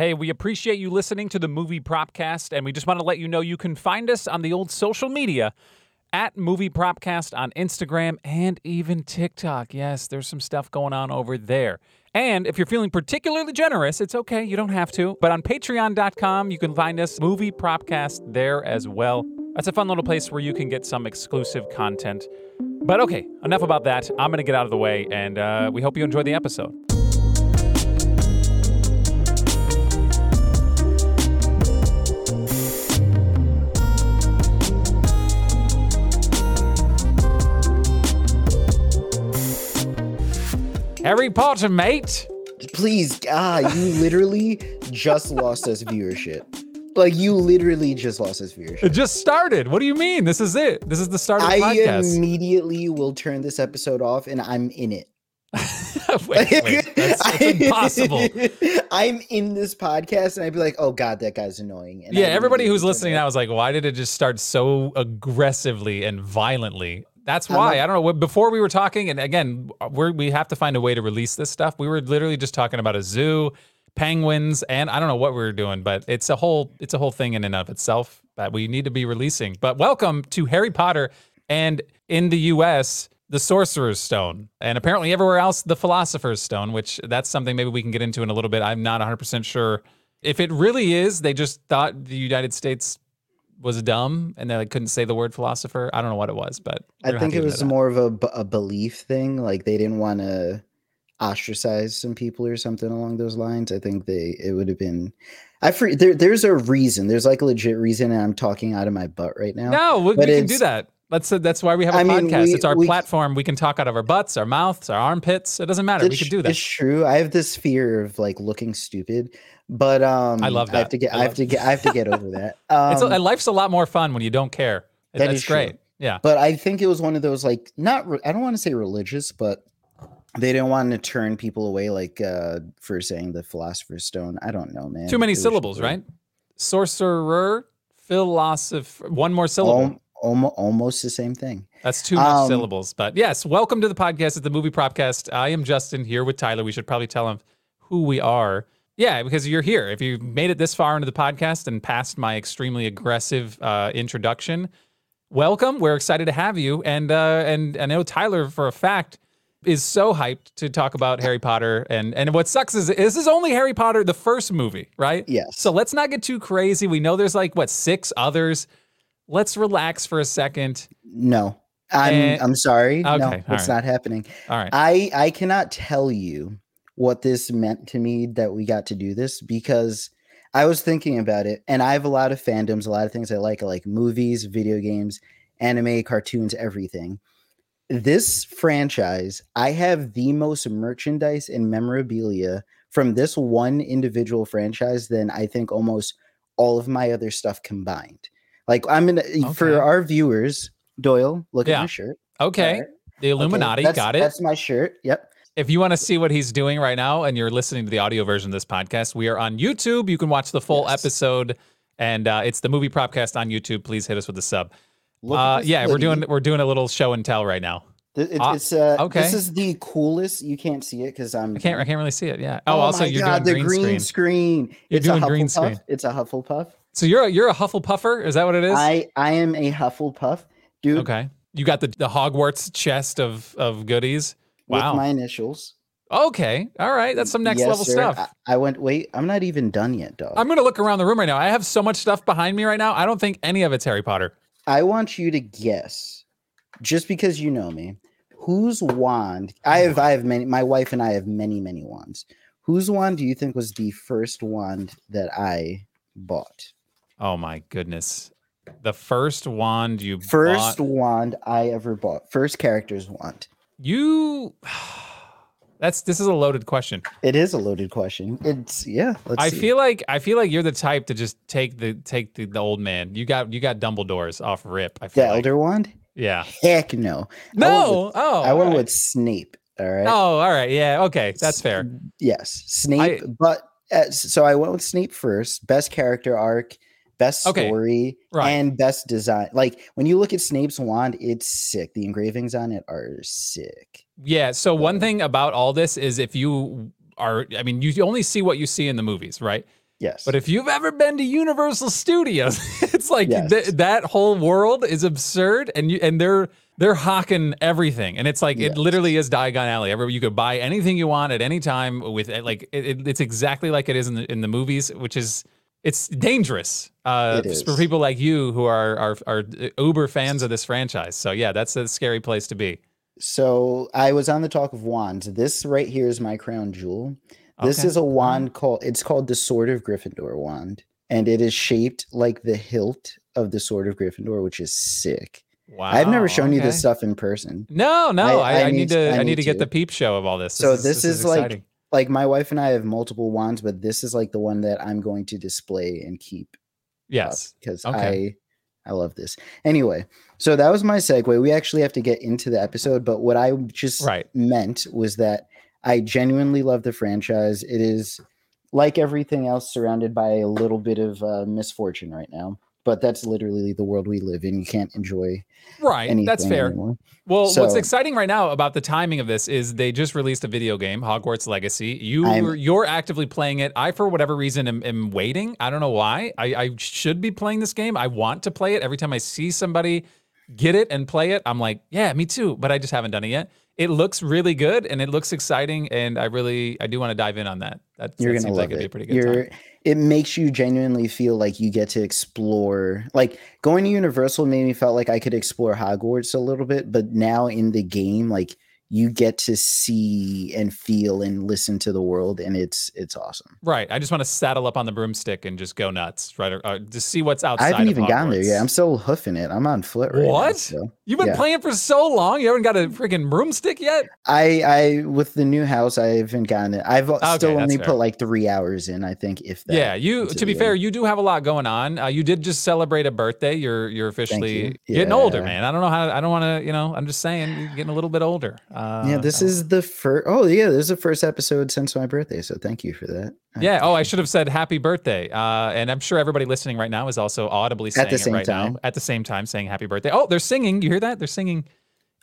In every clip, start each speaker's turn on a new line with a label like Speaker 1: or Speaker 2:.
Speaker 1: Hey, we appreciate you listening to the Movie Propcast, and we just want to let you know you can find us on the old social media at Movie Propcast on Instagram and even TikTok. Yes, there's some stuff going on over there. And if you're feeling particularly generous, it's okay, you don't have to. But on patreon.com, you can find us Movie Propcast there as well. That's a fun little place where you can get some exclusive content. But okay, enough about that. I'm going to get out of the way, and uh, we hope you enjoy the episode. Harry Potter, mate.
Speaker 2: Please, ah, you literally just lost us viewership. Like you literally just lost us viewership.
Speaker 1: It just started. What do you mean? This is it. This is the start of the
Speaker 2: I
Speaker 1: podcast.
Speaker 2: immediately will turn this episode off, and I'm in it.
Speaker 1: wait, wait. That's, that's impossible.
Speaker 2: I'm in this podcast, and I'd be like, "Oh God, that guy's annoying." And
Speaker 1: yeah, everybody who's listening now
Speaker 2: off.
Speaker 1: like, why did it just start so aggressively and violently? That's why. I don't know. Before we were talking, and again, we're, we have to find a way to release this stuff. We were literally just talking about a zoo, penguins, and I don't know what we were doing, but it's a whole it's a whole thing in and of itself that we need to be releasing. But welcome to Harry Potter, and in the U.S. The Sorcerer's Stone, and apparently everywhere else, the Philosopher's Stone, which that's something maybe we can get into in a little bit. I'm not 100% sure if it really is. They just thought the United States was dumb and they like, couldn't say the word philosopher. I don't know what it was, but
Speaker 2: I think it was more of a, b- a belief thing. Like they didn't want to ostracize some people or something along those lines. I think they it would have been. I for, there, there's a reason. There's like a legit reason, and I'm talking out of my butt right now.
Speaker 1: No, we, we can do that. That's that's why we have a
Speaker 2: I mean,
Speaker 1: podcast.
Speaker 2: we-
Speaker 1: it's our
Speaker 2: we-
Speaker 1: platform. We can talk out of our butts, our mouths, our armpits. It doesn't matter. we can do that.
Speaker 2: it's true. I have this fear of like looking stupid, but um,
Speaker 1: I love that.
Speaker 2: I have to get.
Speaker 1: I
Speaker 2: I, have to get. I have to get over that. Um,
Speaker 1: It's a, life's a lot more fun when you don't care.
Speaker 2: That
Speaker 1: That's
Speaker 2: is true.
Speaker 1: great. Yeah.
Speaker 2: but I think it was one of those like not. Re- I don't want to say religious, but they didn't want to turn people away like uh for saying the philosopher's stone. I don't know, man.
Speaker 1: Too many syllables, right? Sorcerer, philosopher. One more syllable.
Speaker 2: Almo- almost the same thing.
Speaker 1: That's too much
Speaker 2: Um,
Speaker 1: syllables. But yes, welcome to the podcast. It's the Movie Propcast. I am Justin here with Tyler. We should probably tell him who we are. Yeah, because you're here. If you made it this far into the podcast and past my extremely aggressive uh, introduction, welcome. We're excited to have you. And uh, and I know Tyler for a fact is so hyped to talk about Harry Potter. And and what sucks is this is only Harry Potter, the first movie, right?
Speaker 2: Yes.
Speaker 1: So let's not get too crazy. We know there's like what six others. Let's relax for a second.
Speaker 2: No, I'm.
Speaker 1: Eh,
Speaker 2: I'm sorry.
Speaker 1: okay,
Speaker 2: no, it's
Speaker 1: right.
Speaker 2: not happening.
Speaker 1: All right.
Speaker 2: I I cannot tell you what this meant to me that we got to do this because I was thinking about it and I have a lot of fandoms, a lot of things I like. I like movies, video games, anime, cartoons, everything. This franchise, I have the most merchandise and memorabilia from this one individual franchise than I think almost all of my other stuff combined. Like I'm gonna for our viewers, Doyle, look
Speaker 1: Yeah.
Speaker 2: at my shirt.
Speaker 1: Okay. The Illuminati
Speaker 2: that's-
Speaker 1: got it.
Speaker 2: That's my shirt. Yep.
Speaker 1: If you want to see what he's doing right now and you're listening to the audio version of this podcast, we are on YouTube. You can watch the full
Speaker 2: Yes.
Speaker 1: episode and uh, it's the movie propcast on YouTube. Please hit us with a sub. Uh, yeah, we're doing we're doing a little show and tell right now.
Speaker 2: It-
Speaker 1: Ah,
Speaker 2: it's uh
Speaker 1: okay.
Speaker 2: this is the coolest. You can't see it because I'm
Speaker 1: I can't I can't really see it. Yeah. Oh, also
Speaker 2: my
Speaker 1: you're
Speaker 2: God,
Speaker 1: doing
Speaker 2: the
Speaker 1: green,
Speaker 2: green
Speaker 1: screen.
Speaker 2: screen.
Speaker 1: You're
Speaker 2: it's
Speaker 1: doing
Speaker 2: a
Speaker 1: green screen.
Speaker 2: It's a Hufflepuff.
Speaker 1: So you're a, you're a Hufflepuffer. Is that what it is?
Speaker 2: I I am a Hufflepuff, dude.
Speaker 1: okay. You got the the Hogwarts chest of of goodies.
Speaker 2: With
Speaker 1: Wow.
Speaker 2: my initials.
Speaker 1: okay. All right. That's some next
Speaker 2: Yes,
Speaker 1: level
Speaker 2: sir.
Speaker 1: stuff.
Speaker 2: I, I went. Wait, I'm not even done yet, dog.
Speaker 1: I'm gonna look around the room right now. I have so much stuff behind me right now. I don't think any of it's Harry Potter.
Speaker 2: I want you to guess, just because you know me, whose wand? I have. I have many. My wife and I have many, many wands. Whose wand do you think was the first wand that I bought?
Speaker 1: Oh my goodness. The first wand you
Speaker 2: First
Speaker 1: bought,
Speaker 2: wand I ever bought. First character's wand.
Speaker 1: You That's this is a loaded question.
Speaker 2: It is a loaded question. It's yeah. Let's
Speaker 1: I
Speaker 2: see.
Speaker 1: feel like I feel like you're the type to just take the take the, the old man. You got you got Dumbledore's off rip. I
Speaker 2: the
Speaker 1: feel like.
Speaker 2: Elder Wand.
Speaker 1: Yeah.
Speaker 2: Heck no. I
Speaker 1: No.
Speaker 2: with-
Speaker 1: oh.
Speaker 2: I went
Speaker 1: right.
Speaker 2: with Snape. All right.
Speaker 1: Oh, all right. Yeah. Okay. That's fair.
Speaker 2: Yes, Snape.
Speaker 1: I-
Speaker 2: but uh, so I went with Snape first. Best character arc, best
Speaker 1: Okay,
Speaker 2: story,
Speaker 1: right.
Speaker 2: and best design. Like when you look at Snape's wand, it's sick. The engravings on it are sick.
Speaker 1: Yeah. So one
Speaker 2: Uh,
Speaker 1: thing about all this is if you are, I mean, you only see what you see in the movies, right?
Speaker 2: Yes.
Speaker 1: But if you've ever been to Universal Studios, it's like
Speaker 2: Yes.
Speaker 1: th- that whole world is absurd, and you and they're they're hawking everything, and it's like
Speaker 2: Yes.
Speaker 1: it literally is Diagon Alley. Everywhere you could buy anything you want at any time with like it, it- it's exactly like it is in the in the movies, which is it's dangerous uh,
Speaker 2: It is.
Speaker 1: for people like you who are, are are uber fans of this franchise. So yeah, that's a scary place to be.
Speaker 2: So I was on the talk of wands. This right here is my crown jewel. This
Speaker 1: Okay.
Speaker 2: is a wand called it's called the Sword of Gryffindor wand. And it is shaped like the hilt of the Sword of Gryffindor, which is sick.
Speaker 1: Wow,
Speaker 2: I've never shown you this stuff in person.
Speaker 1: No, no, I,
Speaker 2: I-
Speaker 1: I, need,
Speaker 2: need-
Speaker 1: to.
Speaker 2: I
Speaker 1: I need
Speaker 2: need
Speaker 1: to get
Speaker 2: to.
Speaker 1: the peep show of all this.
Speaker 2: So this is like-
Speaker 1: exciting.
Speaker 2: Like my wife and I have multiple wands, but this is like the one that I'm going to display and keep
Speaker 1: yes.
Speaker 2: because
Speaker 1: Okay.
Speaker 2: I I love this. Anyway, so that was my segue. We actually have to get into the episode, but what I just
Speaker 1: Right.
Speaker 2: meant was that I genuinely love the franchise. It is like everything else surrounded by a little bit of uh, misfortune right now, but that's literally the world we live in. You can't enjoy
Speaker 1: Right. That's fair.
Speaker 2: anymore.
Speaker 1: Well, what's exciting right now about the timing of this is they just released a video game, Hogwarts Legacy. You
Speaker 2: I'm-
Speaker 1: you're actively playing it. I, for whatever reason, am, am waiting. I don't know why. I, I should be playing this game. I want to play it. Every time I see somebody get it and play it, I'm like, yeah, me too. But I just haven't done it yet. It looks really good and it looks exciting, and I really I do want to dive in on that. That,
Speaker 2: You're
Speaker 1: that
Speaker 2: gonna
Speaker 1: seems
Speaker 2: love
Speaker 1: like it'd be a pretty good
Speaker 2: You're,
Speaker 1: time.
Speaker 2: it makes you genuinely feel like you get to explore. Like going to Universal made me felt like I could explore Hogwarts a little bit, but now in the game, like you get to see and feel and listen to the world, and it's it's awesome.
Speaker 1: Right. I just want to saddle up on the broomstick and just go nuts. Right. Or, or just see what's outside.
Speaker 2: I haven't even gotten there
Speaker 1: Hogwarts.
Speaker 2: yet. I'm still hoofing it. I'm on foot right now.
Speaker 1: What?
Speaker 2: so.
Speaker 1: You've been
Speaker 2: Yeah.
Speaker 1: playing for so long. You haven't got a freaking broomstick yet.
Speaker 2: I I with the new house, I haven't gotten it. I've
Speaker 1: Okay,
Speaker 2: still only
Speaker 1: fair.
Speaker 2: put like three hours in. I think if that.
Speaker 1: yeah. You. To be fair,
Speaker 2: end.
Speaker 1: you do have a lot going on. Uh, you did just celebrate a birthday. You're you're officially
Speaker 2: you.
Speaker 1: getting older, man. I don't know how. I don't want to. You know. I'm just saying. You're getting a little bit older. Uh,
Speaker 2: yeah, this is the first. Oh yeah, this is the first episode since my birthday. So thank you for that.
Speaker 1: Yeah. Oh, I should have said happy birthday. Uh, and I'm sure everybody listening right now is also audibly saying
Speaker 2: the
Speaker 1: it
Speaker 2: same
Speaker 1: right now
Speaker 2: time.
Speaker 1: at the same time saying happy birthday. Oh, they're singing. You hear that? They're singing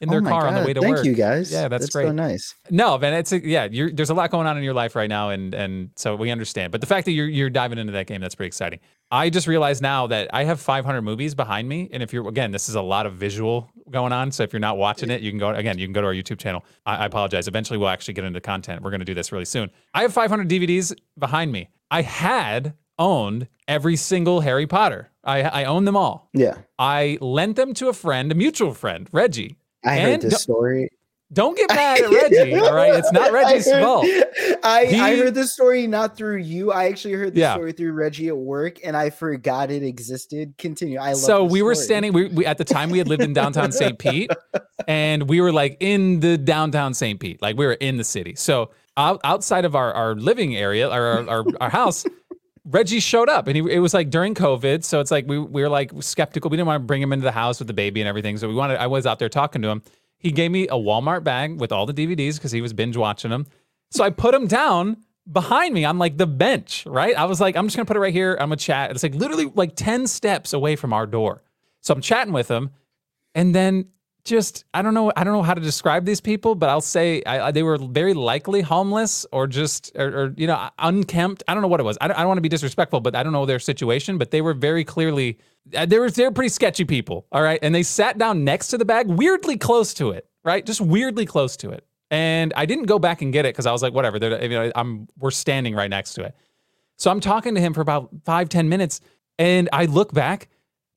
Speaker 1: in
Speaker 2: oh
Speaker 1: their
Speaker 2: Oh
Speaker 1: car on the way to
Speaker 2: Thank
Speaker 1: work.
Speaker 2: Thank you guys.
Speaker 1: Yeah, that's
Speaker 2: so
Speaker 1: great.
Speaker 2: nice.
Speaker 1: No, man, it's a, yeah. You're, there's a lot going on in your life right now, and and so we understand. But the fact that you're you're diving into that game, that's pretty exciting. I just realized now that I have 500 movies behind me, and if you're again, this is a lot of visual going on. So if you're not watching it, you can go again. You can go to our YouTube channel. I, I apologize. Eventually, we'll actually get into content. We're going to do this really soon. I have 500 DVDs behind me. I had owned every single Harry Potter. I I own them all.
Speaker 2: Yeah,
Speaker 1: I lent them to a friend, a mutual friend, Reggie.
Speaker 2: I
Speaker 1: And
Speaker 2: heard this story.
Speaker 1: Don't get mad at Reggie. all right, it's not Reggie's
Speaker 2: I heard,
Speaker 1: fault.
Speaker 2: I, I heard this story not through you. I actually heard the
Speaker 1: Yeah.
Speaker 2: story through Reggie at work, and I forgot it existed. Continue. I love.
Speaker 1: so we were standing we, we at the time we had lived in downtown st pete and we were like in the downtown st pete like we were in the city so out, outside of our, our living area our, our, our house reggie showed up and he, it was like during covid so it's like we, we were like skeptical. We didn't want to bring him into the house with the baby and everything so we wanted i was out there talking to him. He gave me a walmart bag with all the dvds because he was binge watching them so i put him down behind me on like the bench right? I was like i'm just gonna put it right here. I'm gonna chat. It's like literally like 10 steps away from our door. So I'm chatting with him, and then just I don't know I don't know how to describe these people, but I'll say I, I- they were very likely homeless or just or, or you know unkempt. I don't know what it was. I don't, I don't want to be disrespectful, but I don't know their situation. But they were very clearly uh, they were they're pretty sketchy people. All right, and they sat down next to the bag, weirdly close to it. Right, just weirdly close to it. And I didn't go back and get it because I was like, whatever. You know, I'm we're standing right next to it. So I'm talking to him for about five ten minutes. And I look back,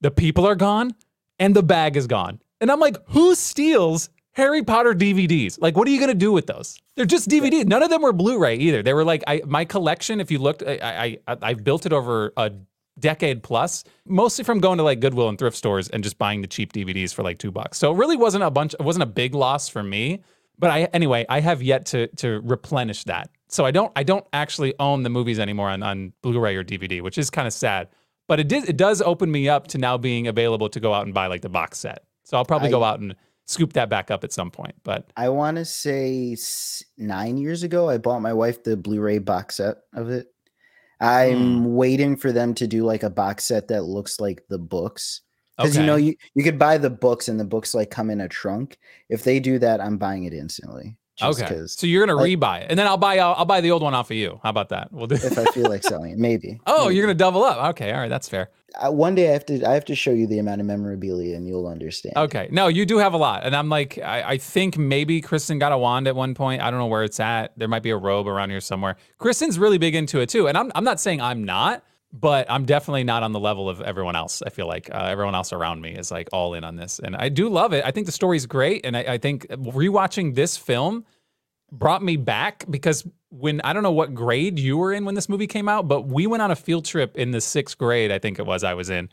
Speaker 1: the people are gone and the bag is gone. And I'm like, who steals Harry Potter DVDs? Like, what are you going to do with those? They're just DVDs. None of them were Blu-ray either. They were like, I, my collection, if you looked, I, I, I, I've built it over a decade plus, mostly from going to like Goodwill and thrift stores and just buying the cheap DVDs for like two bucks. So it really wasn't a bunch, it wasn't a big loss for me. But I anyway, I have yet to to replenish that. So I don't I don't actually own the movies anymore on, on Blu-ray or DVD, which is kind of sad. But it did it does open me up to now being available to go out and buy like the box set. So I'll probably
Speaker 2: I-
Speaker 1: go out and scoop that back up at some point. But
Speaker 2: I want to say nine years ago, I bought my wife the Blu-ray box set of it. I'm
Speaker 1: Hmm.
Speaker 2: waiting for them to do like a box set that looks like the books. Because
Speaker 1: okay.
Speaker 2: you know you, you could buy the books and the books like come in a trunk. If they do that, I'm buying it instantly.
Speaker 1: Okay. So you're gonna
Speaker 2: I-
Speaker 1: rebuy it, and then I'll buy I'll, I'll buy the old one off of you. How about that? We'll do.
Speaker 2: if I feel like selling it, maybe.
Speaker 1: oh,
Speaker 2: maybe.
Speaker 1: you're gonna double up. Okay, all right, that's fair.
Speaker 2: One day I have to I have to show you the amount of memorabilia and you'll understand.
Speaker 1: Okay, no, you do have a lot, and I'm like, I, I think maybe Kristen got a wand at one point. I don't know where it's at. There might be a robe around here somewhere. Kristen's really big into it too, and I'm I'm not saying I'm not, but I'm definitely not on the level of everyone else. I feel like uh, everyone else around me is like all in on this, and I do love it. I think the story's great, and I, I think rewatching this film brought me back because when I don't know what grade you were in when this movie came out, but we went on a field trip in the sixth grade, I think it was I was in.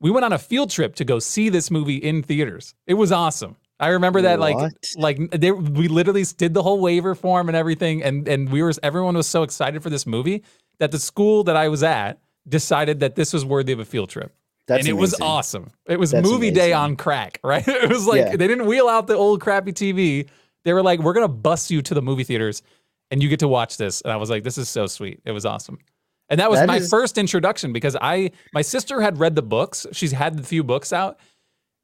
Speaker 1: We went on a field trip to go see this movie in theaters. It was awesome. I remember that like
Speaker 2: What?
Speaker 1: like they, we literally did the whole waiver form and everything, and and we were everyone was so excited for this movie that the school that I was at decided that this was worthy of a field trip.
Speaker 2: That's
Speaker 1: and it was awesome. It was
Speaker 2: That's
Speaker 1: movie day on crack, right? It was like
Speaker 2: Yeah.
Speaker 1: they didn't wheel out the old crappy TV. They were like, "We're gonna bus you to the movie theaters, and you get to watch this." And I was like, "This is so sweet." It was awesome. And that was
Speaker 2: That
Speaker 1: my
Speaker 2: is-
Speaker 1: first introduction because I my sister had read the books. She's had the few books out.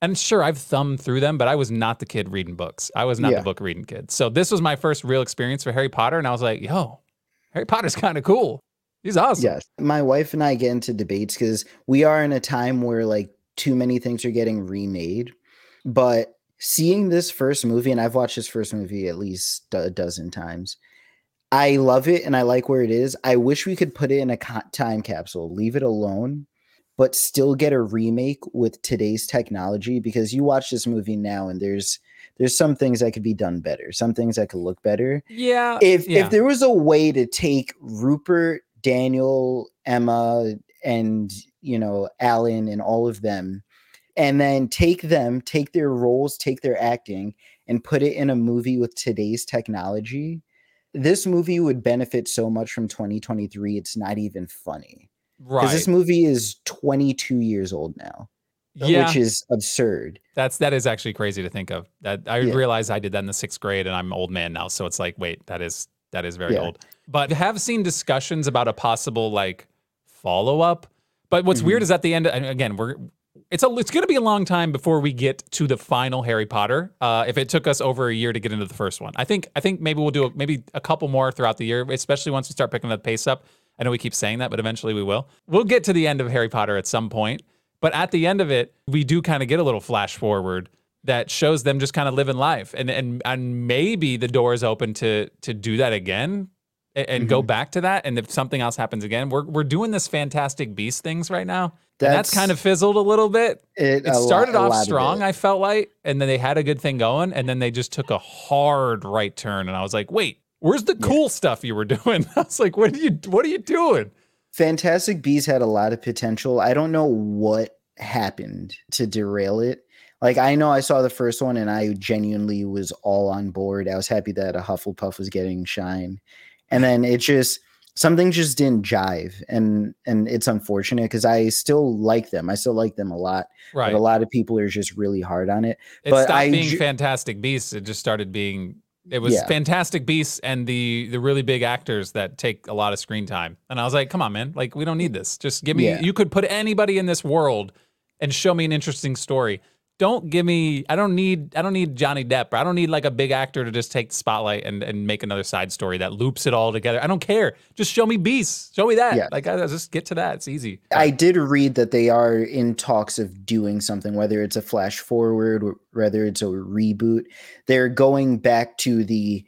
Speaker 1: And sure, I've thumbed through them, but I was not the kid reading books. I was not
Speaker 2: Yeah.
Speaker 1: the book reading kid. So this was my first real experience for Harry Potter, and I was like, "Yo, Harry Potter's kind of cool. He's awesome."
Speaker 2: Yes. My wife and I get into debates because we are in a time where like too many things are getting remade. But seeing this first movie, and I've watched this first movie at least a dozen times, I love it and I like where it is. I wish we could put it in a time capsule, leave it alone, but still get a remake with today's technology because you watch this movie now and there's there's some things that could be done better, some things that could look better
Speaker 1: Yeah.
Speaker 2: if
Speaker 1: yeah.
Speaker 2: if there was a way to take Rupert, Daniel, Emma, and you know Alan and all of them, and then take them, take their roles, take their acting, and put it in a movie with today's technology, this movie would benefit so much from 2023. It's not even funny because
Speaker 1: right.
Speaker 2: this movie is 22 years old now, uh,
Speaker 1: yeah.
Speaker 2: which is absurd.
Speaker 1: That's that is actually crazy to think of. That I
Speaker 2: Yeah.
Speaker 1: realized I did that in the sixth grade, and I'm old man now. So it's like, wait, that is that is very
Speaker 2: Yeah.
Speaker 1: old. But I have seen discussions about a possible like follow up. But what's weird mm-hmm. is at the end, again, we're it's a it's going to be a long time before we get to the final Harry Potter. Uh, if it took us over a year to get into the first one, I think I think maybe we'll do a, maybe a couple more throughout the year, especially once we start picking the pace up. I know we keep saying that, but eventually we will. We'll get to the end of Harry Potter at some point. But at the end of it, we do kind of get a little flash forward that shows them just kind of living life, and and and maybe the door is open to to do that again and, and go back to that. And if something else happens again, we're we're doing this Fantastic Beast things right now. And that's,
Speaker 2: That's-
Speaker 1: kind of fizzled a little bit.
Speaker 2: It,
Speaker 1: It
Speaker 2: a lot-
Speaker 1: started off
Speaker 2: lot of
Speaker 1: strong. I felt like, and then they had a good thing going, and then they just took a hard right turn, and I was like, wait. Where's the cool stuff you were doing? I was like, "What are you? What are you doing?"
Speaker 2: Fantastic Beasts had a lot of potential. I don't know what happened to derail it. Like I know I saw the first one and I genuinely was all on board. I was happy that a Hufflepuff was getting shine. And then it just something just didn't jive and and it's unfortunate because I still like them. I still like them a lot.
Speaker 1: Right.
Speaker 2: But a lot of people are just really hard on it.
Speaker 1: It
Speaker 2: But
Speaker 1: stopped
Speaker 2: I
Speaker 1: being
Speaker 2: ju-
Speaker 1: Fantastic Beasts. It just started being. It was
Speaker 2: Yeah.
Speaker 1: Fantastic Beasts and the the really big actors that take a lot of screen time. And I was like, come on, man! Like we don't need this. Just give me.
Speaker 2: Yeah.
Speaker 1: You could put anybody in this world and show me an interesting story. Don't give me. I don't need. I don't need Johnny Depp. I don't need like a big actor to just take the spotlight and and make another side story that loops it all together. I don't care. Just show me beasts. Show me that.
Speaker 2: Yeah.
Speaker 1: Like I, I just get to that. It's easy.
Speaker 2: I did read that they are in talks of doing something, whether it's a flash forward, whether it's a reboot. They're going back to the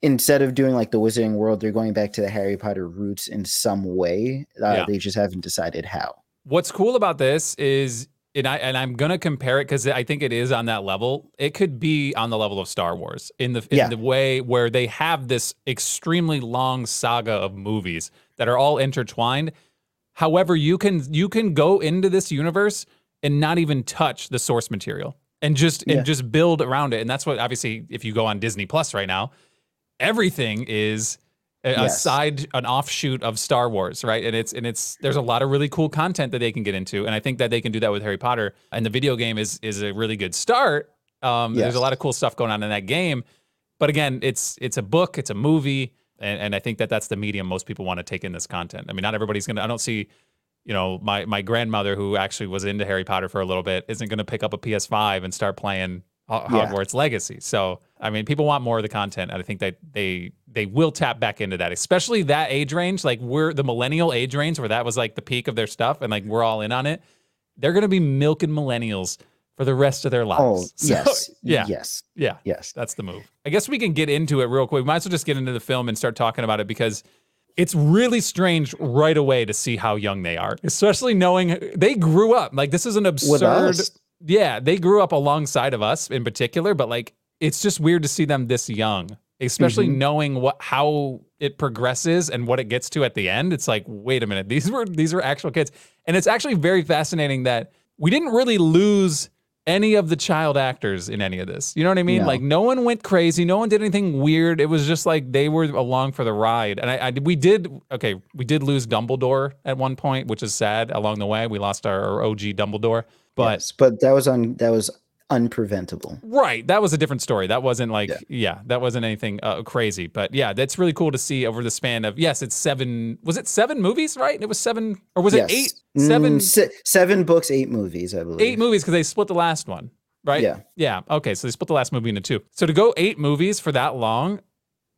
Speaker 2: instead of doing like the Wizarding World, they're going back to the Harry Potter roots in some way. Uh,
Speaker 1: Yeah.
Speaker 2: They just haven't decided how.
Speaker 1: What's cool about this is, and I and I'm gonna compare it because I think it is on that level. It could be on the level of Star Wars in the in
Speaker 2: Yeah.
Speaker 1: the way where they have this extremely long saga of movies that are all intertwined. However, you can you can go into this universe and not even touch the source material and just
Speaker 2: Yeah.
Speaker 1: and just build around it. And that's what obviously if you go on Disney Plus right now, everything is a, a
Speaker 2: Yes.
Speaker 1: side an offshoot of Star Wars, right? And it's and it's there's a lot of really cool content that they can get into, and I think that they can do that with Harry Potter. And the video game is is a really good start. Um, There's a lot of cool stuff going on in that game, but again, it's it's a book, it's a movie, and, and I think that that's the medium most people want to take in this content. I mean, not everybody's gonna. I don't see. You know, my my grandmother, who actually was into Harry Potter for a little bit, isn't going to pick up a PS5 and start playing Hogwarts yeah. Legacy. So I mean, people want more of the content, and I think that they they will tap back into that, especially that age range. Like we're the millennial age range where that was like the peak of their stuff, and like we're all in on it. They're gonna be milking millennials for the rest of their lives. Oh,
Speaker 2: so, yes.
Speaker 1: Yeah.
Speaker 2: Yes.
Speaker 1: Yeah.
Speaker 2: Yes.
Speaker 1: That's the move. I guess we can get into it real quick. We might as well just get into the film and start talking about it because it's really strange right away to see how young they are, especially knowing they grew up. Like this is an absurd. Yeah, they grew up alongside of us in particular, but like it's just weird to see them this young, especially mm-hmm. knowing what how it progresses and what it gets to at the end. It's like, wait a minute, these were these were actual kids, and it's actually very fascinating that we didn't really lose any of the child actors in any of this. You know what I mean? No. Like no one went crazy, no one did anything weird. It was just like they were along for the ride. And I, I we did okay, we did lose Dumbledore at one point, which is sad. Along the way, we lost our, our OG Dumbledore. But yes,
Speaker 2: but that was on that was unpreventable.
Speaker 1: Right. That was a different story. That wasn't like, yeah, yeah that wasn't anything uh, crazy. But yeah, that's really cool to see over the span of, yes, it's seven, was it seven movies, right? It was seven, or was yes. it eight? Seven,
Speaker 2: mm, se- seven books, eight movies, I believe.
Speaker 1: Eight movies because they split the last one, right?
Speaker 2: Yeah.
Speaker 1: Yeah. Okay. So they split the last movie into two. So to go eight movies for that long,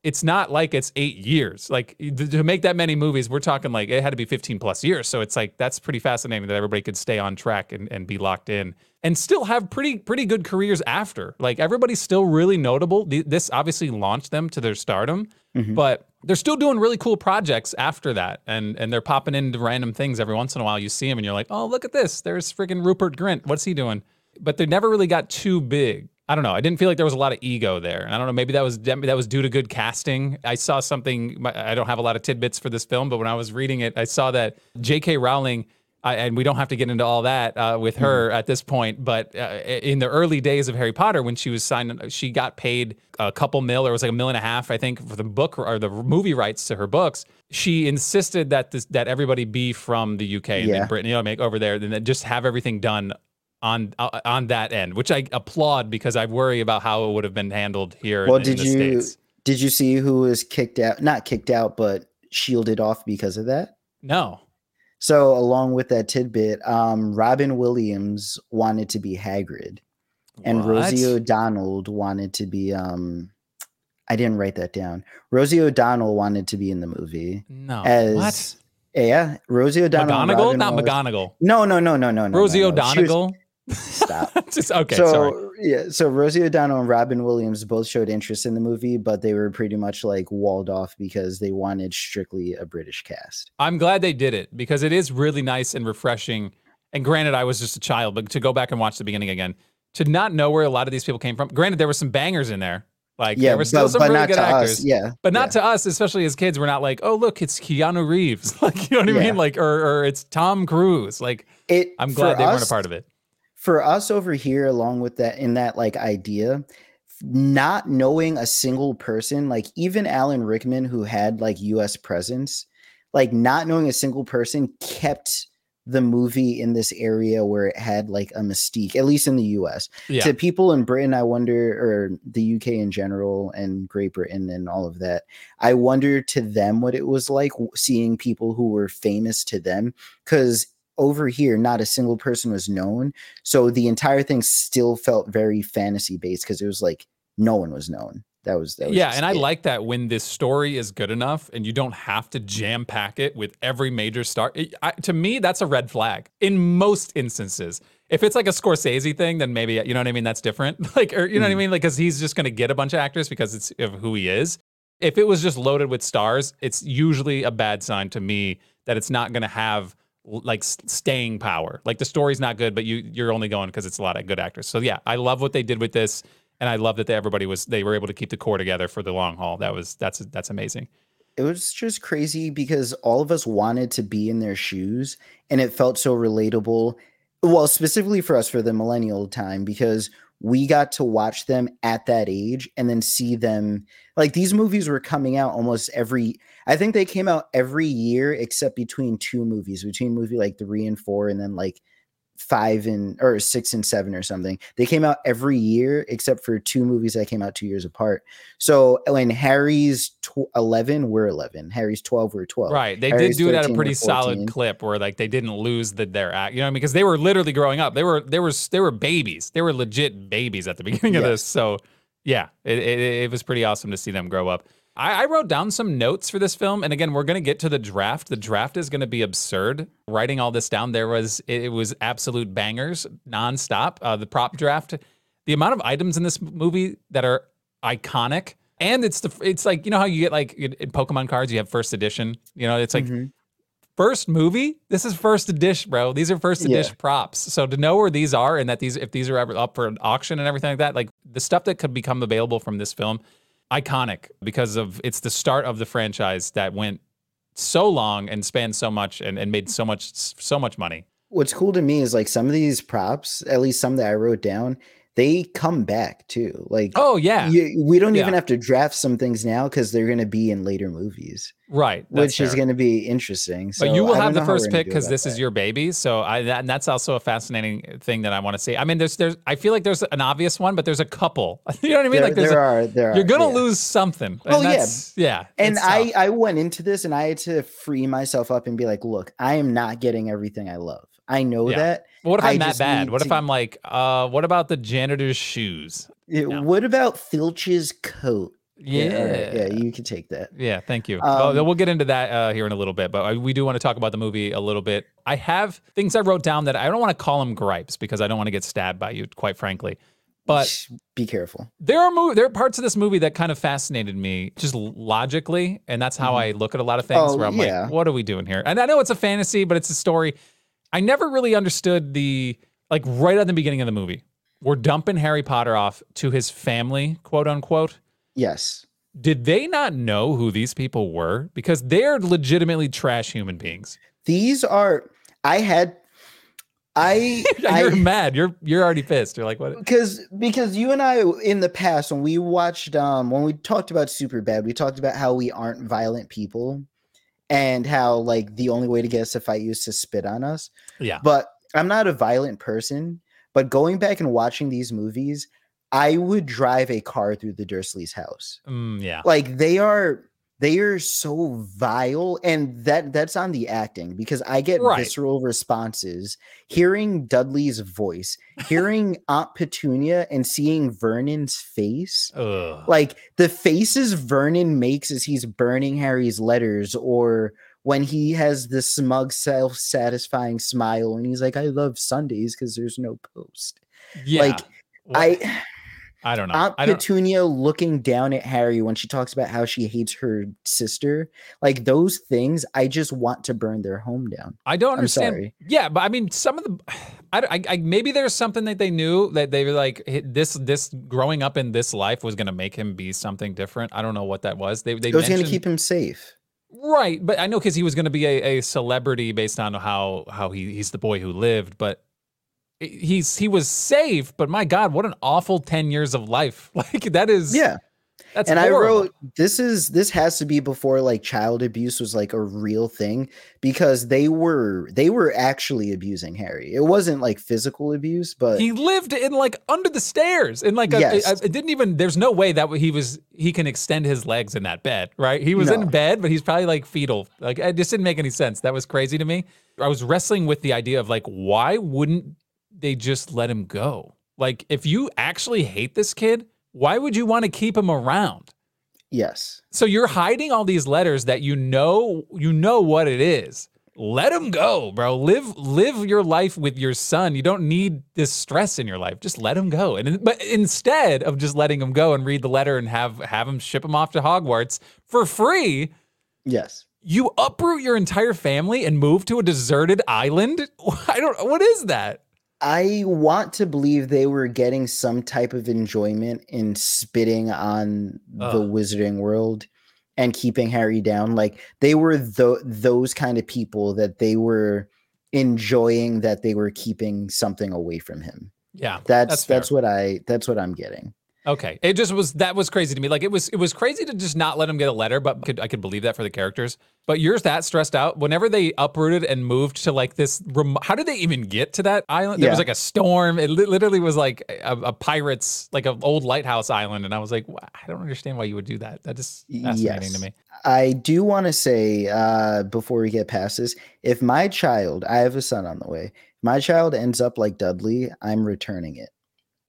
Speaker 1: it's not like it's eight years. Like to make that many movies, we're talking like it had to be 15 plus years. So it's like that's pretty fascinating that everybody could stay on track and, and be locked in and still have pretty pretty good careers after. Like everybody's still really notable. This obviously launched them to their stardom, mm-hmm. but they're still doing really cool projects after that. And and they're popping into random things every once in a while. You see them and you're like, oh look at this. There's freaking Rupert Grint. What's he doing? But they never really got too big. I don't know. I didn't feel like there was a lot of ego there. And I don't know. Maybe that was that was due to good casting. I saw something. I don't have a lot of tidbits for this film, but when I was reading it, I saw that J.K. Rowling. I, and we don't have to get into all that uh, with her mm-hmm. at this point. But uh, in the early days of Harry Potter, when she was signed, she got paid a couple mil, or it was like a million and a half, I think, for the book or the movie rights to her books. She insisted that this, that everybody be from the UK and yeah. Britain, you know, make over there, and then just have everything done on uh, on that end, which I applaud because I worry about how it would have been handled here. Well, in, did in you States.
Speaker 2: did you see who was kicked out? Not kicked out, but shielded off because of that.
Speaker 1: No.
Speaker 2: So along with that tidbit, um, Robin Williams wanted to be Hagrid, and what? Rosie O'Donnell wanted to be. Um, I didn't write that down. Rosie O'Donnell wanted to be in the movie.
Speaker 1: No. As, what?
Speaker 2: Yeah, Rosie O'Donnell.
Speaker 1: McGonagall, not McGonagall.
Speaker 2: No, no, no, no, no, no.
Speaker 1: Rosie
Speaker 2: no,
Speaker 1: O'Donnell.
Speaker 2: Stop.
Speaker 1: Just, okay,
Speaker 2: so,
Speaker 1: sorry.
Speaker 2: Yeah, so Rosie O'Donnell and Robin Williams both showed interest in the movie, but they were pretty much like walled off because they wanted strictly a British cast.
Speaker 1: I'm glad they did it because it is really nice and refreshing. And granted, I was just a child, but to go back and watch the beginning again, to not know where a lot of these people came from. Granted, there were some bangers in there. Like yeah, there were still but, some but really good actors.
Speaker 2: Us, yeah.
Speaker 1: But not
Speaker 2: yeah.
Speaker 1: to us, especially as kids. We're not like, oh look, it's Keanu Reeves. like you know what I mean? Like or or it's Tom Cruise. Like it I'm glad they us, weren't a part of it
Speaker 2: for us over here along with that in that like idea not knowing a single person like even alan rickman who had like us presence like not knowing a single person kept the movie in this area where it had like a mystique at least in the us yeah. to people in britain i wonder or the uk in general and great britain and all of that i wonder to them what it was like seeing people who were famous to them because over here, not a single person was known. So the entire thing still felt very fantasy based because it was like no one was known. That was, that was
Speaker 1: yeah, and it. I like that when this story is good enough and you don't have to jam pack it with every major star. It, I, to me, that's a red flag in most instances. If it's like a Scorsese thing, then maybe you know what I mean. That's different. Like, or you know mm. what I mm. mean? Like, because he's just going to get a bunch of actors because it's of who he is. If it was just loaded with stars, it's usually a bad sign to me that it's not going to have like staying power. Like the story's not good, but you you're only going because it's a lot of good actors. So yeah, I love what they did with this, and I love that they, everybody was they were able to keep the core together for the long haul. That was that's that's amazing.
Speaker 2: It was just crazy because all of us wanted to be in their shoes, and it felt so relatable. Well, specifically for us for the millennial time because we got to watch them at that age and then see them like these movies were coming out almost every I think they came out every year except between two movies, between movie like three and four, and then like five and or six and seven or something. They came out every year except for two movies that came out two years apart. So when Harry's tw- eleven, we're eleven. Harry's twelve, we're twelve.
Speaker 1: Right. They
Speaker 2: Harry's
Speaker 1: did do it at a pretty solid clip where like they didn't lose the, their act, you know, I mean, because they were literally growing up. They were they were they were babies. They were legit babies at the beginning of this. So yeah, it, it it was pretty awesome to see them grow up. I, I wrote down some notes for this film, and again, we're gonna get to the draft. The draft is gonna be absurd. Writing all this down, there was it, it was absolute bangers nonstop. Uh, the prop draft, the amount of items in this movie that are iconic. And it's the it's like you know how you get like in in Pokemon cards you have first edition you know it's like
Speaker 2: Mhm.
Speaker 1: first movie this is first edition bro these are first
Speaker 2: Yeah.
Speaker 1: edition props so to know where these are and that these if these are ever up for an auction and everything like that like the stuff that could become available from this film iconic because of it's the start of the franchise that went so long and spanned so much and, and made so much so much money.
Speaker 2: What's cool to me is like some of these props, at least some that I wrote down, they come back too. Like
Speaker 1: oh yeah
Speaker 2: you, we don't even have to draft some things now because they're going to be in later movies,
Speaker 1: right
Speaker 2: which is going to be interesting. So
Speaker 1: but you will have the
Speaker 2: know how we're
Speaker 1: first pick because this is your baby. So I that, and that's also a fascinating thing that I want to see. I mean, there's there's I feel like there's an obvious one, but there's a couple. You know what I mean?
Speaker 2: There,
Speaker 1: like there's
Speaker 2: there
Speaker 1: a,
Speaker 2: are there are, you're
Speaker 1: gonna
Speaker 2: yeah.
Speaker 1: lose something.
Speaker 2: Oh, yeah.
Speaker 1: yeah.
Speaker 2: And I
Speaker 1: tough.
Speaker 2: I went into this and I had to free myself up and be like, look, I am not getting everything I love. I know
Speaker 1: Yeah.
Speaker 2: that.
Speaker 1: But what if I'm that bad? What if I'm like, uh, what about the janitor's shoes?
Speaker 2: It-
Speaker 1: No.
Speaker 2: What about Filch's coat?
Speaker 1: Yeah.
Speaker 2: right, yeah, you can take that.
Speaker 1: Yeah, thank you.
Speaker 2: Um,
Speaker 1: well, we'll get into that uh, here in a little bit, but I, we do want to talk about the movie a little bit. I have things I wrote down that I don't want to call them gripes because I don't want to get stabbed by you, quite frankly. But
Speaker 2: be careful.
Speaker 1: there are mo- there are parts of this movie that kind of fascinated me just logically, and that's how I look at a lot of things.
Speaker 2: Oh,
Speaker 1: where I'm
Speaker 2: yeah.
Speaker 1: like, what are we doing here? And I know it's a fantasy, but it's a story. I never really understood the like right at the beginning of the movie. We're dumping Harry Potter off to his family, quote unquote.
Speaker 2: Yes.
Speaker 1: Did they not know who these people were? Because they're legitimately trash human beings.
Speaker 2: These are I had I
Speaker 1: You're
Speaker 2: I
Speaker 1: mad. You're you're already pissed. You're like, what?
Speaker 2: because because you and I in the past when we watched um when we talked about super bad we talked about how we aren't violent people and how like the only way to get us to fight you is to spit on us
Speaker 1: Yeah.
Speaker 2: but I'm not a violent person but going back and watching these movies I would drive a car through the Dursleys house
Speaker 1: Mm, yeah.
Speaker 2: like they are they are so vile and that that's on the acting because i get
Speaker 1: Right.
Speaker 2: visceral responses hearing dudley's voice hearing aunt petunia and seeing vernon's face
Speaker 1: Ugh.
Speaker 2: like the faces vernon makes as he's burning harry's letters or when he has the smug self-satisfying smile and he's like i love sundays because there's no post
Speaker 1: yeah.
Speaker 2: like,
Speaker 1: What-
Speaker 2: i
Speaker 1: I don't know.
Speaker 2: Aunt
Speaker 1: I don't.
Speaker 2: Petunia looking down at Harry when she talks about how she hates her sister, like those things, I just want to burn their home down.
Speaker 1: I don't
Speaker 2: I'm
Speaker 1: understand.
Speaker 2: sorry.
Speaker 1: Yeah, but I mean, some of the, I, I, I- maybe there's something that they knew that they were like this, this growing up in this life was going to make him be something different. I don't know what that was. They, they
Speaker 2: It was going to keep him safe.
Speaker 1: right, but I know because he was going to be a, a celebrity based on how how he he's the boy who lived, but he's he was safe. But my God, what an awful ten years of life! Like that is
Speaker 2: Yeah.
Speaker 1: That's
Speaker 2: and I wrote this is this has to be before like child abuse was like a real thing because they were they were actually abusing Harry. It wasn't like physical abuse, but
Speaker 1: He lived in like under the stairs in like a,
Speaker 2: Yes.
Speaker 1: a- it didn't even there's no way that he was he can extend his legs in that bed, right? He was
Speaker 2: No.
Speaker 1: in bed, but he's probably like fetal. Like it just didn't make any sense. That was crazy to me. I was wrestling with the idea of like why wouldn't they just let him go? Like if you actually hate this kid, why would you want to keep him around?
Speaker 2: yes.
Speaker 1: So you're hiding all these letters that you know you know what it is. Let him go, bro. Live live your life with your son. You don't need this stress in your life. Just let him go. And but instead of just letting him go and read the letter and have have him ship him off to Hogwarts for free,
Speaker 2: Yes.
Speaker 1: you uproot your entire family and move to a deserted island. I don't. What is that?
Speaker 2: I want to believe they were getting some type of enjoyment in spitting on the wizarding world and keeping Harry down. Like they were tho- those kind of people that they were enjoying that they were keeping something away from him.
Speaker 1: Yeah,
Speaker 2: That's
Speaker 1: That's
Speaker 2: that's, what I that's what I'm getting.
Speaker 1: Okay, it just was that was crazy to me. Like it was it was crazy to just not let him get a letter, but could, I could believe that for the characters. But you're that stressed out. Whenever they uprooted and moved to like this, rem- how did they even get to that island? There
Speaker 2: Yeah.
Speaker 1: was like a storm. It li- literally was like a, a pirates, like an old lighthouse island, and I was like, I don't understand why you would do that. That is fascinating
Speaker 2: Yes.
Speaker 1: to me.
Speaker 2: I do want to say uh, before we get past this, if my child, I have a son on the way, if my child ends up like Dudley, I'm returning it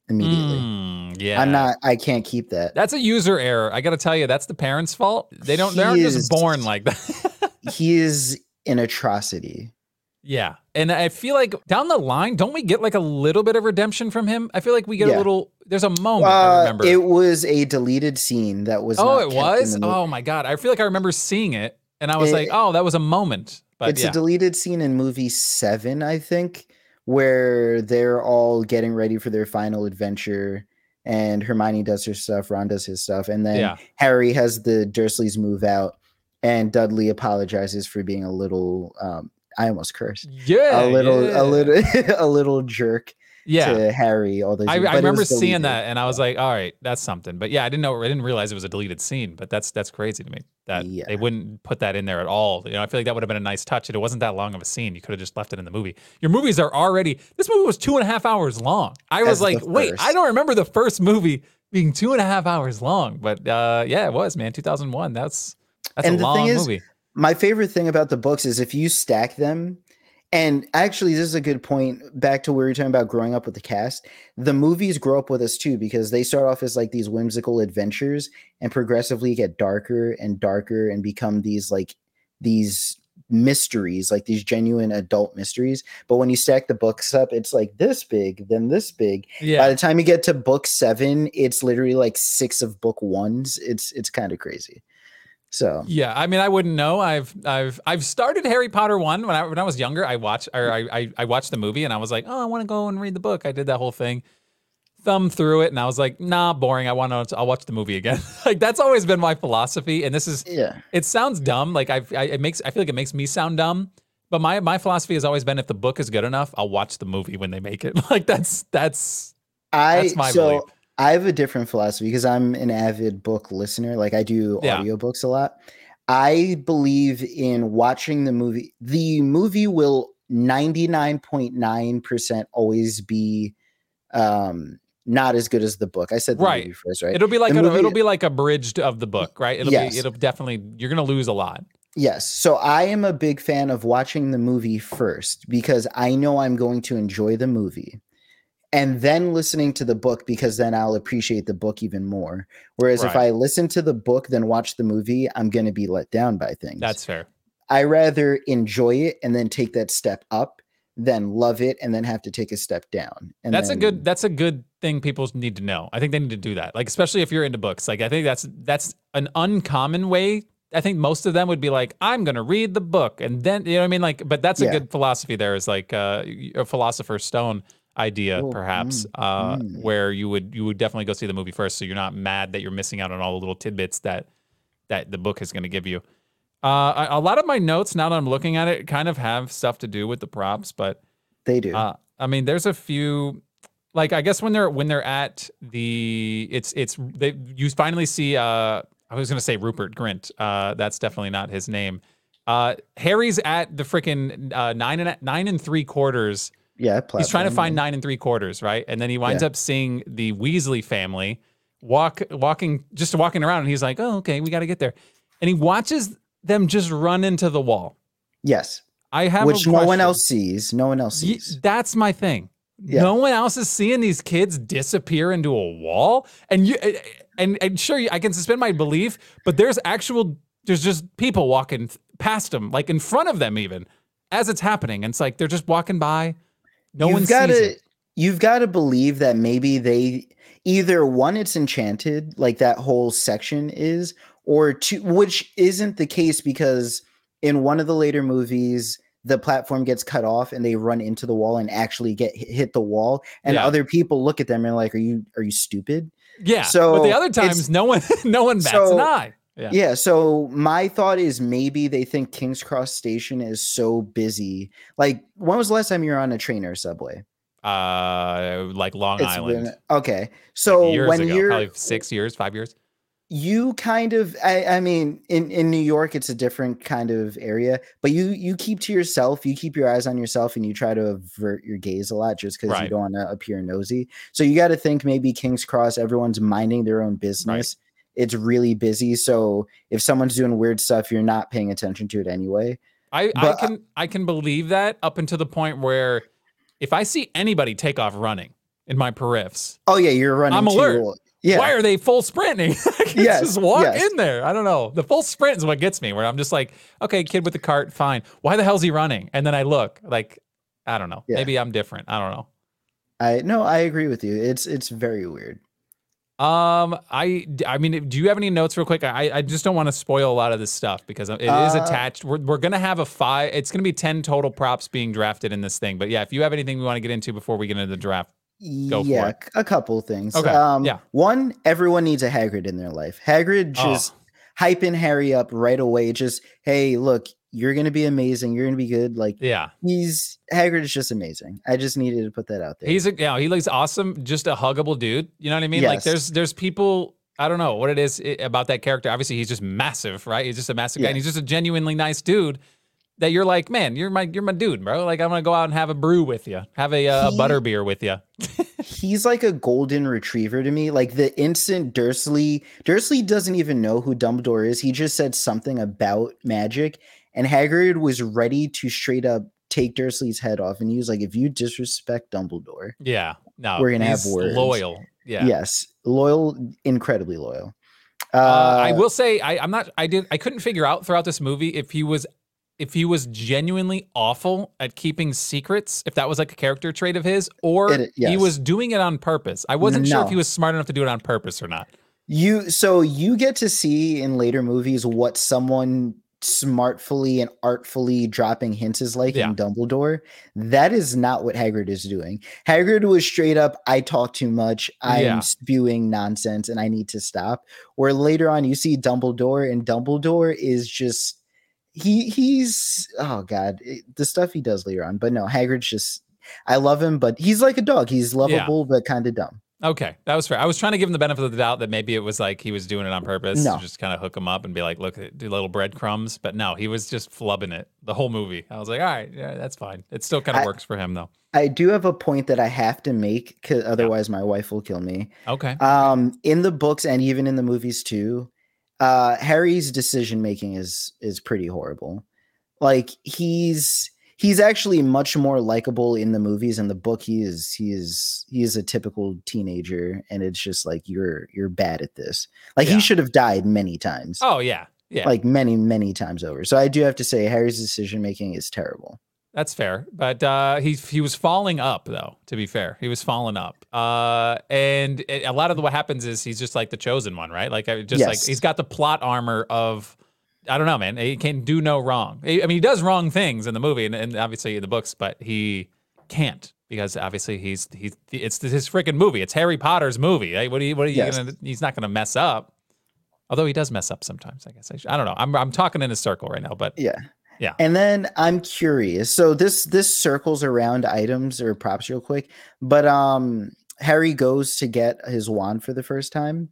Speaker 2: immediately.
Speaker 1: Mm, yeah,
Speaker 2: I'm not. I can't keep that.
Speaker 1: That's a user error. I got to tell you, that's the parents' fault. They don't. They aren't
Speaker 2: He
Speaker 1: just born like that.
Speaker 2: he is an atrocity.
Speaker 1: Yeah. And I feel like down the line, don't we get like a little bit of redemption from him? I feel like we get a little there's a moment I
Speaker 2: Uh,
Speaker 1: remember.
Speaker 2: it was a deleted scene that was.
Speaker 1: oh, it was? Oh my god. I feel like I remember seeing it and I was
Speaker 2: It-
Speaker 1: like, "Oh, that was a moment." But
Speaker 2: it's
Speaker 1: yeah.
Speaker 2: a deleted scene in movie seven, I think, where they're all getting ready for their final adventure, and Hermione does her stuff, Ron does his stuff, and then
Speaker 1: Yeah.
Speaker 2: Harry has the Dursleys move out, and Dudley apologizes for being a little. Um, I almost cursed.
Speaker 1: yeah.
Speaker 2: a little,
Speaker 1: yeah.
Speaker 2: a little, a little jerk
Speaker 1: Yeah.
Speaker 2: to Harry. All those.
Speaker 1: I, I remember seeing that and I was like, all right, that's something. But yeah, I didn't know I didn't realize it was a deleted scene, but that's that's crazy to me. That
Speaker 2: Yeah.
Speaker 1: they wouldn't put that in there at all. You know, I feel like that would have been a nice touch. And It wasn't that long of a scene. You could have just left it in the movie. Your movies are already this movie was two and a half hours long. I was
Speaker 2: As
Speaker 1: like, wait, I don't remember the first movie being two and a half hours long. But uh yeah, it was, man. 2001. That's that's
Speaker 2: And
Speaker 1: a
Speaker 2: the
Speaker 1: long
Speaker 2: thing is,
Speaker 1: movie.
Speaker 2: my favorite thing about the books is if you stack them and actually this is a good point back to where you're talking about growing up with the cast. The movies grow up with us too because they start off as like these whimsical adventures and progressively get darker and darker and become these like these mysteries like these genuine adult mysteries. But when you stack the books up it's like this big then this big.
Speaker 1: Yeah.
Speaker 2: by the time you get to book seven it's literally like six of book ones. It's it's kind of crazy so
Speaker 1: Yeah, I mean, I wouldn't know. I've I've I've started Harry Potter one when I when I was younger. I watched or I I, I watched the movie and I was like, oh, I want to go and read the book. I did that whole thing, thumb through it, and I was like, nah, boring. I want to. I'll watch the movie again. like that's always been my philosophy, and this is.
Speaker 2: yeah
Speaker 1: It sounds dumb. Like I've, I it makes I feel like it makes me sound dumb. But my my philosophy has always been if the book is good enough, I'll watch the movie when they make it. Like that's that's
Speaker 2: I
Speaker 1: That's my
Speaker 2: so
Speaker 1: belief.
Speaker 2: I have a different philosophy because I'm an avid book listener. Like I do
Speaker 1: Yeah.
Speaker 2: audiobooks a lot. I believe in watching the movie. The movie will 99.9% always be um not as good as the book. I said the
Speaker 1: Right.
Speaker 2: movie first, right?
Speaker 1: it'll be like a,
Speaker 2: movie-
Speaker 1: it'll be like abridged of the book, right? It'll
Speaker 2: Yes.
Speaker 1: be it'll definitely you're gonna lose a lot.
Speaker 2: Yes. So I am a big fan of watching the movie first because I know I'm going to enjoy the movie and then listening to the book because then I'll appreciate the book even more. Whereas if I listen to the book then watch the movie, I'm going to be let down by things.
Speaker 1: That's fair.
Speaker 2: I rather enjoy it and then take that step up than love it and then have to take a step down. And
Speaker 1: that's a good that's a good thing people need to know. I think they need to do that. Like especially if you're into books. Like I think that's that's an uncommon way. I think most of them would be like, I'm gonna read the book and then you know what I mean? Like, but that's a
Speaker 2: Yeah.
Speaker 1: good philosophy there is like uh a philosopher's stone idea,
Speaker 2: Oh,
Speaker 1: perhaps,
Speaker 2: mm,
Speaker 1: uh
Speaker 2: mm.
Speaker 1: where you would you would definitely go see the movie first so you're not mad that you're missing out on all the little tidbits that that the book is gonna give you. Uh, a, a lot of my notes now that I'm looking at it kind of have stuff to do with the props, but
Speaker 2: they do.
Speaker 1: uh, I mean, there's a few, like I guess when they're when they're at the, it's it's they you finally see. Uh, I was gonna say Rupert Grint. Uh, that's definitely not his name. Uh, Harry's at the freaking uh, nine and nine and three quarters.
Speaker 2: Yeah,
Speaker 1: He's trying to find nine and three quarters, right? And then he winds
Speaker 2: Yeah.
Speaker 1: up seeing the Weasley family walk walking just walking around, and he's like, "Oh, okay, we got to get there." And he watches them just run into the wall.
Speaker 2: Yes.
Speaker 1: I have a
Speaker 2: Which no one else sees. No one else sees.
Speaker 1: that's my thing.
Speaker 2: Yeah.
Speaker 1: No one else is seeing these kids disappear into a wall, and you and and sure, I can suspend my belief, but there's actual there's just people walking past them, like in front of them, even as it's happening. And it's like they're just walking by. No one
Speaker 2: you've got
Speaker 1: sees
Speaker 2: to
Speaker 1: it.
Speaker 2: you've got to believe that maybe they either one it's enchanted like that whole section is or two which isn't the case because in one of the later movies the platform gets cut off and they run into the wall and actually get hit the wall and
Speaker 1: Yeah.
Speaker 2: other people look at them and like are you are you stupid
Speaker 1: Yeah.
Speaker 2: so
Speaker 1: but the other times, no one no one bats
Speaker 2: So-
Speaker 1: an eye. Yeah.
Speaker 2: yeah. so my thought is maybe they think king's cross station is so busy like when was the last time you were on a train or subway
Speaker 1: uh, like Long
Speaker 2: It's
Speaker 1: Island.
Speaker 2: been- okay. So
Speaker 1: years
Speaker 2: when
Speaker 1: ago,
Speaker 2: you're
Speaker 1: probably six years, five years.
Speaker 2: you kind of I, I mean in in new york it's a different kind of area but you you keep to yourself you keep your eyes on yourself and you try to avert your gaze a lot just because you don't want to appear nosy so you got to think maybe king's cross everyone's minding their own business it's really busy so if someone's doing weird stuff you're not paying attention to it anyway
Speaker 1: I, I
Speaker 2: But, uh,
Speaker 1: can I can believe that up until the point where if I see anybody take off running in my periffs,
Speaker 2: oh yeah you're running
Speaker 1: I'm
Speaker 2: too-
Speaker 1: alert.
Speaker 2: yeah
Speaker 1: why are they full sprinting? I can
Speaker 2: Yes,
Speaker 1: just walk
Speaker 2: yes.
Speaker 1: in there. I don't know. The full sprint is what gets me. Where I'm just like, okay, kid with the cart, fine. Why the hell's he running? And then I look like, I don't know.
Speaker 2: Yeah.
Speaker 1: Maybe I'm different. I don't know.
Speaker 2: i no i agree with you it's it's very weird
Speaker 1: Um, I, I mean, do you have any notes real quick? I, I just don't want to spoil a lot of this stuff because it is
Speaker 2: Uh,
Speaker 1: attached. We're, we're gonna have a five. It's gonna be ten total props being drafted in this thing. But yeah, if you have anything we want to get into before we get into the draft, Go for
Speaker 2: yeah, a couple things.
Speaker 1: Okay,
Speaker 2: Um,
Speaker 1: yeah.
Speaker 2: One, everyone needs a Hagrid in their life. Hagrid just
Speaker 1: Oh.
Speaker 2: hyping Harry up right away. Just hey, look, you're gonna be amazing. You're gonna be good. Like
Speaker 1: yeah,
Speaker 2: he's Hagrid is just amazing. I just needed to put that out there.
Speaker 1: he's a, yeah, he looks awesome. Just a huggable dude. You know what I mean? Like
Speaker 2: Yes.
Speaker 1: there's there's people. I don't know what it is about that character. Obviously, he's just massive, right? He's just a massive guy, and he's just a genuinely nice dude. That you're like, man, you're my you're my dude, bro. Like I'm gonna go out and have a brew with you, have a uh,
Speaker 2: He-
Speaker 1: butter beer with you.
Speaker 2: he's like a golden retriever to me. Like the instant Dursley, Dursley doesn't even know who Dumbledore is. He just said something about magic, and Hagrid was ready to straight up take Dursley's head off. And he was like, "If you disrespect Dumbledore,
Speaker 1: Yeah, no,
Speaker 2: We're gonna have words.
Speaker 1: Loyal, yeah.
Speaker 2: yes, loyal, incredibly loyal." Uh,
Speaker 1: Uh, I will say I, I'm not. I did. I couldn't figure out throughout this movie if he was, if he was genuinely awful at keeping secrets. If that was like a character trait of his, or
Speaker 2: It-
Speaker 1: he was doing it on purpose. I wasn't sure if he was smart enough to do it on purpose or not.
Speaker 2: You so you get to see in later movies what someone smartfully and artfully dropping hints is like
Speaker 1: Yeah.
Speaker 2: in Dumbledore. That is not what Hagrid is doing. Hagrid was straight up, I talk too much, I
Speaker 1: Yeah.
Speaker 2: am spewing nonsense and I need to stop. Where later on you see Dumbledore and Dumbledore is just he he's oh god, it- the stuff he does later on. But no, Hagrid's just I love him, but he's like a dog. He's lovable but kind of dumb.
Speaker 1: Okay, that was fair. I was trying to give him the benefit of the doubt that maybe it was like he was doing it on purpose
Speaker 2: No.
Speaker 1: to just kind of hook him up and be like, look, do little breadcrumbs. But no, he was just flubbing it the whole movie. I was like, all right, yeah, that's fine. It still kind of
Speaker 2: I-
Speaker 1: works for him though.
Speaker 2: I do have a point that I have to make because otherwise my wife will kill me.
Speaker 1: Okay.
Speaker 2: Um, in the books and even in the movies too, uh, Harry's decision making is is pretty horrible. Like he's he's actually much more likable in the movies. and the book, he is he is he is a typical teenager, and it's just like you're you're bad at this. Like
Speaker 1: Yeah.
Speaker 2: he should have died many times,
Speaker 1: Oh yeah, yeah.
Speaker 2: like many many times over. So I do have to say Harry's decision making is terrible.
Speaker 1: That's fair, but uh, he he was falling up though. To be fair, he was falling up, uh, and it, a lot of the, what happens is he's just like the chosen one, right? Like I- just like he's got the plot armor of I don't know, man. He can do no wrong. I mean, he does wrong things in the movie and, and obviously in the books, but he can't because obviously he's he's it's his freaking movie. It's Harry Potter's movie. Like, what are you? What are you
Speaker 2: Yes.
Speaker 1: gonna? He's not gonna mess up. Although he does mess up sometimes, I guess. I, should, I don't know. I'm I'm talking in a circle right now, but
Speaker 2: Yeah.
Speaker 1: Yeah.
Speaker 2: And then I'm curious. So this this circles around items or props real quick, but um Harry goes to get his wand for the first time.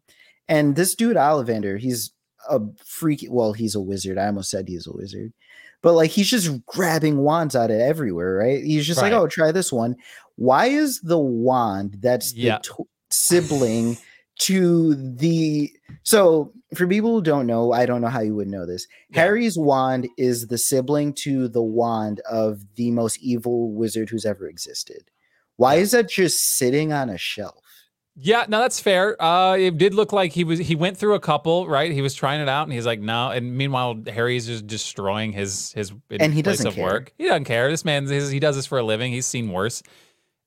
Speaker 2: And this dude Ollivander, he's a freak well, he's a wizard. I almost said he's a wizard. But like he's just grabbing wands out of everywhere, right? He's just like, "Oh, try this one." Why is the wand that's the sibling to the so for people who don't know, I don't know how you would know this.
Speaker 1: Yeah.
Speaker 2: Harry's wand is the sibling to the wand of the most evil wizard who's ever existed. Why is that just sitting on a shelf?
Speaker 1: Yeah, no, that's fair. Uh, it did look like he was he went through a couple, right? He was trying it out, and he's like, no. And meanwhile, Harry's just destroying his his
Speaker 2: And he
Speaker 1: place
Speaker 2: doesn't
Speaker 1: of
Speaker 2: care.
Speaker 1: work. He doesn't care. This man, his, he does this for a living. He's seen worse.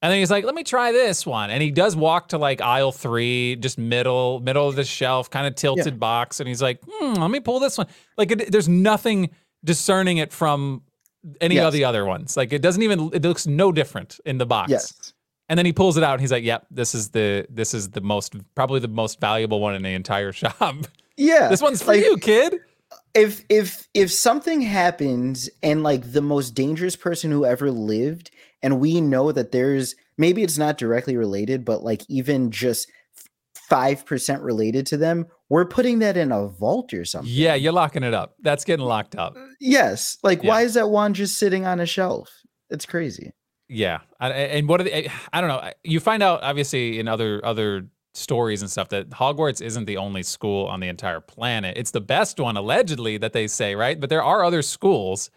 Speaker 1: And then he's like, let me try this one. And he does walk to like aisle three, just middle middle of the shelf, kind of tilted box. And he's like, hmm, let me pull this one. Like, it, there's nothing discerning it from any
Speaker 2: Yes.
Speaker 1: of the other ones. Like, it doesn't even. It looks no different in the box.
Speaker 2: Yes.
Speaker 1: And then he pulls it out and he's like, "Yep, this is the this is the most probably the most valuable one in the entire shop.
Speaker 2: Yeah.
Speaker 1: this one's for
Speaker 2: like-
Speaker 1: you, kid."
Speaker 2: if if if something happens and like the most dangerous person who ever lived and we know that there's maybe it's not directly related but like even just 5% related to them we're putting that in a vault or something
Speaker 1: Yeah, you're locking it up. That's getting locked up.
Speaker 2: yes like
Speaker 1: Yeah.
Speaker 2: why is that wand just sitting on a shelf it's crazy
Speaker 1: Yeah, and what are the? I don't know. You find out obviously in other other stories and stuff that Hogwarts isn't the only school on the entire planet. It's the best one allegedly that they say, right? But there are other schools,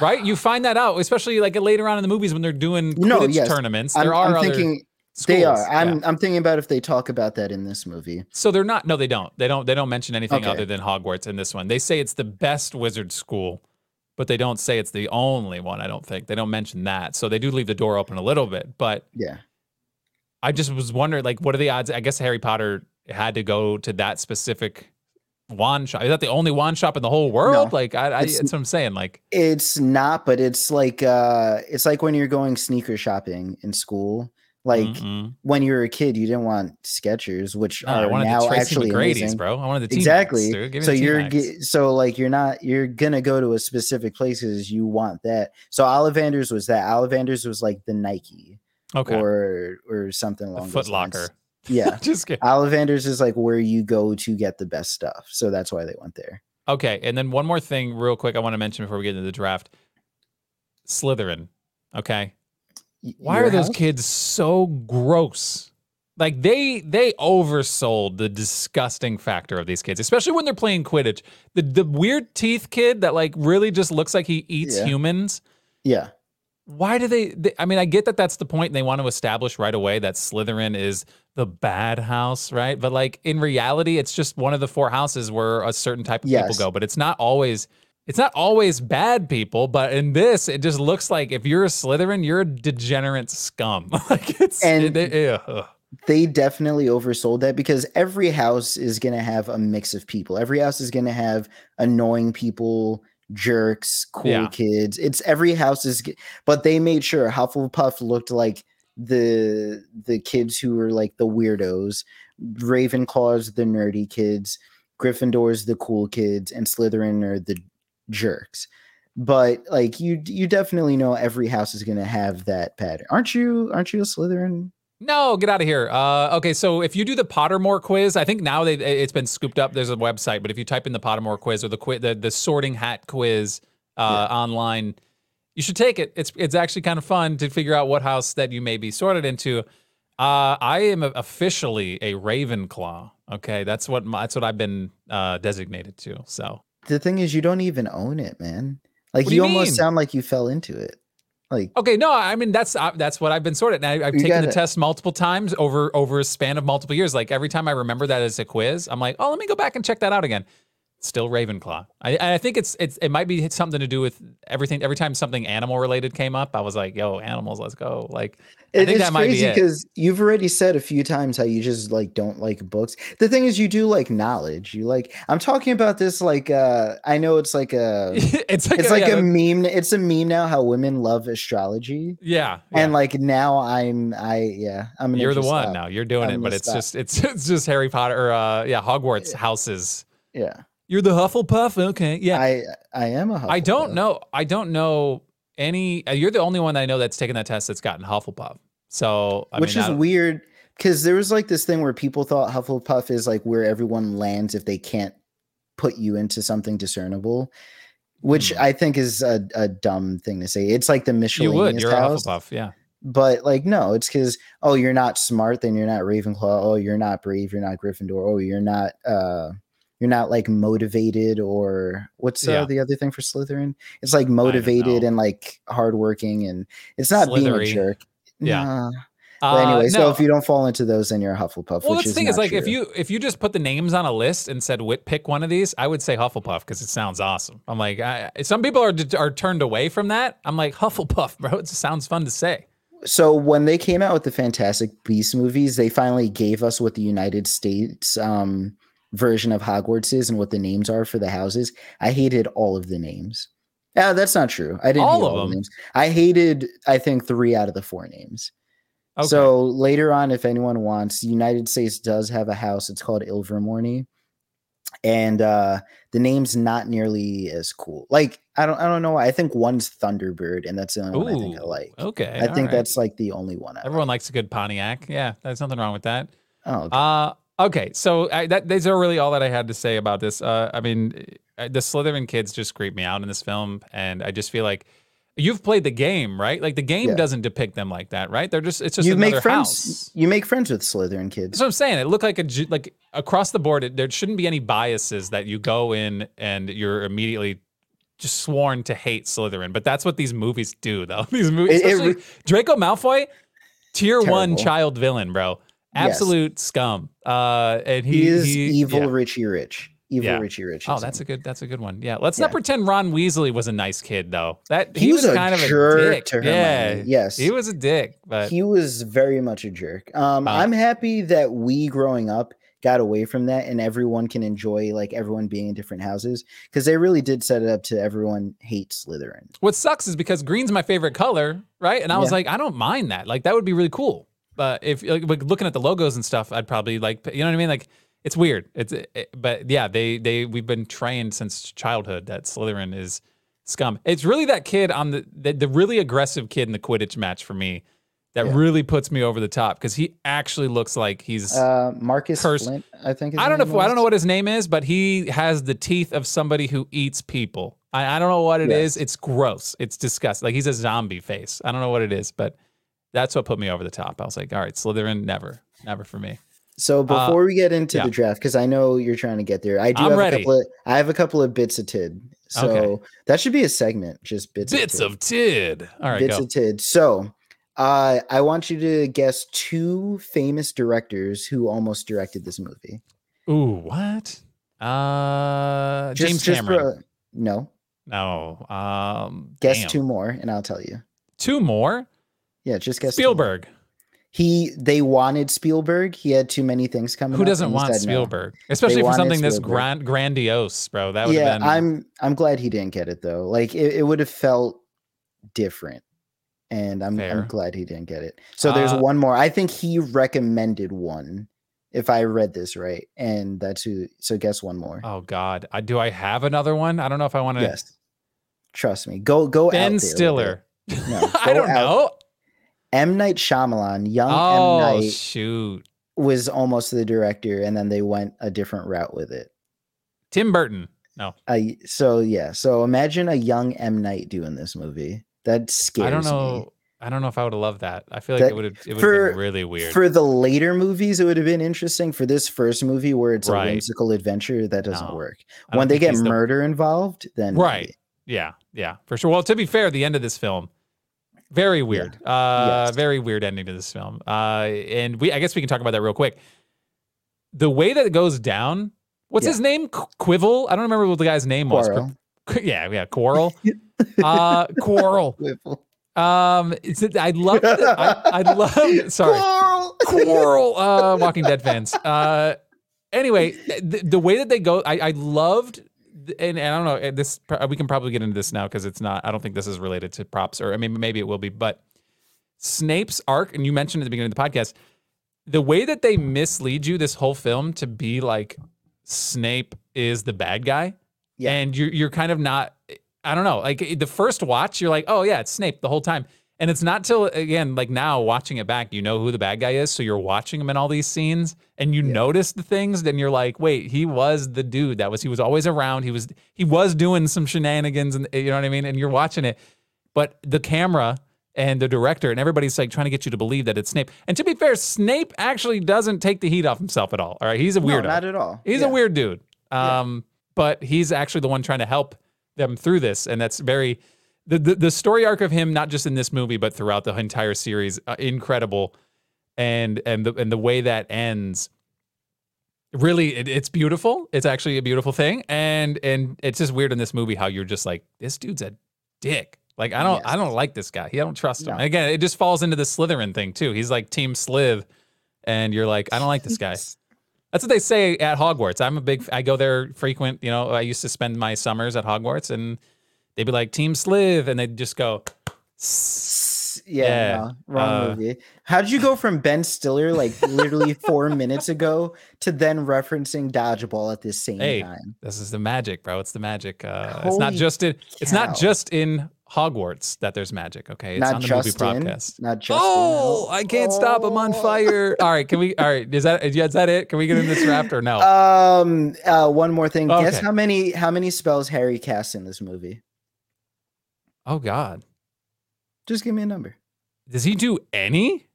Speaker 1: right? You find that out, especially like later on in the movies when they're doing
Speaker 2: No,
Speaker 1: Quidditch
Speaker 2: yes.
Speaker 1: tournaments.
Speaker 2: i'm,
Speaker 1: There are
Speaker 2: I'm
Speaker 1: other
Speaker 2: thinking
Speaker 1: schools.
Speaker 2: they are i'm
Speaker 1: yeah.
Speaker 2: i'm thinking about if they talk about that in this movie
Speaker 1: So they're not. No, they don't. They don't. They don't mention anything
Speaker 2: Okay.
Speaker 1: other than Hogwarts in this one. They say it's the best wizard school, but they don't say it's the only one. I don't think they don't mention that. So they do leave the door open a little bit, but
Speaker 2: yeah
Speaker 1: I just was wondering, like, what are the odds? I guess Harry Potter had to go to that specific wand shop. Is that the only wand shop in the whole world?
Speaker 2: No,
Speaker 1: like, I, I, that's what I'm saying. Like,
Speaker 2: It's not, but it's like uh it's like when you're going sneaker shopping in school. Like
Speaker 1: mm-mm.
Speaker 2: when you were a kid, you didn't want Skechers, which
Speaker 1: No,
Speaker 2: are now actually
Speaker 1: McGrady's,
Speaker 2: amazing.
Speaker 1: bro. I wanted the
Speaker 2: Exactly.
Speaker 1: dude.
Speaker 2: So
Speaker 1: the
Speaker 2: you're ge- so like you're not you're gonna go to a specific places you want that. So Ollivanders was that. Ollivanders was like the Nike
Speaker 1: okay.
Speaker 2: or or something along
Speaker 1: Foot. Locker.
Speaker 2: Yeah.
Speaker 1: just kidding.
Speaker 2: Ollivanders is like where you go to get the best stuff. So that's why they went there.
Speaker 1: Okay, and then one more thing, real quick, I want to mention before we get into the draft. Slytherin. Okay, why are those kids so gross? Like they they oversold the disgusting factor of these kids, especially when they're playing Quidditch. The the weird teeth kid that like really just looks like he eats
Speaker 2: Yeah.
Speaker 1: humans.
Speaker 2: Yeah.
Speaker 1: Why do they, they? I mean, I get that that's the point. And they want to establish right away that Slytherin is the bad house, right? But like in reality, it's just one of the four houses where a certain type of
Speaker 2: Yes.
Speaker 1: people go. But it's not always. It's not always bad people, but in this, it just looks like if you're a Slytherin, you're a degenerate scum. like it's
Speaker 2: And-
Speaker 1: it- it-
Speaker 2: they definitely oversold that because every house is going to have a mix of people. Every house is going to have annoying people, jerks, cool
Speaker 1: Yeah.
Speaker 2: kids. It's every house is, but they made sure Hufflepuff looked like the the kids who were like the weirdos, Ravenclaws the nerdy kids, Gryffindors the cool kids, and Slytherin are the jerks. But like you, you definitely know every house is going to have that pattern. Aren't you? Aren't you a Slytherin?
Speaker 1: No, get out of here. Uh, okay, so if you do the Pottermore quiz, I think now they it's been scooped up. There's a website, but if you type in the Pottermore quiz or the qui- the, the Sorting Hat quiz uh, online, you should take it. It's it's actually kind of fun to figure out what house that you may be sorted into. Uh, I am officially a Ravenclaw. Okay, that's what my, that's what I've been uh, designated to. So
Speaker 2: the thing is you don't even own it man like you,
Speaker 1: you
Speaker 2: almost sound like you fell into it like
Speaker 1: Okay, no, I mean that's uh, that's what I've been sorted. And I, I've taken the test multiple times over over a span of multiple years. Like every time I remember that as a quiz, I'm like, oh, let me go back and check that out again. Still Ravenclaw. I, I think it's it's it might be something to do with everything. Every time something animal related came up, I was like, yo, animals, let's go. Like
Speaker 2: it
Speaker 1: think
Speaker 2: is
Speaker 1: that might
Speaker 2: crazy
Speaker 1: it.
Speaker 2: because you've already said a few times how you just like don't like books the thing is you do like knowledge you like i'm talking about this like uh i know it's like a
Speaker 1: it's like
Speaker 2: it's
Speaker 1: a,
Speaker 2: like
Speaker 1: yeah,
Speaker 2: a meme it's a meme now how women love astrology
Speaker 1: yeah,
Speaker 2: and like now i'm i yeah i'm
Speaker 1: you're the one
Speaker 2: stop.
Speaker 1: now. You're doing
Speaker 2: I'm
Speaker 1: it, but it's
Speaker 2: stop.
Speaker 1: just it's it's just Harry Potter or uh, yeah Hogwarts houses.
Speaker 2: yeah
Speaker 1: You're the Hufflepuff. Okay, yeah.
Speaker 2: i i am a
Speaker 1: I don't know. I don't know any. uh, You're the only one I know that's taken that test that's gotten Hufflepuff. So I
Speaker 2: which
Speaker 1: mean,
Speaker 2: is weird because there was like this thing where people thought Hufflepuff is like where everyone lands if they can't put you into something discernible, which
Speaker 1: Hmm.
Speaker 2: I think is a, a dumb thing to say. It's like the
Speaker 1: Michelin.
Speaker 2: you
Speaker 1: would. You're
Speaker 2: house,
Speaker 1: a Hufflepuff. Yeah.
Speaker 2: but like no, it's because oh you're not smart, then you're not Ravenclaw. Oh you're not brave, you're not Gryffindor. Oh you're not uh you're not like motivated or what's uh,
Speaker 1: Yeah.
Speaker 2: the other thing for Slytherin? It's like motivated and like hardworking and it's not being a jerk.
Speaker 1: Yeah.
Speaker 2: Nah.
Speaker 1: Uh,
Speaker 2: But anyway, so
Speaker 1: no.
Speaker 2: if you don't fall into those, then you're a Hufflepuff.
Speaker 1: well,
Speaker 2: which
Speaker 1: the thing is like if you if you just put the names on a list and said "Wit, pick one of these, I would say Hufflepuff because it sounds awesome. I'm like, I, some people are are turned away from that. I'm like Hufflepuff, bro. It just sounds fun to say.
Speaker 2: So when they came out with the Fantastic Beast movies, they finally gave us what the United States um, version of Hogwarts is and what the names are for the houses. I hated all of the names. Yeah, that's not true. I didn't
Speaker 1: All of
Speaker 2: all
Speaker 1: them?
Speaker 2: the names. I hated, I think, three out of the four names.
Speaker 1: Okay.
Speaker 2: So later on, if anyone wants, United States does have a house. It's called Ilvermorny. and uh the name's not nearly as cool. Like I don't I don't know. I think one's Thunderbird, and that's the only one I think I like.
Speaker 1: Okay.
Speaker 2: I think
Speaker 1: right.
Speaker 2: that's like the only one. I
Speaker 1: everyone likes a good Pontiac. Yeah, there's nothing wrong with that.
Speaker 2: Oh, okay.
Speaker 1: Uh okay. So I, that these are really all that I had to say about this. Uh, I mean, uh, the Slytherin kids just creep me out in this film, and I just feel like you've played the game, right? Like the game
Speaker 2: Yeah.
Speaker 1: doesn't depict them like that, right? They're just it's just
Speaker 2: you
Speaker 1: another
Speaker 2: make friends.
Speaker 1: house.
Speaker 2: You make friends with Slytherin kids.
Speaker 1: That's what I'm saying. It looked like a like across the board. It, there shouldn't be any biases that you go in and you're immediately just sworn to hate Slytherin. But that's what these movies do, though. These movies,
Speaker 2: It- it
Speaker 1: Draco Malfoy, tier one child villain, bro.
Speaker 2: Yes.
Speaker 1: Absolute scum. Uh, and he,
Speaker 2: He, is
Speaker 1: he-
Speaker 2: evil
Speaker 1: yeah.
Speaker 2: Richie Rich. Evil
Speaker 1: Yeah.
Speaker 2: Richie Rich.
Speaker 1: Oh, that's a good. That's a good one. Yeah. Let's
Speaker 2: Yeah.
Speaker 1: not pretend Ron Weasley was a nice kid, though. That he,
Speaker 2: He
Speaker 1: was,
Speaker 2: was a
Speaker 1: kind of a dick. yeah.
Speaker 2: Yes.
Speaker 1: He was a dick, but
Speaker 2: he was very much a jerk. Um,
Speaker 1: Uh,
Speaker 2: I'm happy that we growing up got away from that and everyone can enjoy like everyone being in different houses because they really did set it up to everyone hates Slytherin.
Speaker 1: What sucks is because green's my favorite color, right? And I was like, I don't mind that. Like that would be really cool. But if like, looking at the logos and stuff, I'd probably like, you know what I mean? Like it's weird. It's it, but yeah, they they we've been trained since childhood that Slytherin is scum. It's really that kid on the the, the really aggressive kid in the Quidditch match for me that
Speaker 2: Yeah.
Speaker 1: really puts me over the top because he actually looks like he's.
Speaker 2: Uh, Marcus
Speaker 1: Curse-
Speaker 2: Flint, I think.
Speaker 1: I don't know. If, I don't know what his name is, but he has the teeth of somebody who eats people. I, I don't know what it is. It's gross. It's disgusting. Like he's a zombie face. I don't know what it is, but that's what put me over the top. I was like, all right, Slytherin, never, never for me.
Speaker 2: So before we get into
Speaker 1: Uh, yeah.
Speaker 2: the draft, because I know you're trying to get there, I do
Speaker 1: I'm
Speaker 2: have
Speaker 1: ready.
Speaker 2: a couple of I have a couple of bits of tid. So
Speaker 1: Okay.
Speaker 2: that should be a segment, just bits,
Speaker 1: Bits
Speaker 2: of
Speaker 1: of tid. All right,
Speaker 2: bits
Speaker 1: go.
Speaker 2: of tid. So uh, I want you to guess two famous directors who almost directed this movie.
Speaker 1: Ooh, what? Uh,
Speaker 2: Just-
Speaker 1: James
Speaker 2: just
Speaker 1: Cameron.
Speaker 2: for- no,
Speaker 1: no. Um,
Speaker 2: guess
Speaker 1: damn.
Speaker 2: two more, and I'll tell you.
Speaker 1: Two more.
Speaker 2: Yeah, just guess.
Speaker 1: Spielberg.
Speaker 2: He they wanted Spielberg. He had too many things coming.
Speaker 1: Who doesn't want
Speaker 2: said no.
Speaker 1: Spielberg, especially for
Speaker 2: wanted
Speaker 1: something this grand grandiose, bro? That would
Speaker 2: Yeah,
Speaker 1: have been.
Speaker 2: I'm I'm glad he didn't get it though. Like it, it would have felt different. And I'm
Speaker 1: Fair.
Speaker 2: I'm glad he didn't get it. So there's
Speaker 1: Uh,
Speaker 2: one more. I think he recommended one, if I read this right. And that's who so guess one more.
Speaker 1: Oh God, I, do I have another one? I don't know if I want to.
Speaker 2: yes. Trust me. Go go
Speaker 1: Ben. Stiller.
Speaker 2: No,
Speaker 1: I don't know.
Speaker 2: M Night Shyamalan, young
Speaker 1: Oh
Speaker 2: M Night
Speaker 1: shoot,
Speaker 2: was almost the director, and then they went a different route with it.
Speaker 1: Tim Burton. No,
Speaker 2: I so yeah. So imagine a young M Night doing this movie. That scares
Speaker 1: I don't
Speaker 2: me.
Speaker 1: know. I don't know if I would have loved that. I feel like
Speaker 2: That-
Speaker 1: it would have. It would
Speaker 2: for-
Speaker 1: have been really weird.
Speaker 2: For the later movies, it would have been interesting. For this first movie, where it's
Speaker 1: Right.
Speaker 2: a whimsical adventure, that doesn't
Speaker 1: No,
Speaker 2: work. When they get
Speaker 1: he's the-
Speaker 2: murder involved, then
Speaker 1: Right.
Speaker 2: maybe.
Speaker 1: Yeah, yeah, for sure. Well, to be fair, the end of this film, very weird. Uh,
Speaker 2: Yes.
Speaker 1: very weird ending to this film. Uh, and we, I guess we can talk about that real quick. The way that it goes down. What's
Speaker 2: Yeah.
Speaker 1: his name? Qu- Quibble. I don't remember what the guy's name was.
Speaker 2: Quarrel.
Speaker 1: Qu- Yeah, yeah, Quarrel. uh, Quarrel.
Speaker 2: Whipple.
Speaker 1: Um, it's, I love. I, I love. Sorry,
Speaker 2: Quarrel.
Speaker 1: Quarrel. Uh, Walking Dead fans. Uh, anyway, the, the way that they go, I, I loved. And, and I don't know. Eh, this uh, we can probably get into this now because it's not. I don't think this is related to props, or I mean, maybe it will be. But Snape's arc, and you mentioned at the beginning of the podcast, the way that they mislead you this whole film to be like Snape is the bad guy,
Speaker 2: Yeah.
Speaker 1: and you're you're kind of not. Eh, I don't know. Like eh, the first watch, you're like, oh yeah, it's Snape the whole time. And it's not till again, like now watching it back, you know who the bad guy is. So you're watching him in all these scenes and you
Speaker 2: Yeah.
Speaker 1: notice the things, then you're like, wait, he was the dude that was he was always around. He was he was doing some shenanigans and you know what I mean? And you're watching it. But the camera and the director and everybody's like trying to get you to believe that it's Snape. And to be fair, Snape actually doesn't take the heat off himself at all. All right. He's a
Speaker 2: No, not at all.
Speaker 1: He's
Speaker 2: Yeah.
Speaker 1: a weird dude.
Speaker 2: Yeah.
Speaker 1: Um, but he's actually the one trying to help them through this, and that's very the, the the story arc of him, not just in this movie, but throughout the entire series, uh, incredible. And and the and the way that ends, really, it, it's beautiful. It's actually a beautiful thing, and and it's just weird in this movie how you're just like, this dude's a dick. Like I don't I don't like this guy. I don't trust him.
Speaker 2: No.
Speaker 1: Again, it just falls into the Slytherin thing too. He's like Team Sliv, and you're like, I don't like this guy. That's what they say at Hogwarts. I'm a big. I go there frequent. You know, I used to spend my summers at Hogwarts, and they'd be like Team Sliv, and they'd just go.
Speaker 2: Yeah.
Speaker 1: Yeah,
Speaker 2: no, wrong
Speaker 1: uh,
Speaker 2: movie. How did you go from Ben Stiller like literally four minutes ago to then referencing dodgeball at the same
Speaker 1: Hey,
Speaker 2: time?
Speaker 1: This is the magic, bro. It's the magic. Uh, it's not just in. It's not just in Hogwarts that there's magic. Okay, it's
Speaker 2: Not
Speaker 1: on the
Speaker 2: just
Speaker 1: movie
Speaker 2: in.
Speaker 1: podcast.
Speaker 2: Not just.
Speaker 1: Oh,
Speaker 2: in,
Speaker 1: I can't stop. I'm on
Speaker 2: Oh.
Speaker 1: fire. All right, can we? All right, is that is that it? Can we get in this draft or no?
Speaker 2: Um. Uh. One more thing. Guess how many how many spells Harry casts in this movie?
Speaker 1: Oh God,
Speaker 2: Just give me a number.
Speaker 1: does he do any?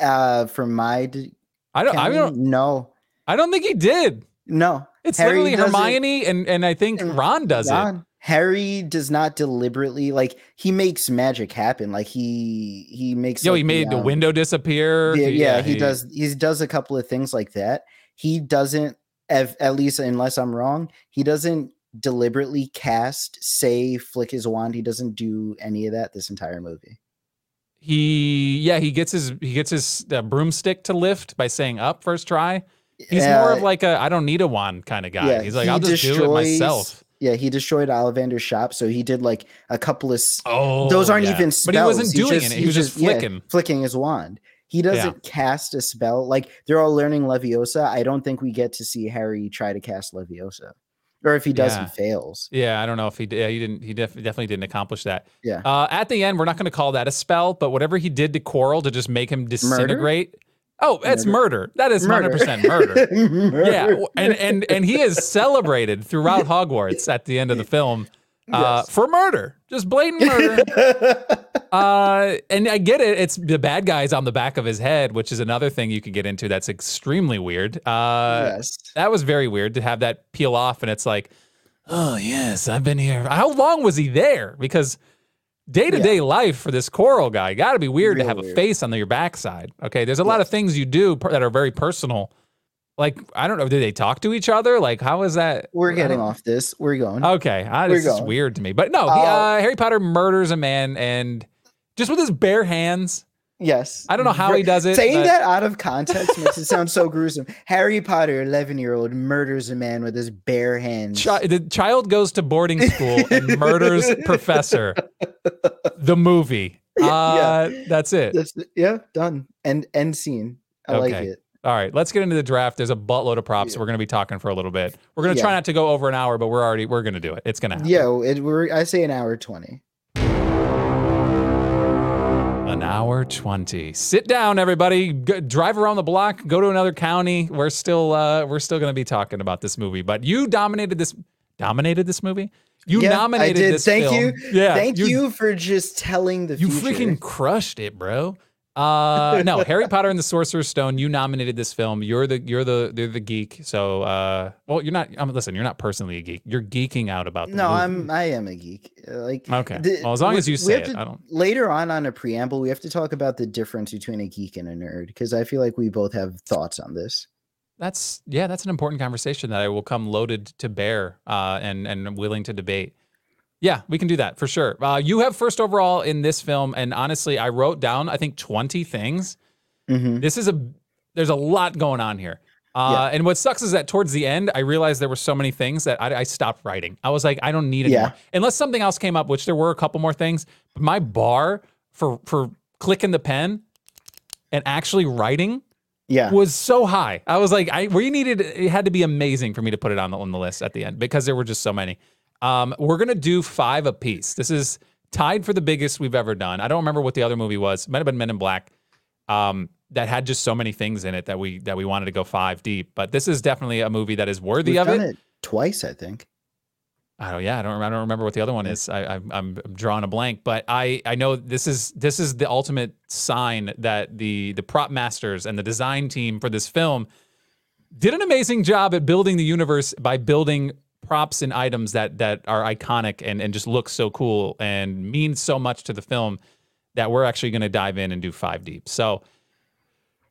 Speaker 2: Uh. From my. d-
Speaker 1: I don't. I don't.
Speaker 2: know.
Speaker 1: I don't think he did.
Speaker 2: No.
Speaker 1: It's
Speaker 2: Harry
Speaker 1: literally
Speaker 2: does it-
Speaker 1: Hermione and and I think
Speaker 2: and
Speaker 1: Ron does it.
Speaker 2: Harry does not deliberately like he makes magic happen. Like he he makes.
Speaker 1: Yo,
Speaker 2: like,
Speaker 1: he made the
Speaker 2: um,
Speaker 1: window disappear.
Speaker 2: Yeah,
Speaker 1: He-
Speaker 2: yeah, he, does. He does a couple of things like that. He doesn't, at least unless I'm wrong, he doesn't deliberately cast, say, flick his wand. He doesn't do any of that this entire movie.
Speaker 1: He yeah he gets his he gets his uh, broomstick to lift by saying up first try. He's more of
Speaker 2: Uh,
Speaker 1: like a I don't need a wand kind of guy.
Speaker 2: yeah,
Speaker 1: He's like
Speaker 2: he
Speaker 1: I'll just do it myself.
Speaker 2: Yeah, he destroyed Ollivander's shop, so he did like a couple of.
Speaker 1: Oh,
Speaker 2: those aren't
Speaker 1: yeah.
Speaker 2: even spells.
Speaker 1: But he wasn't
Speaker 2: He's
Speaker 1: doing
Speaker 2: just-
Speaker 1: it. He
Speaker 2: he's
Speaker 1: was just
Speaker 2: yeah,
Speaker 1: flicking.
Speaker 2: flicking his wand. He doesn't cast a spell. Like they're all learning Leviosa. I don't think we get to see Harry try to cast Leviosa, or if he does,
Speaker 1: Yeah.
Speaker 2: he fails.
Speaker 1: Yeah, I don't know if he did. Yeah, he didn't. He def- definitely didn't accomplish that.
Speaker 2: Yeah.
Speaker 1: Uh, at the end, we're not going to call that a spell, but whatever he did to Coral to just make him disintegrate. Oh, it's murder. That is hundred percent murder. Yeah, and and and he is celebrated throughout Hogwarts at the end of the film uh,
Speaker 2: Yes.
Speaker 1: for murder, just blatant murder. uh, and I get it; it's the bad guys on the back of his head, which is another thing you could get into. That's extremely weird. Uh,
Speaker 2: yes.
Speaker 1: That was very weird to have that peel off, and it's like, oh yes, I've been here. How long was he there? Because day to day life for this coral guy got to be weird to have a face on your backside. Okay, there's a lot of things you do per- that are very personal. Like I don't know, do they talk to each other? Like how is that?
Speaker 2: We're getting off this. We're going.
Speaker 1: Okay, uh, this is weird to me. But no, he,
Speaker 2: Uh,
Speaker 1: uh, Harry Potter murders a man and just with his bare hands.
Speaker 2: yes.
Speaker 1: I don't know how he does it,
Speaker 2: Saying
Speaker 1: but-
Speaker 2: that out of context makes it sound so gruesome. Harry Potter, 11 year old, murders a man with his bare hands.
Speaker 1: Chi- the child goes to boarding school and murders professor. The movie. Uh, That's it.
Speaker 2: That's, yeah, done. End, end scene. I like it.
Speaker 1: All right, let's get into the draft. There's a buttload of props. We're going to be talking for a little bit. We're going to try not to go over an hour, but we're already we're going to do it. It's going to happen.
Speaker 2: Yeah, it, we're, I say an hour 20.
Speaker 1: An hour 20. Sit down everybody. Go, drive around the block, go to another county. We're still uh we're still going to be talking about this movie, but you dominated this dominated this movie? You
Speaker 2: Yeah, I
Speaker 1: nominated
Speaker 2: did.
Speaker 1: this
Speaker 2: Thank
Speaker 1: film.
Speaker 2: you.
Speaker 1: Yeah.
Speaker 2: Thank you, for just telling the
Speaker 1: You
Speaker 2: future.
Speaker 1: freaking crushed it, bro. Uh no, Harry Potter and the Sorcerer's Stone. You nominated this film. You're the you're the you're the geek. So uh well, you're not. I mean, listen, you're not personally a geek. You're geeking out about the
Speaker 2: No,
Speaker 1: movie.
Speaker 2: I'm I am a geek. Like
Speaker 1: Okay.
Speaker 2: the-
Speaker 1: Well, as long
Speaker 2: we-
Speaker 1: as you say it,
Speaker 2: to-
Speaker 1: I don't-
Speaker 2: Later on on a preamble, we have to talk about the difference between a geek and a nerd because I feel like we both have thoughts on this.
Speaker 1: That's yeah, that's an important conversation that I will come loaded to bear uh, and and willing to debate. Yeah, we can do that for sure. Uh, you have first overall in this film, and honestly, I wrote down I think twenty things.
Speaker 2: Mhm.
Speaker 1: This is a there's a lot going on here. Uh, And what sucks is that towards the end, I realized there were so many things that I, I stopped writing. I was like, I don't need it
Speaker 2: Yeah.
Speaker 1: anymore. Unless something else came up, which there were a couple more things. But my bar for for clicking the pen and actually writing
Speaker 2: Yeah.
Speaker 1: was so high. I was like, I we needed it had to be amazing for me to put it on the, on the list at the end because there were just so many. Um, we're gonna do five apiece. This is tied for the biggest we've ever done. I don't remember what the other movie was. It Might have been Men in Black. Um, that had just so many things in it that we that we wanted to go five deep. But this is definitely a movie that is worthy
Speaker 2: We've
Speaker 1: of
Speaker 2: done
Speaker 1: it.
Speaker 2: it twice, I think.
Speaker 1: I don't. Yeah, I don't. I don't remember what the other one is. I, I'm, I'm drawing a blank, but I I know this is this is the ultimate sign that the the prop masters and the design team for this film did an amazing job at building the universe by building props and items that that are iconic and and just look so cool and mean so much to the film that we're actually going to dive in and do five deep. So.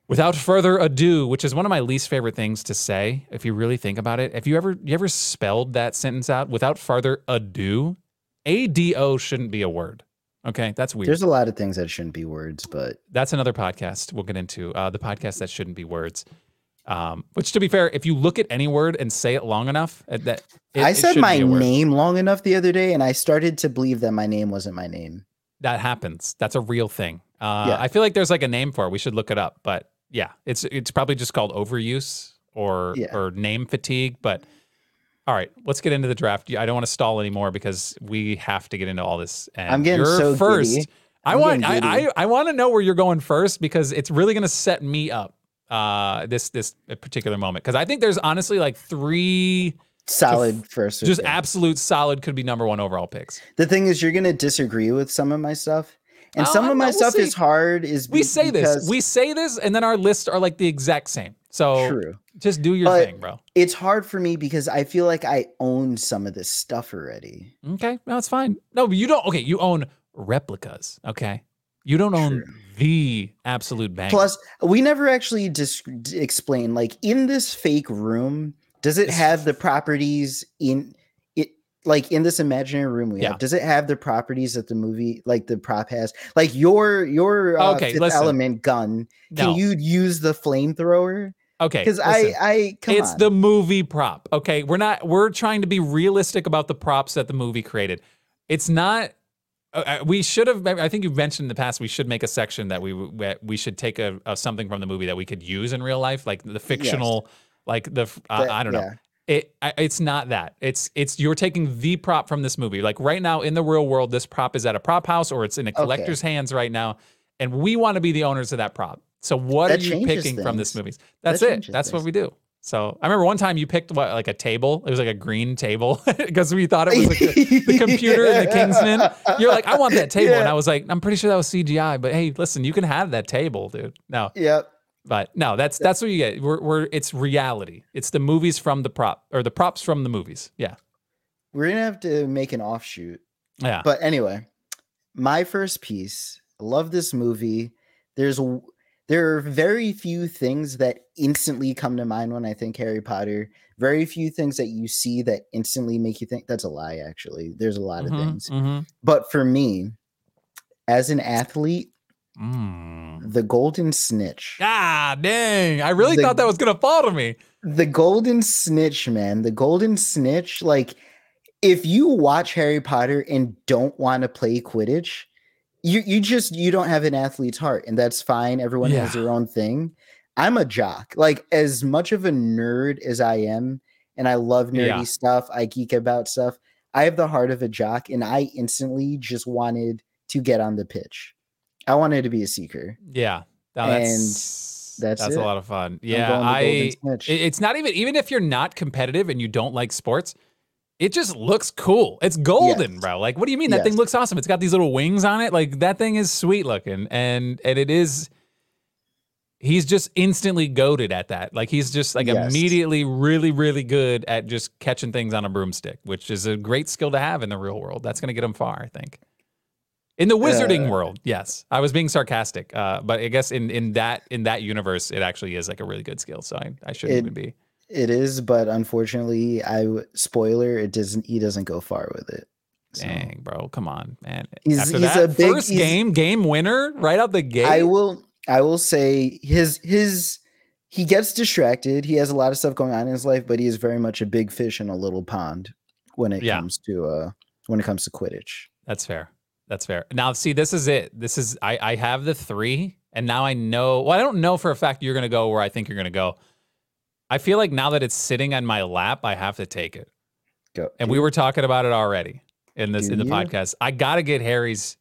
Speaker 1: Without further ado, which is one of my least favorite things to say, if you really think about it, if you ever you ever spelled that sentence out without further ado, A D O shouldn't be a word. Okay, that's weird.
Speaker 2: There's a lot of things that shouldn't be words, but
Speaker 1: that's another podcast we'll get into. Uh, the podcast that shouldn't be words. Um, which, to be fair, if you look at any word and say it long enough, uh, that it-
Speaker 2: I said my
Speaker 1: be a word.
Speaker 2: name long enough the other day, and I started to believe that my name wasn't my name.
Speaker 1: That happens. That's a real thing. Uh,
Speaker 2: Yeah.
Speaker 1: I feel like there's like a name for it. We should look it up. But yeah, it's it's probably just called overuse or
Speaker 2: Yeah.
Speaker 1: or name fatigue. But all right, let's get into the draft. I don't want to stall anymore because we have to get into all this. And
Speaker 2: I'm getting so
Speaker 1: first.
Speaker 2: giddy.
Speaker 1: I want I, I. I want to know where you're going first because it's really going to set me up uh this this particular moment because I think there's honestly like three
Speaker 2: Solid first.
Speaker 1: just
Speaker 2: pick.
Speaker 1: absolute solid could be number one overall picks.
Speaker 2: The thing is, you're gonna disagree with some of my stuff, and
Speaker 1: Oh,
Speaker 2: some of my
Speaker 1: we'll
Speaker 2: stuff
Speaker 1: see.
Speaker 2: is hard. Is
Speaker 1: We say this, we say this, and then our lists are like the exact same. So
Speaker 2: true.
Speaker 1: just do your
Speaker 2: But-
Speaker 1: thing, bro.
Speaker 2: It's hard for me because I feel like I own some of this stuff already.
Speaker 1: Okay, no, it's fine. No, but you don't. Okay, you own replicas. Okay, you don't own
Speaker 2: True.
Speaker 1: The absolute bang.
Speaker 2: Plus, we never actually dis- d- explain like in this fake room, does it have the properties in it? Like in this imaginary room we
Speaker 1: Yeah.
Speaker 2: have, does it have the properties that the movie, like the prop has? Like your your uh,
Speaker 1: Okay,
Speaker 2: Fifth
Speaker 1: listen.
Speaker 2: Element gun, can
Speaker 1: no.
Speaker 2: you use the flamethrower?
Speaker 1: okay,
Speaker 2: Because I. I come
Speaker 1: it's
Speaker 2: on.
Speaker 1: the movie prop. Okay, we're not. We're trying to be realistic about the props that the movie created. It's not. Uh, uh, we should have. I think you've mentioned in the past. We should make a section that we we, we should take a, a something from the movie that we could use in real life, like the fictional, like the. uh, I don't know.
Speaker 2: yeah.
Speaker 1: It I, it's not that. It's it's you're taking the prop from this movie. Like right now in the real world, this prop is at a prop house or it's in a collector's hands right now, and we want to be the owners of that prop. So what
Speaker 2: That
Speaker 1: are you picking from this
Speaker 2: things.
Speaker 1: movie? That's
Speaker 2: That
Speaker 1: it. That's what we do. So I remember one time you picked what like a table. It was like a green table because we thought it was like the, the computer in the Kingsman. You're like, I want that table, and I was like, I'm pretty sure that was CGI. But hey, listen, you can have that table, dude. No,
Speaker 2: Yep.
Speaker 1: but no, that's that's what you get. We're, we're it's reality. It's the movies from the prop or the props from the movies. Yeah,
Speaker 2: We're gonna have to make an offshoot.
Speaker 1: yeah.
Speaker 2: But anyway, my first piece. I love this movie. There's there are very few things that instantly come to mind when I think Harry Potter. Very few things that you see that instantly make you think that's a lie. Actually, there's a lot of
Speaker 1: Mhm,
Speaker 2: things.
Speaker 1: mhm.
Speaker 2: But for me, as an athlete,
Speaker 1: Mm.
Speaker 2: the golden snitch.
Speaker 1: Ah, dang! I really
Speaker 2: The-
Speaker 1: thought that was gonna fall to me.
Speaker 2: the golden snitch man the golden snitch like if you watch harry potter and don't want to play quidditch you you just you don't have an athlete's heart and that's fine. Everyone has their own thing. I'm a jock. Like as much of a nerd as i am and i love nerdy
Speaker 1: Yeah.
Speaker 2: stuff i geek about stuff i have the heart of a jock and i instantly just wanted to get on the pitch. I wanted to be a seeker.
Speaker 1: Yeah, no,
Speaker 2: And
Speaker 1: that's
Speaker 2: that's
Speaker 1: that's a lot of fun. Yeah,
Speaker 2: going the golden
Speaker 1: I. It's not even even if you're not competitive and you don't like sports, it just looks cool. It's golden,
Speaker 2: Yes.
Speaker 1: bro. Like, what do you mean that
Speaker 2: Yes.
Speaker 1: thing looks awesome? It's got these little wings on it. Like that thing is sweet looking, and and it is. He's just instantly goaded at that. Like he's just like
Speaker 2: Yes.
Speaker 1: immediately really really good at just catching things on a broomstick, which is a great skill to have in the real world. That's gonna get him far, I think. In the wizarding
Speaker 2: Uh,
Speaker 1: world, yes, I was being sarcastic, uh, but I guess in in that in that universe, it actually is like a really good skill. So I, I shouldn't
Speaker 2: It-
Speaker 1: even be.
Speaker 2: It is, but unfortunately, I spoiler it doesn't. He doesn't go far with it. So,
Speaker 1: Dang, bro, come on, man.
Speaker 2: He's-
Speaker 1: After
Speaker 2: he's
Speaker 1: that
Speaker 2: a big-
Speaker 1: first game, game winner, right out the gate.
Speaker 2: I will. I will say his his he gets distracted. He has a lot of stuff going on in his life, but he is very much a big fish in a little pond when it
Speaker 1: Yeah.
Speaker 2: comes to uh when it comes to Quidditch.
Speaker 1: That's fair. That's fair. Now, see, this is it. This is I I have the three, and now I know. Well, I don't know for a fact you're gonna go where I think you're gonna go. I feel like now that it's sitting on my lap, I have to take it.
Speaker 2: Go.
Speaker 1: And we were talking about it already in this in the
Speaker 2: you?
Speaker 1: podcast. I gotta get Harry's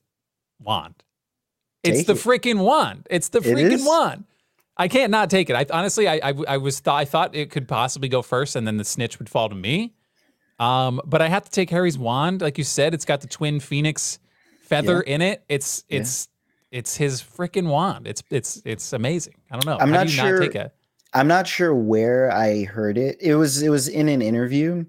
Speaker 1: wand. It's
Speaker 2: Take
Speaker 1: the
Speaker 2: it.
Speaker 1: freaking wand. It's the freaking
Speaker 2: is?
Speaker 1: wand. I can't not take it. I honestly, I, I, I was th- I thought it could possibly go first, and then the snitch would fall to me. Um, but I have to take Harry's wand, like you said. It's got the twin phoenix feather in it. It's
Speaker 2: Yeah.
Speaker 1: it's it's his freaking wand. It's it's it's amazing. I don't know.
Speaker 2: I'm
Speaker 1: How
Speaker 2: not
Speaker 1: do you
Speaker 2: sure-
Speaker 1: not take it?
Speaker 2: I'm not sure where I heard it. It was it was in an interview,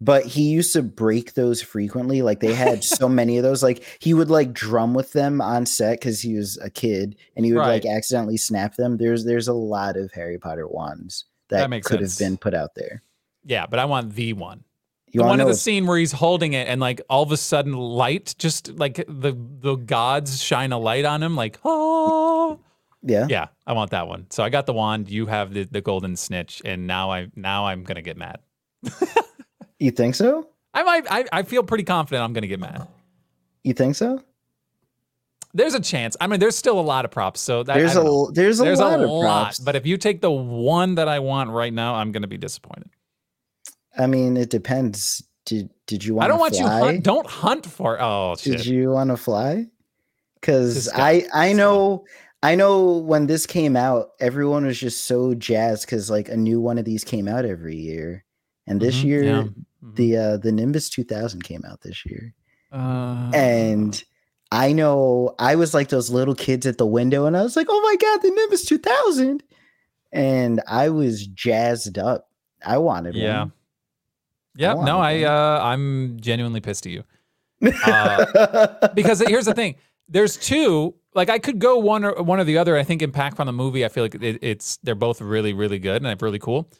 Speaker 2: but he used to break those frequently. Like they had so many of those. Like he would like drum with them on set because he was a kid, and he would like accidentally snap them. There's there's a lot of Harry Potter wands that,
Speaker 1: That
Speaker 2: could
Speaker 1: sense.
Speaker 2: have been put out there.
Speaker 1: Yeah, but I want the one.
Speaker 2: You
Speaker 1: the one
Speaker 2: to
Speaker 1: of the scene where he's holding it and like all of a sudden light, just like the the gods shine a light on him, like oh
Speaker 2: yeah.
Speaker 1: yeah, I want that one. So I got the wand. You have the, the golden snitch, and now I now I'm gonna get mad.
Speaker 2: You think so?
Speaker 1: I might. I, I feel pretty confident I'm gonna get mad.
Speaker 2: You think so?
Speaker 1: There's a chance. I mean, there's still a lot of props. So that,
Speaker 2: There's a there's a
Speaker 1: there's
Speaker 2: lot
Speaker 1: a
Speaker 2: of
Speaker 1: lot.
Speaker 2: props.
Speaker 1: But if you take the one that I want right now, I'm going to be disappointed.
Speaker 2: I mean, it depends. Did did you want? To?
Speaker 1: I don't want you hunt. Don't hunt for. Oh shit.
Speaker 2: Did you want to fly? Because I I know I know when this came out, everyone was just so jazzed because like a new one of these came out every year, and this
Speaker 1: Mhm,
Speaker 2: year
Speaker 1: yeah.
Speaker 2: the uh, the Nimbus 2000 came out this year,
Speaker 1: Uh,
Speaker 2: and I know I was like those little kids at the window, and I was like, oh my god, the Nimbus 2000, and I was jazzed up. I wanted
Speaker 1: Yeah.
Speaker 2: one.
Speaker 1: yeah. No, I. Uh, I'm genuinely pissed at you. because here's the thing there's two like i could go one or one or the other. I think impact on the movie i feel like it, it's they're both really really good and really cool.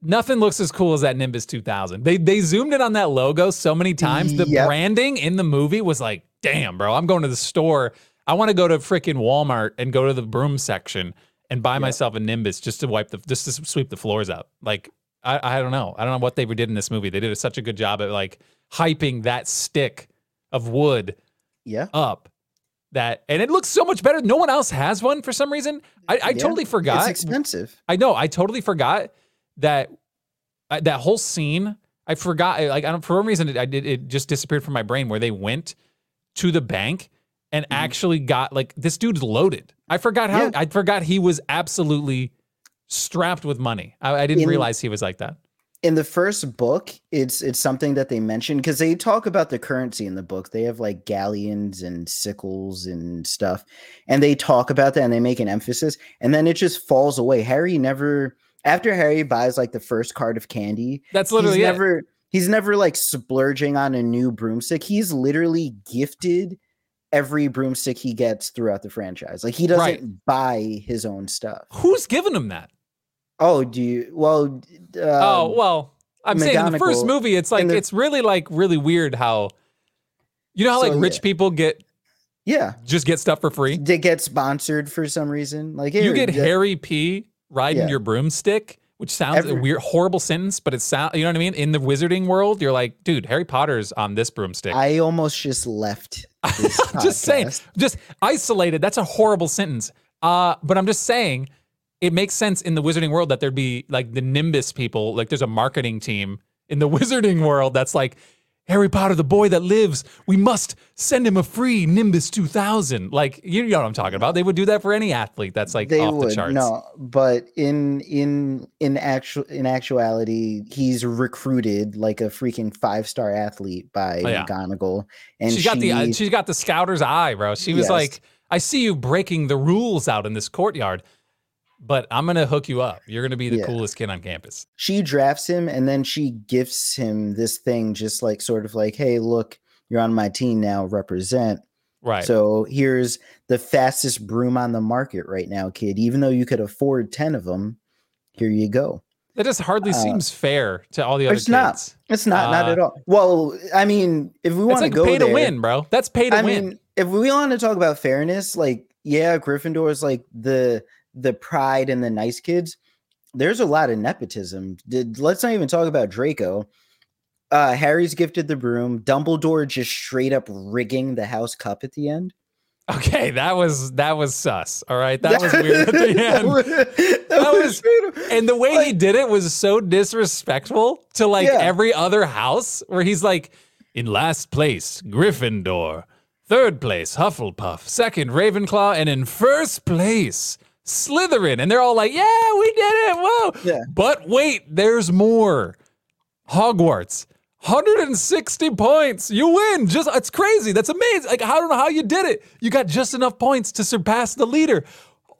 Speaker 1: Nothing looks as cool as that nimbus 2000 they they zoomed in on that logo so many times. The
Speaker 2: Yep.
Speaker 1: branding in the movie was like damn bro i'm going to the store. I want to go to freaking walmart and go to the broom section and buy myself a nimbus just to wipe the just to sweep the floors out like I, I don't know. I don't know what they did in this movie. They did such a good job at like hyping that stick of wood
Speaker 2: yeah.
Speaker 1: up that and it looks so much better no one else has one for some reason i, I
Speaker 2: Yeah.
Speaker 1: totally forgot
Speaker 2: It's expensive.
Speaker 1: i know i totally forgot that uh, that whole scene i forgot like i don't for some reason it, I did, it just disappeared from my brain where they went to the bank and
Speaker 2: Mhm.
Speaker 1: actually got like this dude's loaded i forgot how
Speaker 2: Yeah.
Speaker 1: i forgot he was absolutely strapped with money i, I didn't
Speaker 2: In-
Speaker 1: realize he was like that
Speaker 2: in the first book it's it's something that they mention because they talk about the currency in the book. They have like galleons and sickles and stuff and they talk about that and they make an emphasis and then it just falls away. Harry never after harry buys like the first card of candy
Speaker 1: that's literally
Speaker 2: he's
Speaker 1: it.
Speaker 2: never he's never like splurging on a new broomstick. He's literally gifted every broomstick he gets throughout the franchise. Like he doesn't
Speaker 1: Right.
Speaker 2: buy his own stuff.
Speaker 1: Who's giving him that
Speaker 2: oh do you well uh,
Speaker 1: oh well, I'm saying in the first movie, it's like
Speaker 2: the-
Speaker 1: it's really like really weird how you know how
Speaker 2: So,
Speaker 1: like rich
Speaker 2: yeah.
Speaker 1: people get
Speaker 2: yeah
Speaker 1: just get stuff for free.
Speaker 2: they get sponsored for some reason. Like
Speaker 1: You get
Speaker 2: yeah,
Speaker 1: Harry P riding
Speaker 2: Yeah.
Speaker 1: your broomstick, which sounds a weird, horrible sentence, but it sounds you know what I mean. In the wizarding world, you're like, dude, Harry Potter's on this broomstick.
Speaker 2: I almost just left.
Speaker 1: Just saying, just isolated. That's a horrible sentence. Uh, but I'm just saying, it makes sense in the wizarding world that there'd be like the Nimbus people. Like there's a marketing team in the wizarding world that's like Harry Potter, the boy that lives. We must send him a free Nimbus 2000. Like you know what I'm talking about. They would do that for any athlete that's like
Speaker 2: they
Speaker 1: off
Speaker 2: would
Speaker 1: the charts.
Speaker 2: no, but in in in actual in actuality, he's recruited like a freaking five star athlete by
Speaker 1: Oh, yeah.
Speaker 2: McGonagall, and
Speaker 1: she's got the uh,
Speaker 2: she-
Speaker 1: she's got the scouter's eye, bro. She was
Speaker 2: Yes.
Speaker 1: like, I see you breaking the rules out in this courtyard, but I'm gonna hook you up. You're gonna be the
Speaker 2: Yeah.
Speaker 1: coolest kid on campus.
Speaker 2: she drafts him and then she gifts him this thing just like sort of like hey look you're on my team now represent
Speaker 1: Right.
Speaker 2: so here's the fastest broom on the market right now kid even though you could afford 10 of them here you go
Speaker 1: that just hardly
Speaker 2: uh,
Speaker 1: seems fair to all the other kids.
Speaker 2: it's
Speaker 1: kids.
Speaker 2: not. it's not not
Speaker 1: Uh,
Speaker 2: at all well i mean if we want
Speaker 1: like
Speaker 2: to go
Speaker 1: pay
Speaker 2: there,
Speaker 1: to win, bro. That's pay to
Speaker 2: i
Speaker 1: win.
Speaker 2: mean if we want to talk about fairness like yeah gryffindor is like the the pride and the nice kids there's a lot of nepotism Did- let's not even talk about draco uh harry's gifted the broom dumbledore just straight up rigging the house cup at the end
Speaker 1: okay, that was that was sus. All right, that was weird at the
Speaker 2: That
Speaker 1: end.
Speaker 2: was- that
Speaker 1: That
Speaker 2: was
Speaker 1: was- And the way he did it was so disrespectful to like
Speaker 2: Yeah.
Speaker 1: every other house where he's like, in last place, Gryffindor. Third place, Hufflepuff. Second, Ravenclaw. And in first place, Slytherin. And they're all like, yeah, we did it. Whoa.
Speaker 2: Yeah.
Speaker 1: But wait, there's more. Hogwarts. 160 points. You win. Just it's crazy. That's amazing. Like I don't know how you did it. You got just enough points to surpass the leader.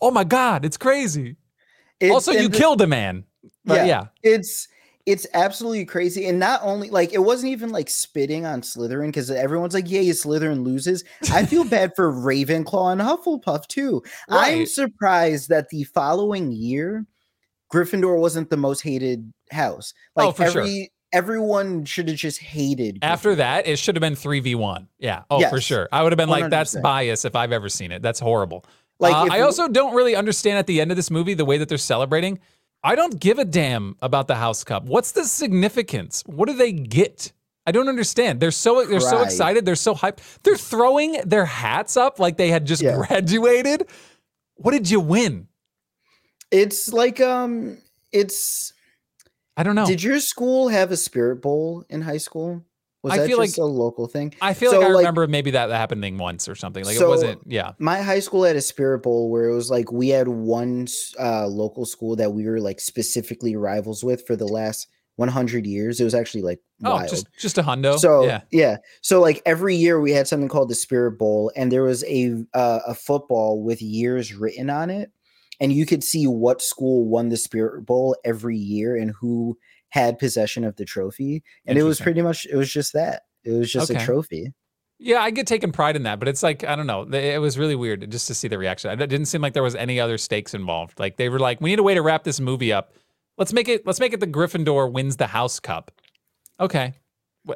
Speaker 1: Oh my god, it's crazy.
Speaker 2: It's-
Speaker 1: also, you
Speaker 2: the-
Speaker 1: killed a man. But
Speaker 2: Yeah.
Speaker 1: yeah.
Speaker 2: it's it's absolutely crazy and not only like it wasn't even like spitting on slytherin because everyone's like yeah slytherin loses i feel bad for ravenclaw and hufflepuff too i'm surprised that the following year gryffindor wasn't the most hated house like
Speaker 1: Oh, for sure.
Speaker 2: everyone should have just hated
Speaker 1: After that, it should have been 3v1. Yeah. Oh, for sure. I would have been like, that's bias if I've ever seen it. That's horrible.
Speaker 2: like
Speaker 1: Uh, I also don't really understand at the end of this movie the way that they're celebrating. I don't give a damn about the House Cup. What's the significance? What do they get I don't understand. They're so they're so excited. They're so hyped. They're throwing their hats up like they had just
Speaker 2: Yeah.
Speaker 1: graduated. What did you win?
Speaker 2: It's like um, it's.
Speaker 1: I don't know.
Speaker 2: Did your school have a spirit bowl in high school? Was
Speaker 1: I
Speaker 2: that
Speaker 1: feel
Speaker 2: just a local thing?
Speaker 1: I feel
Speaker 2: So,
Speaker 1: like I
Speaker 2: like-
Speaker 1: remember maybe that happening once or something. Like it wasn't. Yeah.
Speaker 2: My high school had a spirit bowl where it was like we had one uh, local school that we were like specifically rivals with for the last 100 years. It was actually like
Speaker 1: Oh,
Speaker 2: wild.
Speaker 1: just just a hundo.
Speaker 2: So
Speaker 1: yeah.
Speaker 2: yeah. so like every year we had something called the Spirit Bowl, and there was a uh, a football with years written on it, and you could see what school won the Spirit Bowl every year and who had possession of the trophy, and it was pretty much it was just that. It was just
Speaker 1: Okay.
Speaker 2: a trophy.
Speaker 1: Yeah, I get taken pride in that, but it's like I don't know. It was really weird just to see the reaction. It didn't seem like there was any other stakes involved. Like they were like, "We need a way to wrap this movie up. Let's make it. Let's make it the Gryffindor wins the House Cup." Okay,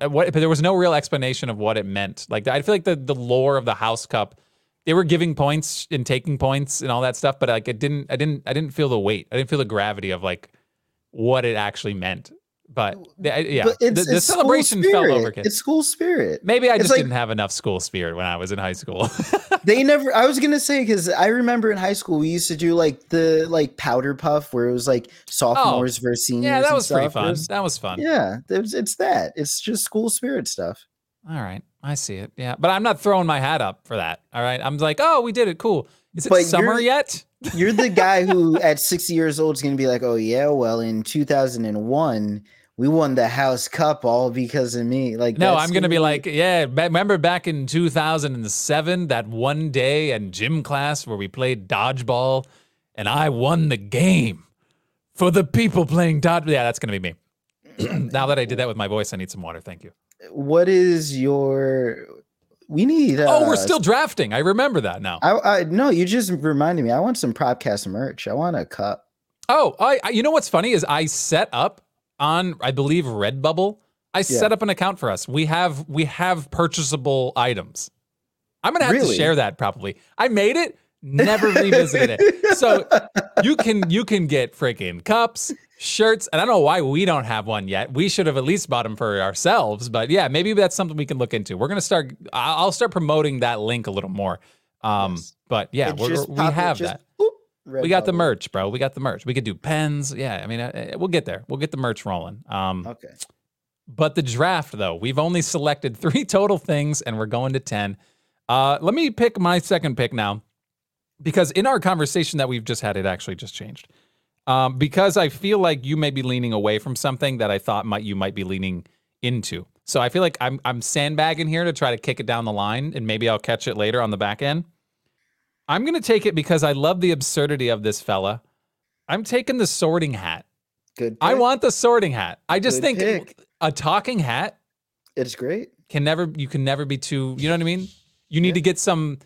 Speaker 1: uh, what? But there was no real explanation of what it meant. Like I feel like the the lore of the House Cup, they were giving points and taking points and all that stuff, but like it didn't. I didn't. I didn't feel the weight. I didn't feel the gravity of like what it actually meant. But yeah,
Speaker 2: But it's,
Speaker 1: the, the
Speaker 2: it's
Speaker 1: celebration fell
Speaker 2: over.
Speaker 1: overkill.
Speaker 2: It's school spirit.
Speaker 1: Maybe I
Speaker 2: It's
Speaker 1: just
Speaker 2: like-
Speaker 1: didn't have enough school spirit when I was in high school.
Speaker 2: they never i was gonna say because i remember in high school we used to do like the like powder puff where it was like sophomores oh, versus seniors
Speaker 1: yeah, that was pretty
Speaker 2: stuff. It
Speaker 1: fun.
Speaker 2: was-
Speaker 1: that was fun.
Speaker 2: yeah it's, it's that it's just school spirit stuff
Speaker 1: All right, I see it. Yeah, but I'm not throwing my hat up for that. All right, I'm like, oh, we did it. Cool. Is it
Speaker 2: But
Speaker 1: summer yet?
Speaker 2: You're the guy who at 60 years old is gonna be like oh yeah well in 2001 we won the house cup all because of me like
Speaker 1: No, I'm gonna be like, yeah. Remember back in 2007, that one day in gym class where we played dodgeball, and I won the game for the people playing dodge. Yeah, that's gonna be me. now that I did that with my voice, I need some water. Thank you.
Speaker 2: what is your we need uh,
Speaker 1: oh, we're still drafting. I remember that now.
Speaker 2: I, I no you just reminded me i want some propcast merch i want a cup
Speaker 1: Oh, I, I you know what's funny is I set up on I believe Redbubble. I set up an account for us. We have we have purchasable items. I'm gonna have to share that probably. I made it, never revisited it. So you can you can get freaking cups, shirts, and I don't know why we don't have one yet. We should have at least bought them for ourselves. But yeah, maybe that's something we can look into. We're gonna start. I'll start promoting that link a little more. Um,
Speaker 2: Yes.
Speaker 1: but yeah, we have
Speaker 2: just
Speaker 1: that. We got the merch, bro. We got the merch. We could do pens. Yeah, I mean, uh, uh, we'll get there. We'll get the merch rolling. Um,
Speaker 2: Okay.
Speaker 1: but the draft, though, we've only selected three total things, and we're going to ten. Uh, let me pick my second pick now, because in our conversation that we've just had, it actually just changed. Um, because I feel like you may be leaning away from something that I thought might you might be leaning into. So I feel like I'm I'm sandbagging here to try to kick it down the line, and maybe I'll catch it later on the back end. I'm gonna take it because I love the absurdity of this fella. I'm taking the sorting hat.
Speaker 2: Good.
Speaker 1: I want the sorting hat. I just
Speaker 2: Good
Speaker 1: think
Speaker 2: pick.
Speaker 1: a talking hat
Speaker 2: It's great.
Speaker 1: can never you can never be too you know what i mean you need
Speaker 2: Yeah.
Speaker 1: to get some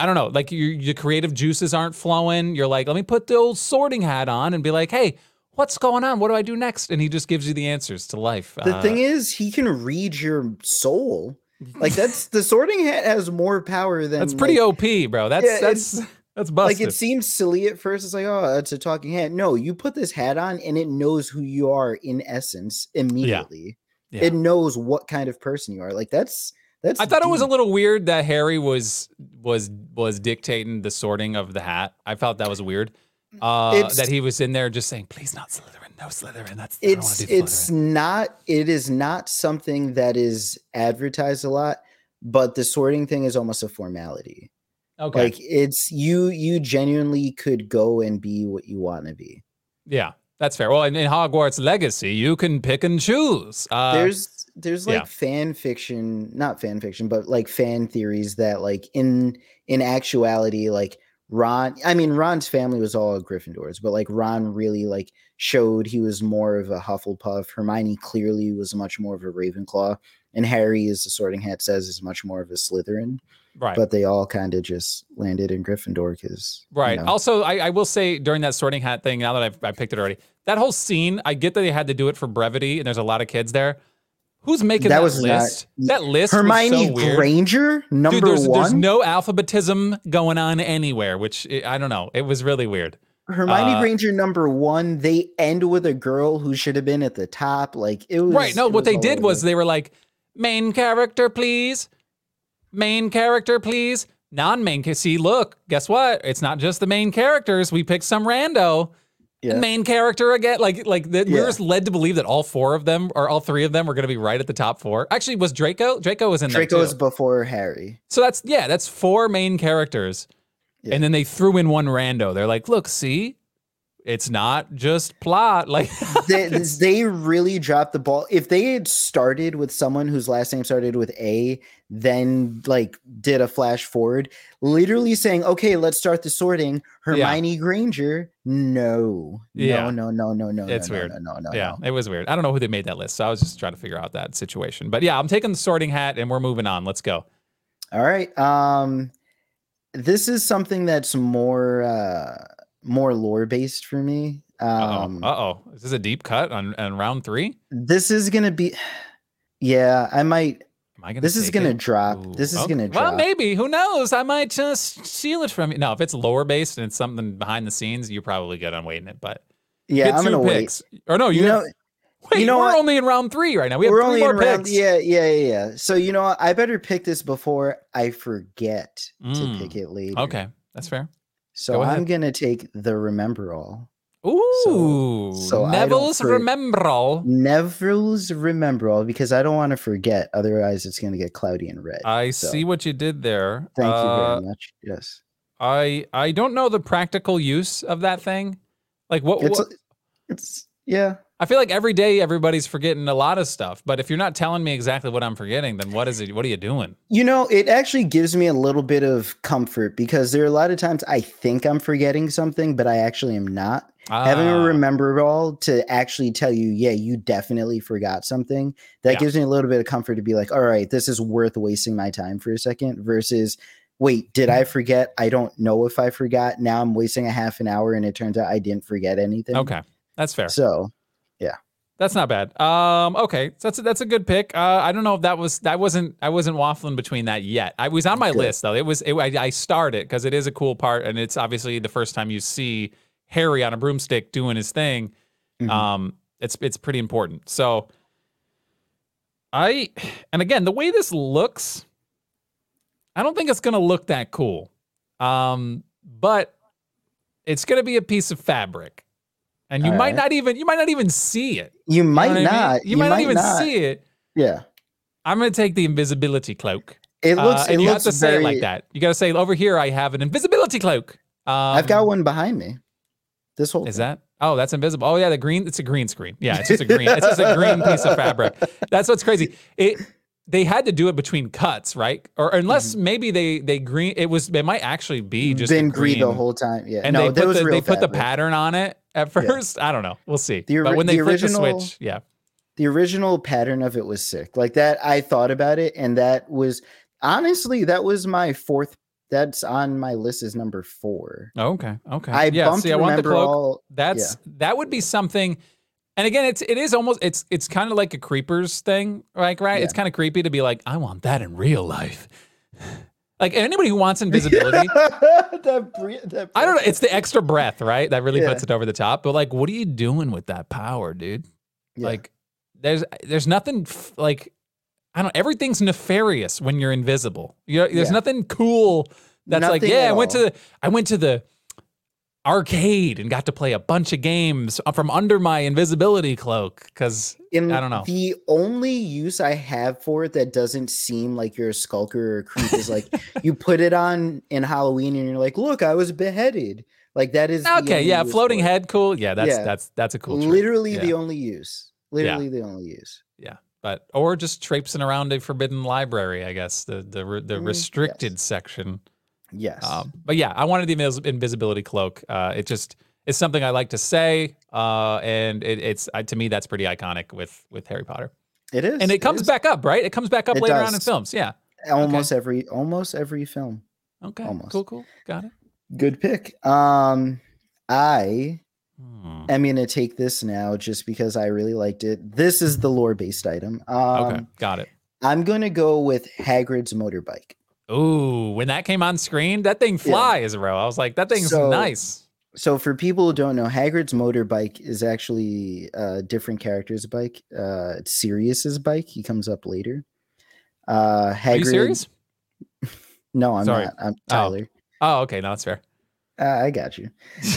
Speaker 1: i don't know like your, your creative juices aren't flowing you're like let me put the old sorting hat on and be like hey what's going on what do i do next and he just gives you the answers to life
Speaker 2: The
Speaker 1: Uh,
Speaker 2: thing is, he can read your soul. Like that's the sorting hat has more power than
Speaker 1: that's pretty
Speaker 2: like,
Speaker 1: op bro that's
Speaker 2: Yeah,
Speaker 1: that's that's busted
Speaker 2: like it seems silly at first. It's like, oh, it's a talking hat. No, you put this hat on and it knows who you are in essence immediately.
Speaker 1: Yeah.
Speaker 2: It knows what kind of person you are. Like that's that's
Speaker 1: I thought it was a little weird that Harry was was was dictating the sorting of the hat. I felt that was weird. Uh, that he was in there just saying, "Please, not Slytherin, no Slytherin." That's I don't wanna
Speaker 2: it's it's
Speaker 1: Slytherin."
Speaker 2: not it is not something that is advertised a lot, but the sorting thing is almost a formality.
Speaker 1: okay.
Speaker 2: Like it's you you genuinely could go and be what you want to be.
Speaker 1: Yeah, that's fair. Well, in, in Hogwarts Legacy, you can pick and choose. Uh,
Speaker 2: there's there's like
Speaker 1: yeah.
Speaker 2: fan fiction, not fan fiction, but like fan theories that like in in actuality, like Ron, I mean Ron's family was all Gryffindors, but like Ron really like showed he was more of a Hufflepuff. Hermione clearly was much more of a Ravenclaw, and Harry, as the Sorting Hat says, is much more of a Slytherin.
Speaker 1: right,
Speaker 2: But they all kind of just landed in Gryffindor because
Speaker 1: right. Also, I, I will say during that sorting hat thing, now that I've I picked it already, that whole scene, I get that they had to do it for brevity, and there's a lot of kids there. Who's making that,
Speaker 2: That was not-
Speaker 1: list? that list was
Speaker 2: Hermione
Speaker 1: so weird.
Speaker 2: Granger, number one.
Speaker 1: Dude, there's,
Speaker 2: one.
Speaker 1: there's no alphabetism going on anywhere, which I don't know. It was really weird.
Speaker 2: Hermione
Speaker 1: Uh,
Speaker 2: Granger number one. They end with a girl who should have been at the top. Like it was
Speaker 1: Right. No, what they did was they were like, Main character, please. Main character, please. Non-main. See, look, guess what? It's not just the main characters. We picked some rando.
Speaker 2: Yeah.
Speaker 1: Main character again. Like, like the, we
Speaker 2: Yeah.
Speaker 1: were just led to believe that all four of them or all three of them were going to be right at the top four. Actually, was Draco? Draco was in there
Speaker 2: Draco is before Harry.
Speaker 1: So that's yeah, that's four main characters.
Speaker 2: Yeah.
Speaker 1: And then they threw in one rando. They're like, look, see, it's not just plot. Like
Speaker 2: they, they really dropped the ball. If they had started with someone whose last name started with A, then like did a flash forward, literally saying, "Okay, let's start the sorting." Hermione Granger, no,
Speaker 1: Yeah.
Speaker 2: no, no, no, no, no,
Speaker 1: It's
Speaker 2: no,
Speaker 1: weird.
Speaker 2: No, no, no,
Speaker 1: yeah,
Speaker 2: no.
Speaker 1: it was weird. I don't know who they made that list. So I was just trying to figure out that situation. But yeah, I'm taking the sorting hat and we're moving on. Let's go.
Speaker 2: All right. Um, this is something that's more uh more lore based for me. Um,
Speaker 1: oh. Uh oh. Is this a deep cut on, on round three?
Speaker 2: this is gonna be. Yeah, I might.
Speaker 1: I gonna
Speaker 2: This is gonna
Speaker 1: it?
Speaker 2: drop.
Speaker 1: Ooh.
Speaker 2: This is
Speaker 1: Oh,
Speaker 2: gonna drop.
Speaker 1: Well, maybe. Who knows? I might just steal it from you. No, if it's lower based and it's something behind the scenes, you're probably good on waiting it. But
Speaker 2: Yeah,
Speaker 1: get
Speaker 2: I'm gonna wait.
Speaker 1: Or no, you,
Speaker 2: You
Speaker 1: have-
Speaker 2: know,
Speaker 1: wait,
Speaker 2: you know
Speaker 1: we're
Speaker 2: what?
Speaker 1: only in round three right now. We have
Speaker 2: we're
Speaker 1: three
Speaker 2: only
Speaker 1: more
Speaker 2: in round.
Speaker 1: picks.
Speaker 2: Yeah, yeah, yeah, yeah. So you know what? I better pick this before I forget
Speaker 1: Mm,
Speaker 2: to pick it later.
Speaker 1: Okay, that's fair.
Speaker 2: So
Speaker 1: go
Speaker 2: I'm
Speaker 1: ahead.
Speaker 2: gonna take the Remembrall.
Speaker 1: Ooh,
Speaker 2: so don't
Speaker 1: Neville's
Speaker 2: for-
Speaker 1: Remembrall.
Speaker 2: Neville's Remembrall because I don't want to forget. Otherwise, it's gonna get cloudy and red.
Speaker 1: I
Speaker 2: So,
Speaker 1: see what you did there.
Speaker 2: Thank you
Speaker 1: Uh,
Speaker 2: very much. Yes.
Speaker 1: I I don't know the practical use of that thing. Like what,
Speaker 2: It's
Speaker 1: what
Speaker 2: it's yeah.
Speaker 1: I feel like every day everybody's forgetting a lot of stuff, but if you're not telling me exactly what I'm forgetting, then what is it? What are you doing?
Speaker 2: You know, it actually gives me a little bit of comfort because there are a lot of times I think I'm forgetting something, but I actually am not. Having a
Speaker 1: Ah,
Speaker 2: Remembrall to actually tell you, yeah, you definitely forgot something, that
Speaker 1: Yeah.
Speaker 2: gives me a little bit of comfort to be like, all right, this is worth wasting my time for a second versus, wait, did
Speaker 1: Mm-hmm.
Speaker 2: I forget? I don't know if I forgot. Now I'm wasting a half an hour and it turns out I didn't forget anything.
Speaker 1: Okay, that's fair.
Speaker 2: So, yeah.
Speaker 1: That's not bad. Um, okay, so that's a, that's a good pick. Uh, I don't know if that was that wasn't I wasn't waffling between that yet. I was on my
Speaker 2: Good.
Speaker 1: list though. It was it, I, I started because it is a cool part, and it's obviously the first time you see Harry on a broomstick doing his thing.
Speaker 2: mhm.
Speaker 1: Um, it's it's pretty important. So I and again the way this looks, I don't think it's gonna look that cool. Um, but it's gonna be a piece of fabric. And you
Speaker 2: All
Speaker 1: might
Speaker 2: right.
Speaker 1: not even you might not even see it.
Speaker 2: you
Speaker 1: You know
Speaker 2: might
Speaker 1: I mean?
Speaker 2: not.
Speaker 1: You, might, not even see it.
Speaker 2: Yeah.
Speaker 1: I'm gonna take the invisibility cloak.
Speaker 2: It looks,
Speaker 1: uh,
Speaker 2: it
Speaker 1: you
Speaker 2: looks
Speaker 1: have to say it like that. You gotta say over here I have an invisibility cloak. Um,
Speaker 2: I've got one behind me. This whole
Speaker 1: Is
Speaker 2: thing.
Speaker 1: that? Oh, that's invisible. Oh yeah, the green. It's a green screen. Yeah, it's just a green. it's just a green piece of fabric. That's what's crazy. It. They had to do it between cuts, right? Or unless mm-hmm. maybe they they green. It was. It might actually be just
Speaker 2: been green the
Speaker 1: green-
Speaker 2: whole time? Yeah.
Speaker 1: And
Speaker 2: no,
Speaker 1: they put the they put the pattern on it at first. I don't know. We'll see.
Speaker 2: The
Speaker 1: but when they
Speaker 2: the
Speaker 1: flip the
Speaker 2: original-
Speaker 1: switch, yeah.
Speaker 2: the original pattern of it was sick. Like that, I thought about it, and that was honestly that was my fourth. That's on my list is number four.
Speaker 1: Oh, okay. Okay.
Speaker 2: I
Speaker 1: yeah.
Speaker 2: bumped
Speaker 1: See, I want the cloak.
Speaker 2: all.
Speaker 1: That's that would be something. And again, it's it is almost it's it's kind of like a creepers thing, like right? It's kind of creepy to be like, I want that in real life. Like anybody who wants invisibility,
Speaker 2: that, bre- that
Speaker 1: I don't know. It's the extra breath, right? That really
Speaker 2: Yeah.
Speaker 1: puts it over the top. But like, what are you doing with that power, dude?
Speaker 2: Yeah.
Speaker 1: Like, there's there's nothing f- like I don't. Everything's nefarious when you're invisible. You know, there's
Speaker 2: Yeah.
Speaker 1: nothing cool. That's like, yeah, I went to the I went to the arcade and got to play a bunch of games uh, from under my invisibility cloak because
Speaker 2: In
Speaker 1: I don't know.
Speaker 2: The only use I have for it that doesn't seem like you're a skulker or a creep is like you put it on in Halloween and you're like, look, I was beheaded. Like that is
Speaker 1: Okay, yeah, floating head, cool. Yeah, that's
Speaker 2: Yeah.
Speaker 1: that's that's a cool. trick.
Speaker 2: Literally
Speaker 1: Yeah.
Speaker 2: the only use. Literally the only use.
Speaker 1: But or just traipsing around a forbidden library, I guess the the the
Speaker 2: Mm,
Speaker 1: restricted section.
Speaker 2: Yes.
Speaker 1: Um, but yeah, I wanted the invisibility cloak. Uh, it just it's something I like to say, uh, and it, it's uh, to me that's pretty iconic with with Harry Potter.
Speaker 2: it is.
Speaker 1: And it comes
Speaker 2: is.
Speaker 1: back up, right? It comes back up
Speaker 2: It
Speaker 1: later on in films. Yeah.
Speaker 2: almost every almost every film.
Speaker 1: Okay.
Speaker 2: Almost.
Speaker 1: Cool. Cool. Got it.
Speaker 2: Good pick. Um I
Speaker 1: Hmm.
Speaker 2: I'm gonna take this now just because I really liked it. This is the lore based item. Um
Speaker 1: Okay. Got it.
Speaker 2: I'm gonna go with Hagrid's motorbike.
Speaker 1: Ooh, when that came on screen, that thing flies, bro. I was like, that thing's
Speaker 2: So-
Speaker 1: nice.
Speaker 2: So for people who don't know, Hagrid's motorbike is actually a different character's bike. Uh it's Sirius's bike. He comes up later. Uh, Hagrid,
Speaker 1: Are you serious?
Speaker 2: No, I'm
Speaker 1: Sorry.
Speaker 2: not. I'm
Speaker 1: Oh.
Speaker 2: Tyler.
Speaker 1: Oh, okay. No, that's fair.
Speaker 2: Uh, I got you.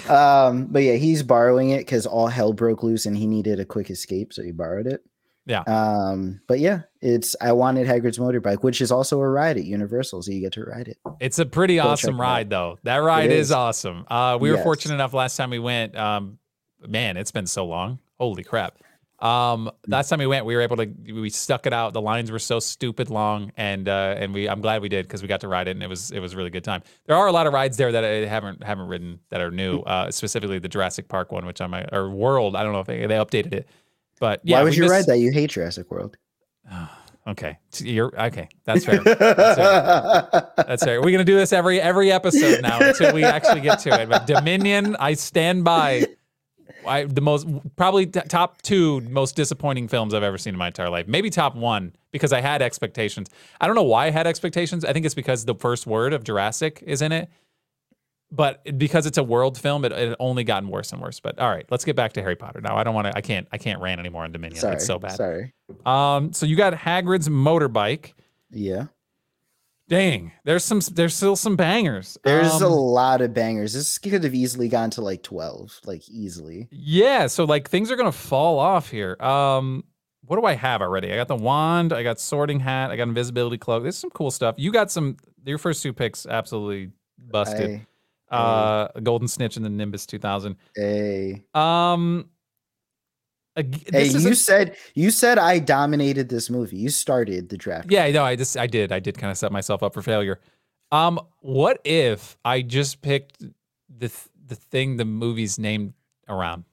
Speaker 2: um, but yeah, he's borrowing it because all hell broke loose and he needed a quick escape, so he borrowed it.
Speaker 1: Yeah.
Speaker 2: Um, but yeah, it's I wanted Hagrid's motorbike, which is also a ride at Universal, so you get to ride it.
Speaker 1: It's a pretty
Speaker 2: Go
Speaker 1: awesome ride, though. That ride is.
Speaker 2: is.
Speaker 1: awesome. Uh, we were fortunate enough last time we went. Um, man, it's been so long. Holy crap. Um, last time we went, we were able to we stuck it out. The lines were so stupid long, and uh, and we I'm glad we did because we got to ride it, and it was it was a really good time. There are a lot of rides there that I haven't haven't ridden that are new, uh, specifically the Jurassic Park one, which I might or World. I don't know if they, they updated it, but yeah.
Speaker 2: Why would you
Speaker 1: missed-
Speaker 2: ride that? You hate Jurassic World.
Speaker 1: Okay, you're okay. That's fair. That's fair. That's fair. We're gonna do this every every episode now until we actually get to it. But Dominion, I stand by. I, the most probably t- top two most disappointing films I've ever seen in my entire life. Maybe top one because I had expectations. I don't know why I had expectations. I think it's because the first word of Jurassic is in it. But because it's a world film, it, it only gotten worse and worse. But all right, let's get back to Harry Potter now. I don't want to. I can't. I can't rant anymore on Dominion.
Speaker 2: sorry,
Speaker 1: it's so bad.
Speaker 2: Sorry.
Speaker 1: Um. So you got Hagrid's motorbike.
Speaker 2: Yeah.
Speaker 1: Dang, there's some. There's still some bangers.
Speaker 2: There's a
Speaker 1: Um,
Speaker 2: lot of bangers. This could have easily gone to like 12, like easily.
Speaker 1: Yeah, so like things are gonna fall off here. Um, what do I have already? I got the wand, I got sorting hat, I got invisibility cloak. There's some cool stuff. You got some. Your first two picks absolutely busted. Uh, a golden snitch and the Nimbus 2000.
Speaker 2: hey,
Speaker 1: Um,
Speaker 2: hey, you
Speaker 1: a-
Speaker 2: said you said I dominated this movie. You started the draft.
Speaker 1: yeah, no, I just I did I did kind of set myself up for failure. Um, what if I just picked the th- the thing the movie's named around?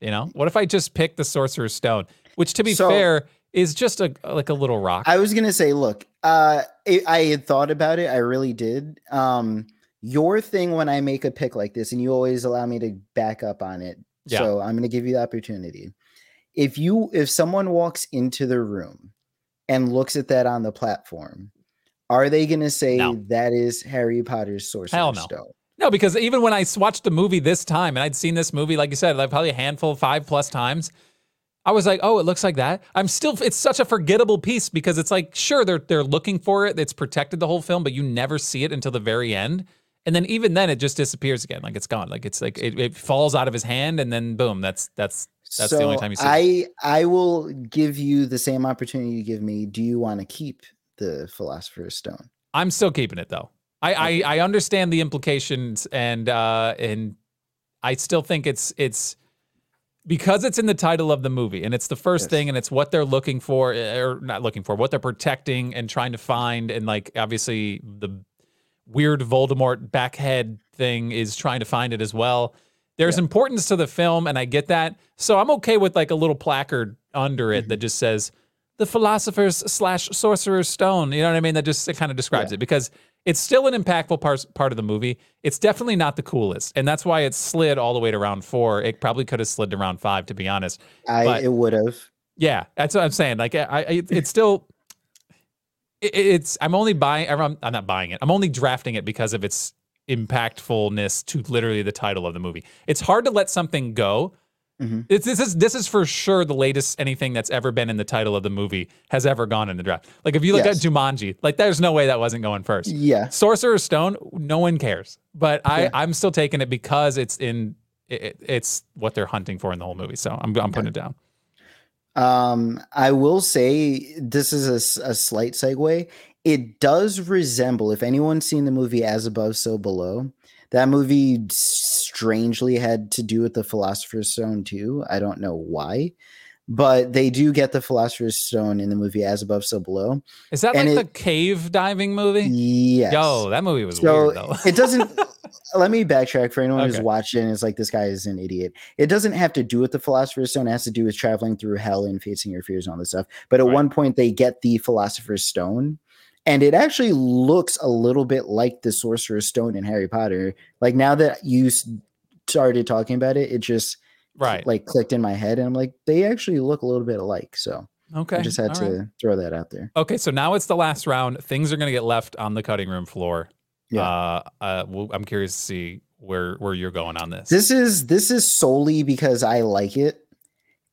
Speaker 1: You know, what if I just picked the Sorcerer's Stone, which to be
Speaker 2: So-
Speaker 1: fair is just a like a little rock.
Speaker 2: I was gonna say, look, uh, I, I had thought about it. I really did. Um, your thing when I make a pick like this, and you always allow me to back up on it.
Speaker 1: Yeah.
Speaker 2: So I'm gonna give you the opportunity. If you, if someone walks into the room and looks at that on the platform, are they gonna say
Speaker 1: No.
Speaker 2: that is Harry Potter's Sorcerer's
Speaker 1: Hell no.
Speaker 2: Stone?
Speaker 1: No, because even when I watched the movie this time, and I'd seen this movie, like you said, like probably a handful, five plus times, I was like, oh, it looks like that. I'm still, it's such a forgettable piece because it's like, sure, they're they're looking for it, it's protected the whole film, but you never see it until the very end, and then even then, it just disappears again, like it's gone, like it's like it, it falls out of his hand, and then boom, that's that's That's the only time you see.
Speaker 2: I I will give you the same opportunity you give me. Do you want to keep the Philosopher's Stone?
Speaker 1: I'm still keeping it though. I,
Speaker 2: Okay.
Speaker 1: I I understand the implications and uh and I still think it's it's because it's in the title of the movie and it's the first
Speaker 2: Yes.
Speaker 1: thing and it's what they're looking for eh, or not looking for what they're protecting and trying to find and like obviously the weird Voldemort backhead thing is trying to find it as well. There's
Speaker 2: Yeah.
Speaker 1: importance to the film and I get that. So I'm okay with like a little placard under it
Speaker 2: Mm-hmm.
Speaker 1: that just says the philosopher's slash sorcerer's stone. You know what I mean? That just it kind of describes
Speaker 2: Yeah.
Speaker 1: it because it's still an impactful part part of the movie. It's definitely not the coolest, and that's why it slid all the way to round four. It probably could have slid to round five, to be honest.
Speaker 2: I
Speaker 1: But-
Speaker 2: it would have.
Speaker 1: Yeah, that's what I'm saying. Like, I, I it's still, it, it's. I'm only buying. I'm, I'm not buying it. I'm only drafting it because of its impactfulness to literally the title of the movie. It's hard to let something go.
Speaker 2: Mhm.
Speaker 1: It's, this is this is for sure the latest anything that's ever been in the title of the movie has ever gone in the draft. Like if you look
Speaker 2: Yes.
Speaker 1: at Jumanji, like there's no way that wasn't going first.
Speaker 2: Yeah.
Speaker 1: Sorcerer's Stone, no one cares, but I
Speaker 2: Yeah.
Speaker 1: I'm still taking it because it's in it, it's what they're hunting for in the whole movie. So I'm I'm putting it down.
Speaker 2: Um, I will say this is a, a slight segue. It does resemble, if anyone's seen the movie As Above, So Below, that movie strangely had to do with the Philosopher's Stone too. I don't know why, but they do get the Philosopher's Stone in the movie As Above, So Below.
Speaker 1: Is that
Speaker 2: And
Speaker 1: like
Speaker 2: it-
Speaker 1: the cave diving movie?
Speaker 2: Yes.
Speaker 1: Yo, that movie was
Speaker 2: so
Speaker 1: weird though.
Speaker 2: it doesn't let me backtrack for anyone who's
Speaker 1: Okay.
Speaker 2: watching it's like this guy is an idiot it doesn't have to do with the philosopher's stone it has to do with traveling through hell and facing your fears and all this stuff but at
Speaker 1: Right.
Speaker 2: one point they get the philosopher's stone and it actually looks a little bit like the sorcerer's stone in harry potter like now that you started talking about it it just
Speaker 1: right.
Speaker 2: like clicked in my head and i'm like they actually look a little bit alike so
Speaker 1: okay.
Speaker 2: i just had
Speaker 1: all
Speaker 2: to
Speaker 1: right.
Speaker 2: throw that out there
Speaker 1: Okay, so now it's the last round. Things are going to get left on the cutting room floor.
Speaker 2: Yeah.
Speaker 1: Uh, uh, well, I'm curious to see where where you're going on this.
Speaker 2: This is this is solely because I like it,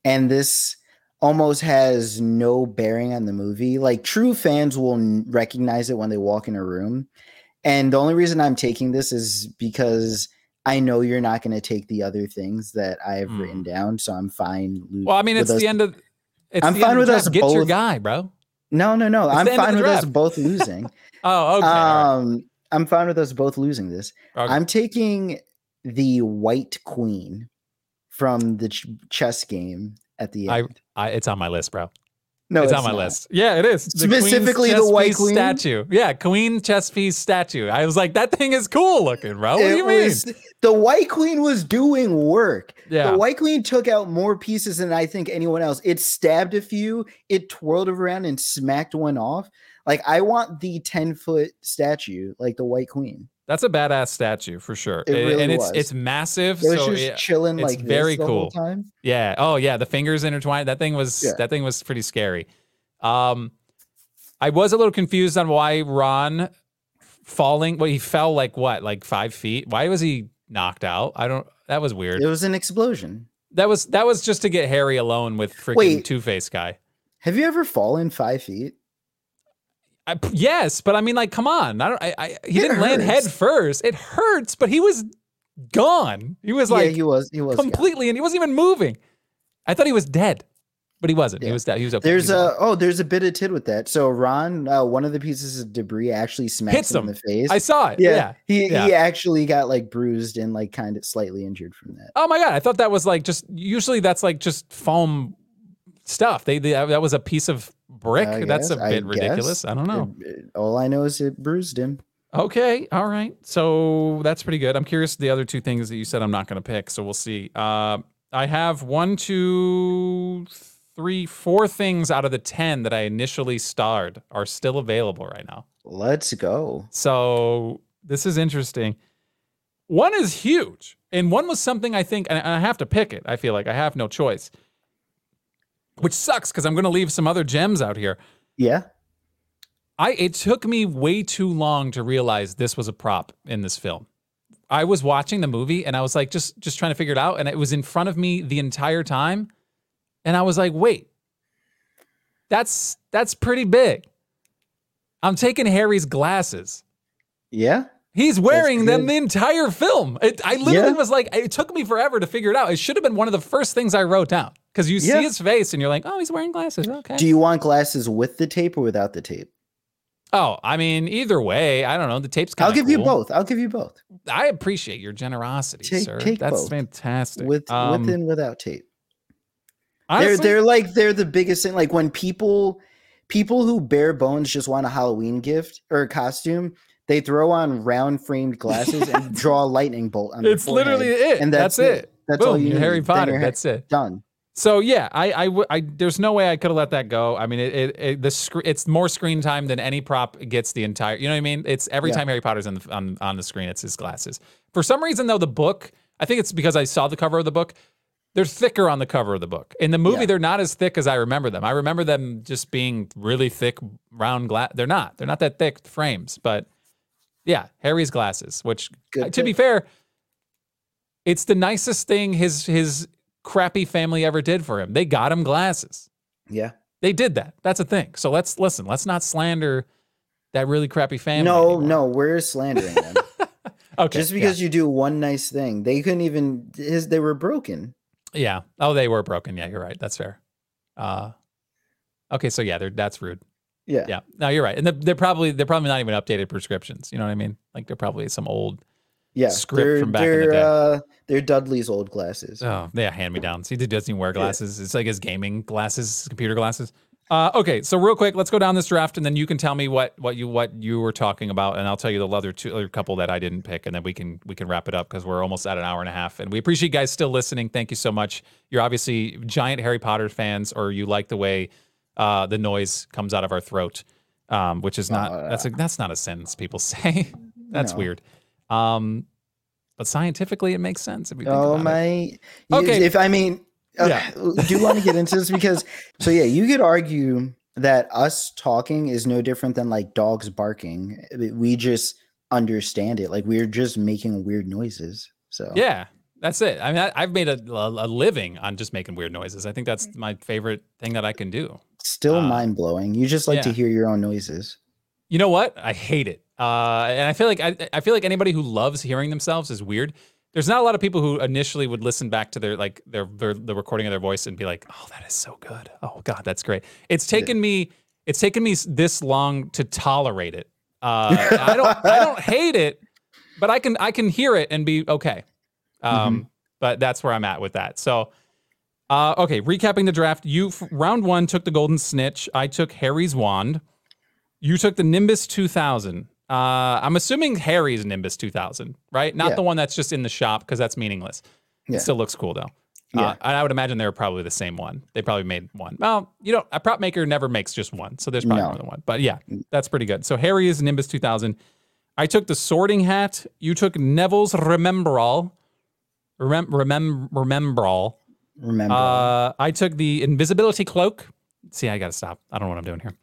Speaker 2: and this almost has no bearing on the movie. Like true fans will n- recognize it when they walk in a room. And the only reason I'm taking this is because I know you're not going to take the other things that I have
Speaker 1: Hmm.
Speaker 2: written down, so I'm fine.
Speaker 1: Well, I mean, it's
Speaker 2: us-
Speaker 1: the end of. It's
Speaker 2: I'm
Speaker 1: the
Speaker 2: fine with us.
Speaker 1: Get your
Speaker 2: both-
Speaker 1: guy, bro.
Speaker 2: No, no, no.
Speaker 1: It's
Speaker 2: I'm
Speaker 1: the end of
Speaker 2: fine with us both losing.
Speaker 1: Oh, okay. all right.
Speaker 2: um, I'm fine with us both losing this.
Speaker 1: Okay.
Speaker 2: I'm taking the White Queen from the ch- chess game at the end.
Speaker 1: I, it's on my list, bro.
Speaker 2: no,
Speaker 1: it's, on my
Speaker 2: not.
Speaker 1: list. Yeah, it is. The
Speaker 2: Specifically the White Queen?
Speaker 1: statue. Yeah, Queen chess piece statue. I was like, that thing is cool looking, bro. What do
Speaker 2: It
Speaker 1: you mean?
Speaker 2: the White Queen was doing work.
Speaker 1: Yeah.
Speaker 2: The White Queen took out more pieces than I think anyone else. It stabbed a few, it twirled around and smacked one off. Like I want the 10 foot statue, like the White Queen.
Speaker 1: That's a badass statue for sure.
Speaker 2: It really
Speaker 1: and it's
Speaker 2: was.
Speaker 1: it's massive.
Speaker 2: It was
Speaker 1: so
Speaker 2: just
Speaker 1: it-
Speaker 2: chilling
Speaker 1: it's
Speaker 2: like this
Speaker 1: very
Speaker 2: the
Speaker 1: cool.
Speaker 2: whole time.
Speaker 1: yeah. Oh yeah, the fingers intertwined. That thing was
Speaker 2: Yeah.
Speaker 1: that thing was pretty scary. Um, I was a little confused on why Ron falling. Well, he fell like what, like five feet. Why was he knocked out? I don't. That was weird.
Speaker 2: It was an explosion.
Speaker 1: That was that was just to get Harry alone with freaking Two Face guy.
Speaker 2: Have you ever fallen five feet?
Speaker 1: I, yes, but I mean, like, come on. I don't. I, I he
Speaker 2: It
Speaker 1: didn't land head first. It hurts, but he was gone. He was like
Speaker 2: yeah, he was. He was. gone.
Speaker 1: completely, and he wasn't even moving. I thought he was dead, but he wasn't. He was dead. He was okay.
Speaker 2: There's
Speaker 1: was
Speaker 2: a oh, there's a bit of tid with that. So Ron, uh, one of the pieces of debris actually smacks
Speaker 1: Hits
Speaker 2: him in the face.
Speaker 1: I saw it.
Speaker 2: yeah,
Speaker 1: Yeah.
Speaker 2: he
Speaker 1: yeah.
Speaker 2: he actually got like bruised and like kind of slightly injured from that.
Speaker 1: Oh my god! I thought that was like just usually that's like just foam stuff. They, they that was a piece of brick.
Speaker 2: I
Speaker 1: that's a
Speaker 2: guess, I
Speaker 1: bit ridiculous.
Speaker 2: guess.
Speaker 1: I don't know.
Speaker 2: It- it- all I know is it bruised him.
Speaker 1: Okay, all right. So that's pretty good. I'm curious the other two things that you said I'm not going to pick. So we'll see. Uh, I have one, two, three, four things out of the ten that I initially starred are still available right now.
Speaker 2: Let's go.
Speaker 1: So this is interesting. One is huge, and one was something I think, and I have to pick it. I feel like I have no choice, which sucks because I'm going to leave some other gems out here.
Speaker 2: Yeah.
Speaker 1: I it took me way too long to realize this was a prop in this film. I was watching the movie and I was like just just trying to figure it out and it was in front of me the entire time and I was like, "Wait. That's that's pretty big." I'm taking Harry's glasses.
Speaker 2: Yeah.
Speaker 1: He's wearing them the entire film. It, I literally
Speaker 2: Yeah.
Speaker 1: was like, it took me forever to figure it out. It should have been one of the first things I wrote down because you
Speaker 2: Yeah.
Speaker 1: see his face and you're like, oh, he's wearing glasses. Okay.
Speaker 2: Do you want glasses with the tape or without the tape?
Speaker 1: oh, I mean, either way, I don't know. The tape's kind
Speaker 2: I'll give you both. I'll give you both.
Speaker 1: I appreciate your generosity,
Speaker 2: Take-
Speaker 1: sir.
Speaker 2: take
Speaker 1: That's
Speaker 2: both.
Speaker 1: fantastic.
Speaker 2: With
Speaker 1: Um,
Speaker 2: with and without tape.
Speaker 1: honestly,
Speaker 2: they're they're like they're the biggest thing. Like when people people who bare bones just want a Halloween gift or a costume, they throw on round framed glasses and draw a lightning bolt on.
Speaker 1: it's literally it.
Speaker 2: and
Speaker 1: that's,
Speaker 2: that's
Speaker 1: it.
Speaker 2: it. That's
Speaker 1: Boom,
Speaker 2: all you
Speaker 1: Harry
Speaker 2: need. Then
Speaker 1: Potter.
Speaker 2: Ha-
Speaker 1: That's it.
Speaker 2: Done.
Speaker 1: So yeah, I, I, w- I- there's no way I could have let that go. I mean, it, it, it the sc- it's more screen time than any prop gets the entire. You know what I mean? It's every
Speaker 2: Yeah.
Speaker 1: time Harry Potter's on the on, on the screen, it's his glasses. For some reason, though, the book. I think it's because I saw the cover of the book. They're thicker on the cover of the book. In the movie,
Speaker 2: Yeah.
Speaker 1: they're not as thick as I remember them. I remember them just being really thick, round glass. They're not. They're not that thick frames. But yeah, Harry's glasses. Which,
Speaker 2: Good
Speaker 1: to be fair, it's the nicest thing his his crappy family ever did for him. They got him glasses.
Speaker 2: Yeah.
Speaker 1: They did that. That's a thing. So let's listen. Let's not slander that really crappy family.
Speaker 2: No,
Speaker 1: anymore.
Speaker 2: no, we're slandering them.
Speaker 1: Okay.
Speaker 2: Just because you do one nice thing, they couldn't even. His they were broken.
Speaker 1: yeah. yeah. Oh, they were broken. Yeah, you're right. That's fair. Uh, okay. So yeah, they're, that's rude.
Speaker 2: Yeah.
Speaker 1: Yeah. No, you're right. And they're, they're probably they're probably not even updated prescriptions. You know what I mean? Like they're probably some old.
Speaker 2: Yeah.
Speaker 1: Script
Speaker 2: they're,
Speaker 1: from back in the day.
Speaker 2: Uh, they're Dudley's old glasses.
Speaker 1: Oh, yeah, hand me downs. He doesn't wear glasses. It's like his gaming glasses, his computer glasses. Uh, okay, so real quick, let's go down this draft, and then you can tell me what what you what you were talking about, and I'll tell you the other two other couple that I didn't pick, and then we can we can wrap it up because we're almost at an hour and a half, and we appreciate you guys still listening. Thank you so much. You're obviously giant Harry Potter fans, or you like the way uh, the noise comes out of our throat, um, which is not
Speaker 2: Uh,
Speaker 1: that's a, that's not a sentence people say. that's
Speaker 2: No.
Speaker 1: weird. Um, but scientifically, it makes sense if you think
Speaker 2: Oh
Speaker 1: about it.
Speaker 2: my! you-
Speaker 1: Okay.
Speaker 2: If I mean, uh,
Speaker 1: Yeah.
Speaker 2: do you want to get into this because so yeah, you could argue that us talking is no different than like dogs barking. We just understand it. Like we're just making weird noises. So
Speaker 1: Yeah. That's it. I mean, I, I've made a, a, a living on just making weird noises. I think that's my favorite thing that I can do.
Speaker 2: Still
Speaker 1: Uh,
Speaker 2: mind blowing. You just like to hear your own noises.
Speaker 1: You know what? I hate it. Uh, and I feel like I, I feel like anybody who loves hearing themselves is weird. There's not a lot of people who initially would listen back to their like their, their the recording of their voice and be like, "Oh, that is so good. Oh God, that's great." It's taken me it's taken me this long to tolerate it. Uh, I don't I don't hate it, but I can I can hear it and be okay. Um, But that's where I'm at with that. So, uh, okay, recapping the draft. You round one took the golden snitch. I took Harry's wand. You took the Nimbus 2000. Uh, I'm assuming Harry's Nimbus 2000, right? Not
Speaker 2: Yeah.
Speaker 1: the one that's just in the shop because that's meaningless.
Speaker 2: Yeah.
Speaker 1: It still looks cool though.
Speaker 2: Yeah.
Speaker 1: Uh, and I would imagine they were probably the same one. They probably made one. Well, you know, a prop maker never makes just one, so there's probably
Speaker 2: No.
Speaker 1: more than one. But yeah, that's pretty good. So Harry is Nimbus 2000. I took the Sorting Hat. You took Neville's Remembrall. Remem- remem- Remembrall.
Speaker 2: Remember.
Speaker 1: Uh, I took the invisibility cloak. See, I gotta stop. I don't know what I'm doing here.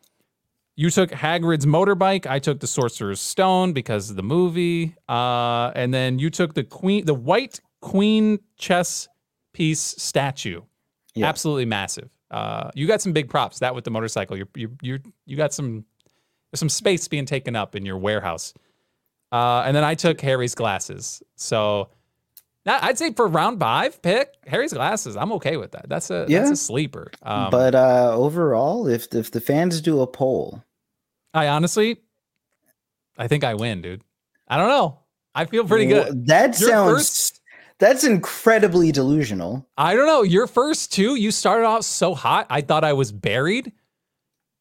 Speaker 1: You took Hagrid's motorbike. I took the Sorcerer's Stone because of the movie. Uh, and then you took the queen, the white queen chess piece statue.
Speaker 2: Yeah.
Speaker 1: Absolutely massive. Uh, you got some big props. That with the motorcycle, you you you you got some some space being taken up in your warehouse. Uh, and then I took Harry's glasses. So I'd say for round five pick Harry's glasses. I'm okay with that. That's a that's a sleeper. Um,
Speaker 2: but uh overall, if if the fans do a poll,
Speaker 1: I honestly, I think I win, dude. I don't know. I feel pretty good.
Speaker 2: That
Speaker 1: Your
Speaker 2: sounds
Speaker 1: first-
Speaker 2: that's incredibly delusional.
Speaker 1: I don't know. Your first two, you started off so hot. I thought I was buried.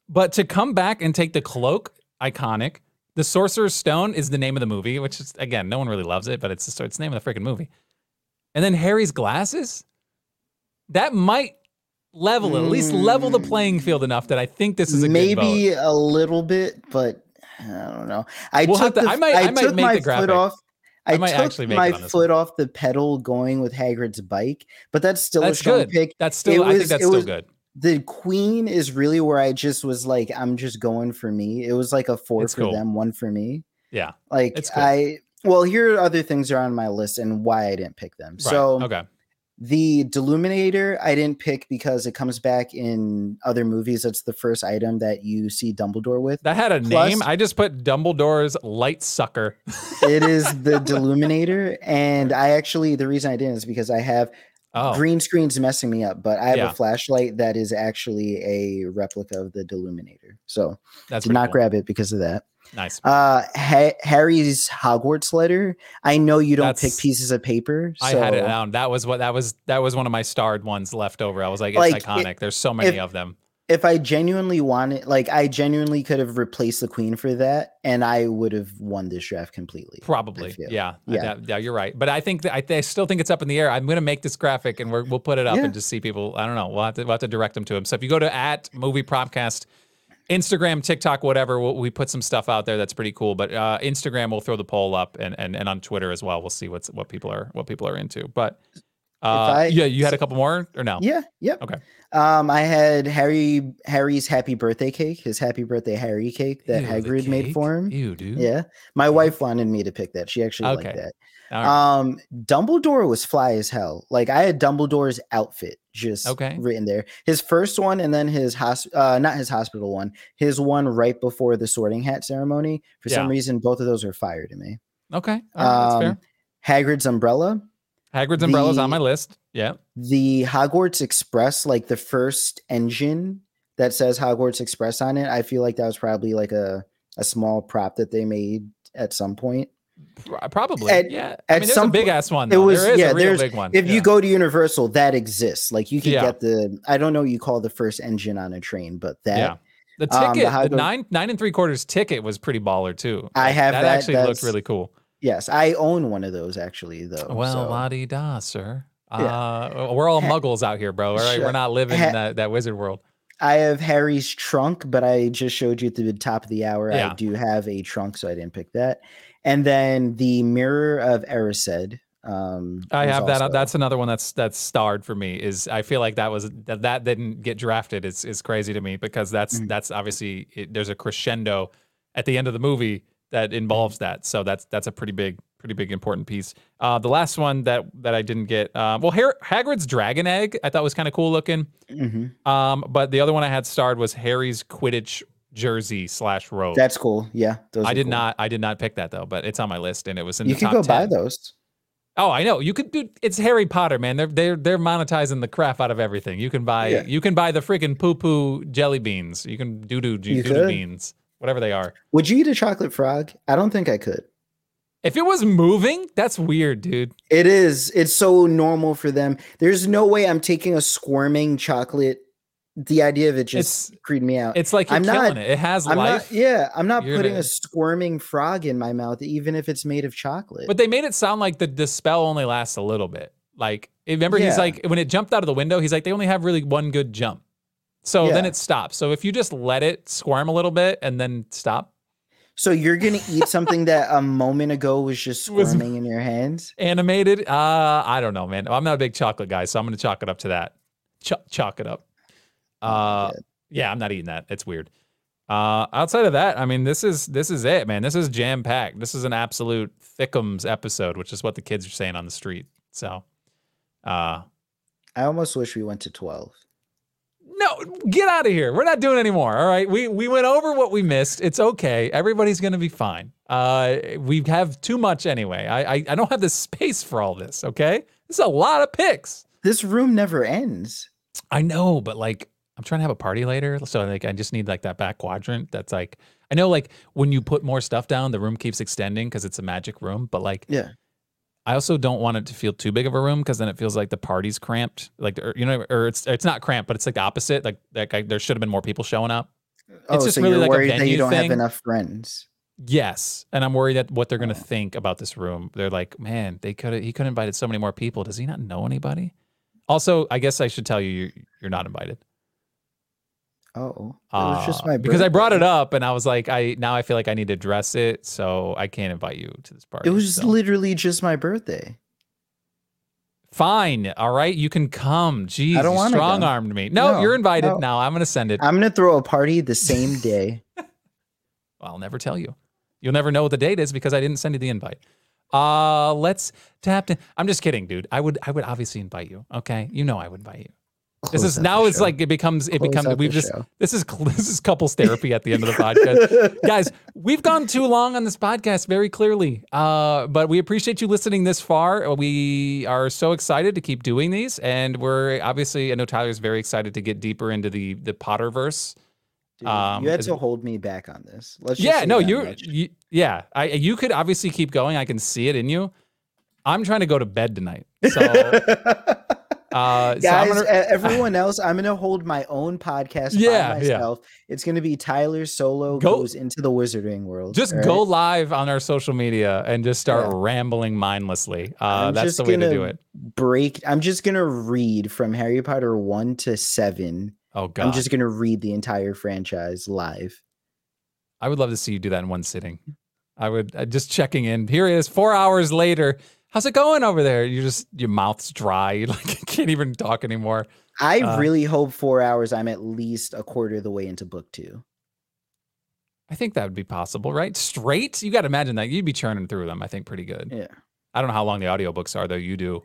Speaker 1: But to come back and take the cloak, iconic. The Sorcerer's Stone is the name of the movie, which is again, no one really loves it, but it's the, it's the name of the freaking movie. And then Harry's glasses, that might level at least level the hmm. playing field enough that I think this is a.
Speaker 2: Maybe a little bit, but I don't know. I
Speaker 1: We'll
Speaker 2: took
Speaker 1: to-
Speaker 2: the,
Speaker 1: I might- I might
Speaker 2: took
Speaker 1: make
Speaker 2: my
Speaker 1: the graphic.
Speaker 2: foot off. I,
Speaker 1: I might
Speaker 2: took
Speaker 1: actually make
Speaker 2: my foot off the pedal going with Hagrid's bike, but that's still
Speaker 1: That's
Speaker 2: a strong
Speaker 1: good.
Speaker 2: pick.
Speaker 1: That's still
Speaker 2: It
Speaker 1: I think that's still
Speaker 2: was-
Speaker 1: good.
Speaker 2: The Queen is really where I just was like, I'm just going for me. It was like a four
Speaker 1: It's
Speaker 2: for
Speaker 1: cool.
Speaker 2: them, one for me.
Speaker 1: Yeah.
Speaker 2: Like
Speaker 1: It's cool.
Speaker 2: I well, here are other things that are on my list and why I didn't pick them.
Speaker 1: Right.
Speaker 2: So
Speaker 1: okay.
Speaker 2: The Deluminator I didn't pick because it comes back in other movies. That's the first item that you see Dumbledore with.
Speaker 1: That had a
Speaker 2: Plus-
Speaker 1: name. I just put Dumbledore's light sucker.
Speaker 2: it is the Deluminator, and I actually the reason I didn't is because I have
Speaker 1: Oh,
Speaker 2: green screens messing me up, but I have
Speaker 1: Yeah.
Speaker 2: a flashlight that is actually a replica of the Deluminator. So
Speaker 1: that's
Speaker 2: did not
Speaker 1: cool.
Speaker 2: grab it because of that.
Speaker 1: Nice.
Speaker 2: Uh, ha- Harry's Hogwarts letter. I know you don't
Speaker 1: That's-
Speaker 2: pick pieces of paper.
Speaker 1: I had it down. That was what that was. That was one of my starred ones left over. I was like, it's
Speaker 2: Like,
Speaker 1: iconic.
Speaker 2: it-
Speaker 1: There's so many
Speaker 2: if-
Speaker 1: of them.
Speaker 2: if I genuinely wanted, like, I genuinely could have replaced the Queen for that, and I would have won this draft completely.
Speaker 1: Probably. Yeah.
Speaker 2: Yeah.
Speaker 1: yeah. You're right. But I think that I, I still think it's up in the air. I'm gonna make this graphic and we're, we'll put it up
Speaker 2: Yeah.
Speaker 1: and just see people. I don't know. We'll have to we'll have to direct them to him. So if you go to at movie propcast. Instagram, TikTok, whatever, we'll, we put some stuff out there that's pretty cool. But uh, Instagram, we'll throw the poll up, and, and and on Twitter as well. We'll see what's what people are what people are into. But uh,
Speaker 2: I-
Speaker 1: yeah, you had a couple more or no?
Speaker 2: Yeah. Yep.
Speaker 1: Okay.
Speaker 2: Um, I had Harry Harry's happy birthday cake, his happy birthday Harry cake that
Speaker 1: Ew,
Speaker 2: Hagrid made for him.
Speaker 1: Ew, dude.
Speaker 2: Yeah. My wife wanted me to pick that. She actually liked that.
Speaker 1: Right.
Speaker 2: Um, Dumbledore was fly as hell. Like I had Dumbledore's outfit just
Speaker 1: Okay.
Speaker 2: written there. His first one, and then his hos- uh, not his hospital one. His one right before the Sorting Hat ceremony. For some reason, both of those are fire to me.
Speaker 1: okay. Right, that's fair.
Speaker 2: Um, Hagrid's umbrella,
Speaker 1: Hagrid's umbrella's on my list. Yeah.
Speaker 2: the Hogwarts Express, like the first engine that says Hogwarts Express on it. I feel like that was probably like a a small prop that they made at some point.
Speaker 1: Pro- Probably.
Speaker 2: At-
Speaker 1: yeah. I mean, there's a
Speaker 2: some
Speaker 1: big ass one.
Speaker 2: it was-
Speaker 1: there is
Speaker 2: yeah,
Speaker 1: a real
Speaker 2: there's-
Speaker 1: big one.
Speaker 2: If
Speaker 1: yeah.
Speaker 2: you go to Universal, that exists. Like you can
Speaker 1: Yeah.
Speaker 2: get the I don't know what you call the first engine on a train, but that
Speaker 1: yeah. The
Speaker 2: um, the
Speaker 1: ticket, the, nine nine and three quarters ticket was pretty baller too.
Speaker 2: I have
Speaker 1: that.
Speaker 2: that,
Speaker 1: actually looked really cool.
Speaker 2: yes, I own one of those actually though.
Speaker 1: Well,
Speaker 2: so.
Speaker 1: la di da, sir. Uh, we're all
Speaker 2: Ha-
Speaker 1: muggles out here, bro. All right, we're not living
Speaker 2: ha-
Speaker 1: in that, that wizard world.
Speaker 2: I have Harry's trunk, but I just showed you at the top of the hour.
Speaker 1: Yeah.
Speaker 2: I do have a trunk, so I didn't pick that. And then the mirror of Erised. Um,
Speaker 1: I have that. That's another one that's that's starred for me. Is I feel like that was that, that didn't get drafted. It's is crazy to me because that's
Speaker 2: Mhm.
Speaker 1: that's obviously it, there's a crescendo at the end of the movie that involves that. So that's that's a pretty big pretty big important piece. Uh, the last one that that I didn't get, uh, well, Har- Hagrid's dragon egg I thought was kind of cool looking.
Speaker 2: hmm
Speaker 1: Um, but the other one I had starred was Harry's Quidditch jersey slash robe.
Speaker 2: That's cool. Yeah, those
Speaker 1: I did
Speaker 2: cool.
Speaker 1: not I did not pick that though, but it's on my list and it was in
Speaker 2: You
Speaker 1: the
Speaker 2: could
Speaker 1: top
Speaker 2: go buy those.
Speaker 1: Oh, I know. You could do. It's Harry Potter, man. They're they're they're monetizing the crap out of everything. You can buy
Speaker 2: Yeah.
Speaker 1: you can buy the freaking poo poo jelly beans. You can doo doo doo doo beans, whatever they are.
Speaker 2: Would you eat a chocolate frog? I don't think I could.
Speaker 1: If it was moving, that's weird, dude.
Speaker 2: It is. It's so normal for them. There's no way I'm taking a squirming chocolate. The idea of it just creeped me out.
Speaker 1: It's like you're
Speaker 2: I'm
Speaker 1: killing
Speaker 2: not-
Speaker 1: it. It has
Speaker 2: I'm
Speaker 1: life.
Speaker 2: not. Yeah, I'm not
Speaker 1: You're
Speaker 2: putting
Speaker 1: gonna-
Speaker 2: a squirming frog in my mouth, even if it's made of chocolate.
Speaker 1: But they made it sound like the, the spell only lasts a little bit. Like remember, he's like when it jumped out of the window, he's like they only have really one good jump. So then it stops. So if you just let it squirm a little bit and then stop,
Speaker 2: so you're gonna eat something that a moment ago was just
Speaker 1: Was-
Speaker 2: squirming in your hands?
Speaker 1: animated. Uh, I don't know, man. I'm not a big chocolate guy, so I'm gonna chalk it up to that. Ch- chalk it up. Uh,
Speaker 2: Yeah.
Speaker 1: yeah, I'm not eating that. It's weird. Uh, outside of that, I mean, this is this is it, man. This is jam packed. This is an absolute thickums episode, which is what the kids are saying on the street. So, uh,
Speaker 2: I almost wish we went to twelve.
Speaker 1: no, get out of here. We're not doing anymore. All right, we we went over what we missed. It's okay. Everybody's gonna be fine. Uh, we have too much anyway. I I, I don't have the space for all this. Okay, this is a lot of picks.
Speaker 2: This room never ends.
Speaker 1: I know, but like I'm trying to have a party later, so like I just need like that back quadrant. That's like I know like when you put more stuff down, the room keeps extending because it's a magic room. But like
Speaker 2: Yeah.
Speaker 1: I also don't want it to feel too big of a room because then it feels like the party's cramped. Like or, you know, or it's it's not cramped, but it's like the opposite. Like like I, there should have been more people showing up.
Speaker 2: Oh,
Speaker 1: just
Speaker 2: so
Speaker 1: really
Speaker 2: you're
Speaker 1: like
Speaker 2: worried that you don't
Speaker 1: thing.
Speaker 2: have enough friends.
Speaker 1: Yes, and I'm worried that what they're gonna
Speaker 2: Oh.
Speaker 1: think about this room. They're like, man, they could he could have invited so many more people. Does he not know anybody? Also, I guess I should tell you you're, you're not invited.
Speaker 2: Oh, it was just
Speaker 1: Uh,
Speaker 2: my
Speaker 1: because I brought it up and I was like, I now I feel like I need to address it, so I can't invite you to this party.
Speaker 2: It was
Speaker 1: so.
Speaker 2: literally just my birthday.
Speaker 1: fine. All right, you can come. Jeez,
Speaker 2: I don't
Speaker 1: you
Speaker 2: wanna
Speaker 1: strong armed me. No,
Speaker 2: No,
Speaker 1: you're invited
Speaker 2: no.
Speaker 1: now. I'm gonna send it.
Speaker 2: I'm gonna throw a party the same day.
Speaker 1: I'll never tell you. You'll never know what the date is because I didn't send you the invite. Uh, let's tap in. I'm just kidding, dude. I would I would obviously invite you. Okay, you know I would invite you. This is now it's
Speaker 2: show.
Speaker 1: like it becomes it
Speaker 2: Close
Speaker 1: becomes we've just
Speaker 2: show.
Speaker 1: this is this is couples therapy at the end of the podcast. guys we've gone too long on this podcast very clearly uh, but we appreciate you listening this far we are so excited to keep doing these and we're obviously i know tyler's very excited to get deeper into the the potterverse
Speaker 2: Dude,
Speaker 1: Um,
Speaker 2: you had
Speaker 1: is-
Speaker 2: to hold me back on this. Let's just
Speaker 1: yeah no you, you yeah i you could obviously keep going i can see it in you i'm trying to go to bed tonight so uh so I'm gonna-
Speaker 2: everyone else, I'm gonna hold my own podcast
Speaker 1: Yeah,
Speaker 2: by
Speaker 1: yeah.
Speaker 2: myself. It's gonna be Tyler solo
Speaker 1: Go-
Speaker 2: goes into the wizarding world.
Speaker 1: just
Speaker 2: all
Speaker 1: go live on our social media and just start
Speaker 2: Yeah.
Speaker 1: rambling mindlessly uh that's the way to do it
Speaker 2: break. I'm just gonna read from Harry Potter one to seven.
Speaker 1: oh god
Speaker 2: I'm just gonna read the entire franchise live.
Speaker 1: I would love to see you do that in one sitting. I would uh, just checking in. Here it is, four hours later. How's it going over there? You just your mouth's dry. You like can't even talk anymore.
Speaker 2: I
Speaker 1: Uh,
Speaker 2: really hope four hours. I'm at least a quarter of the way into book two.
Speaker 1: I think that would be possible, right? Straight? You got to imagine that you'd be churning through them. I think pretty good.
Speaker 2: Yeah.
Speaker 1: I don't know how long the audiobooks are though. You do,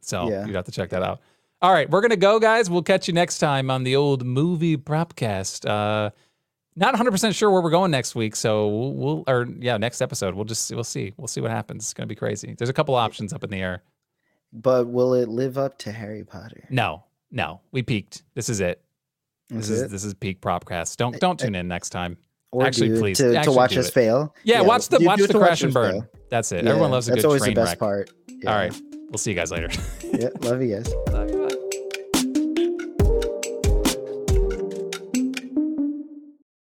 Speaker 1: so
Speaker 2: Yeah.
Speaker 1: you'd have to check that out. All right, we're gonna go, guys. We'll catch you next time on the old movie propcast. Uh, not 100 percent sure where we're going next week, so we'll, or yeah, next episode. We'll just we'll see. We'll see what happens. It's gonna be crazy. There's a couple options up in the air.
Speaker 2: But will it live up to Harry Potter?
Speaker 1: No, no, we peaked. This is it. This
Speaker 2: Is
Speaker 1: is
Speaker 2: it?
Speaker 1: this is peak propcast. Don't eh, don't tune eh. in next time.
Speaker 2: Or
Speaker 1: actually,
Speaker 2: do
Speaker 1: please,
Speaker 2: to, to watch us
Speaker 1: it.
Speaker 2: fail.
Speaker 1: Yeah, watch the watch the
Speaker 2: to
Speaker 1: crash and burn.
Speaker 2: fail.
Speaker 1: That's it. Everyone loves a
Speaker 2: That's
Speaker 1: good
Speaker 2: always
Speaker 1: train
Speaker 2: the best
Speaker 1: wreck.
Speaker 2: part.
Speaker 1: All right, we'll see you guys later.
Speaker 2: Yeah, love you guys.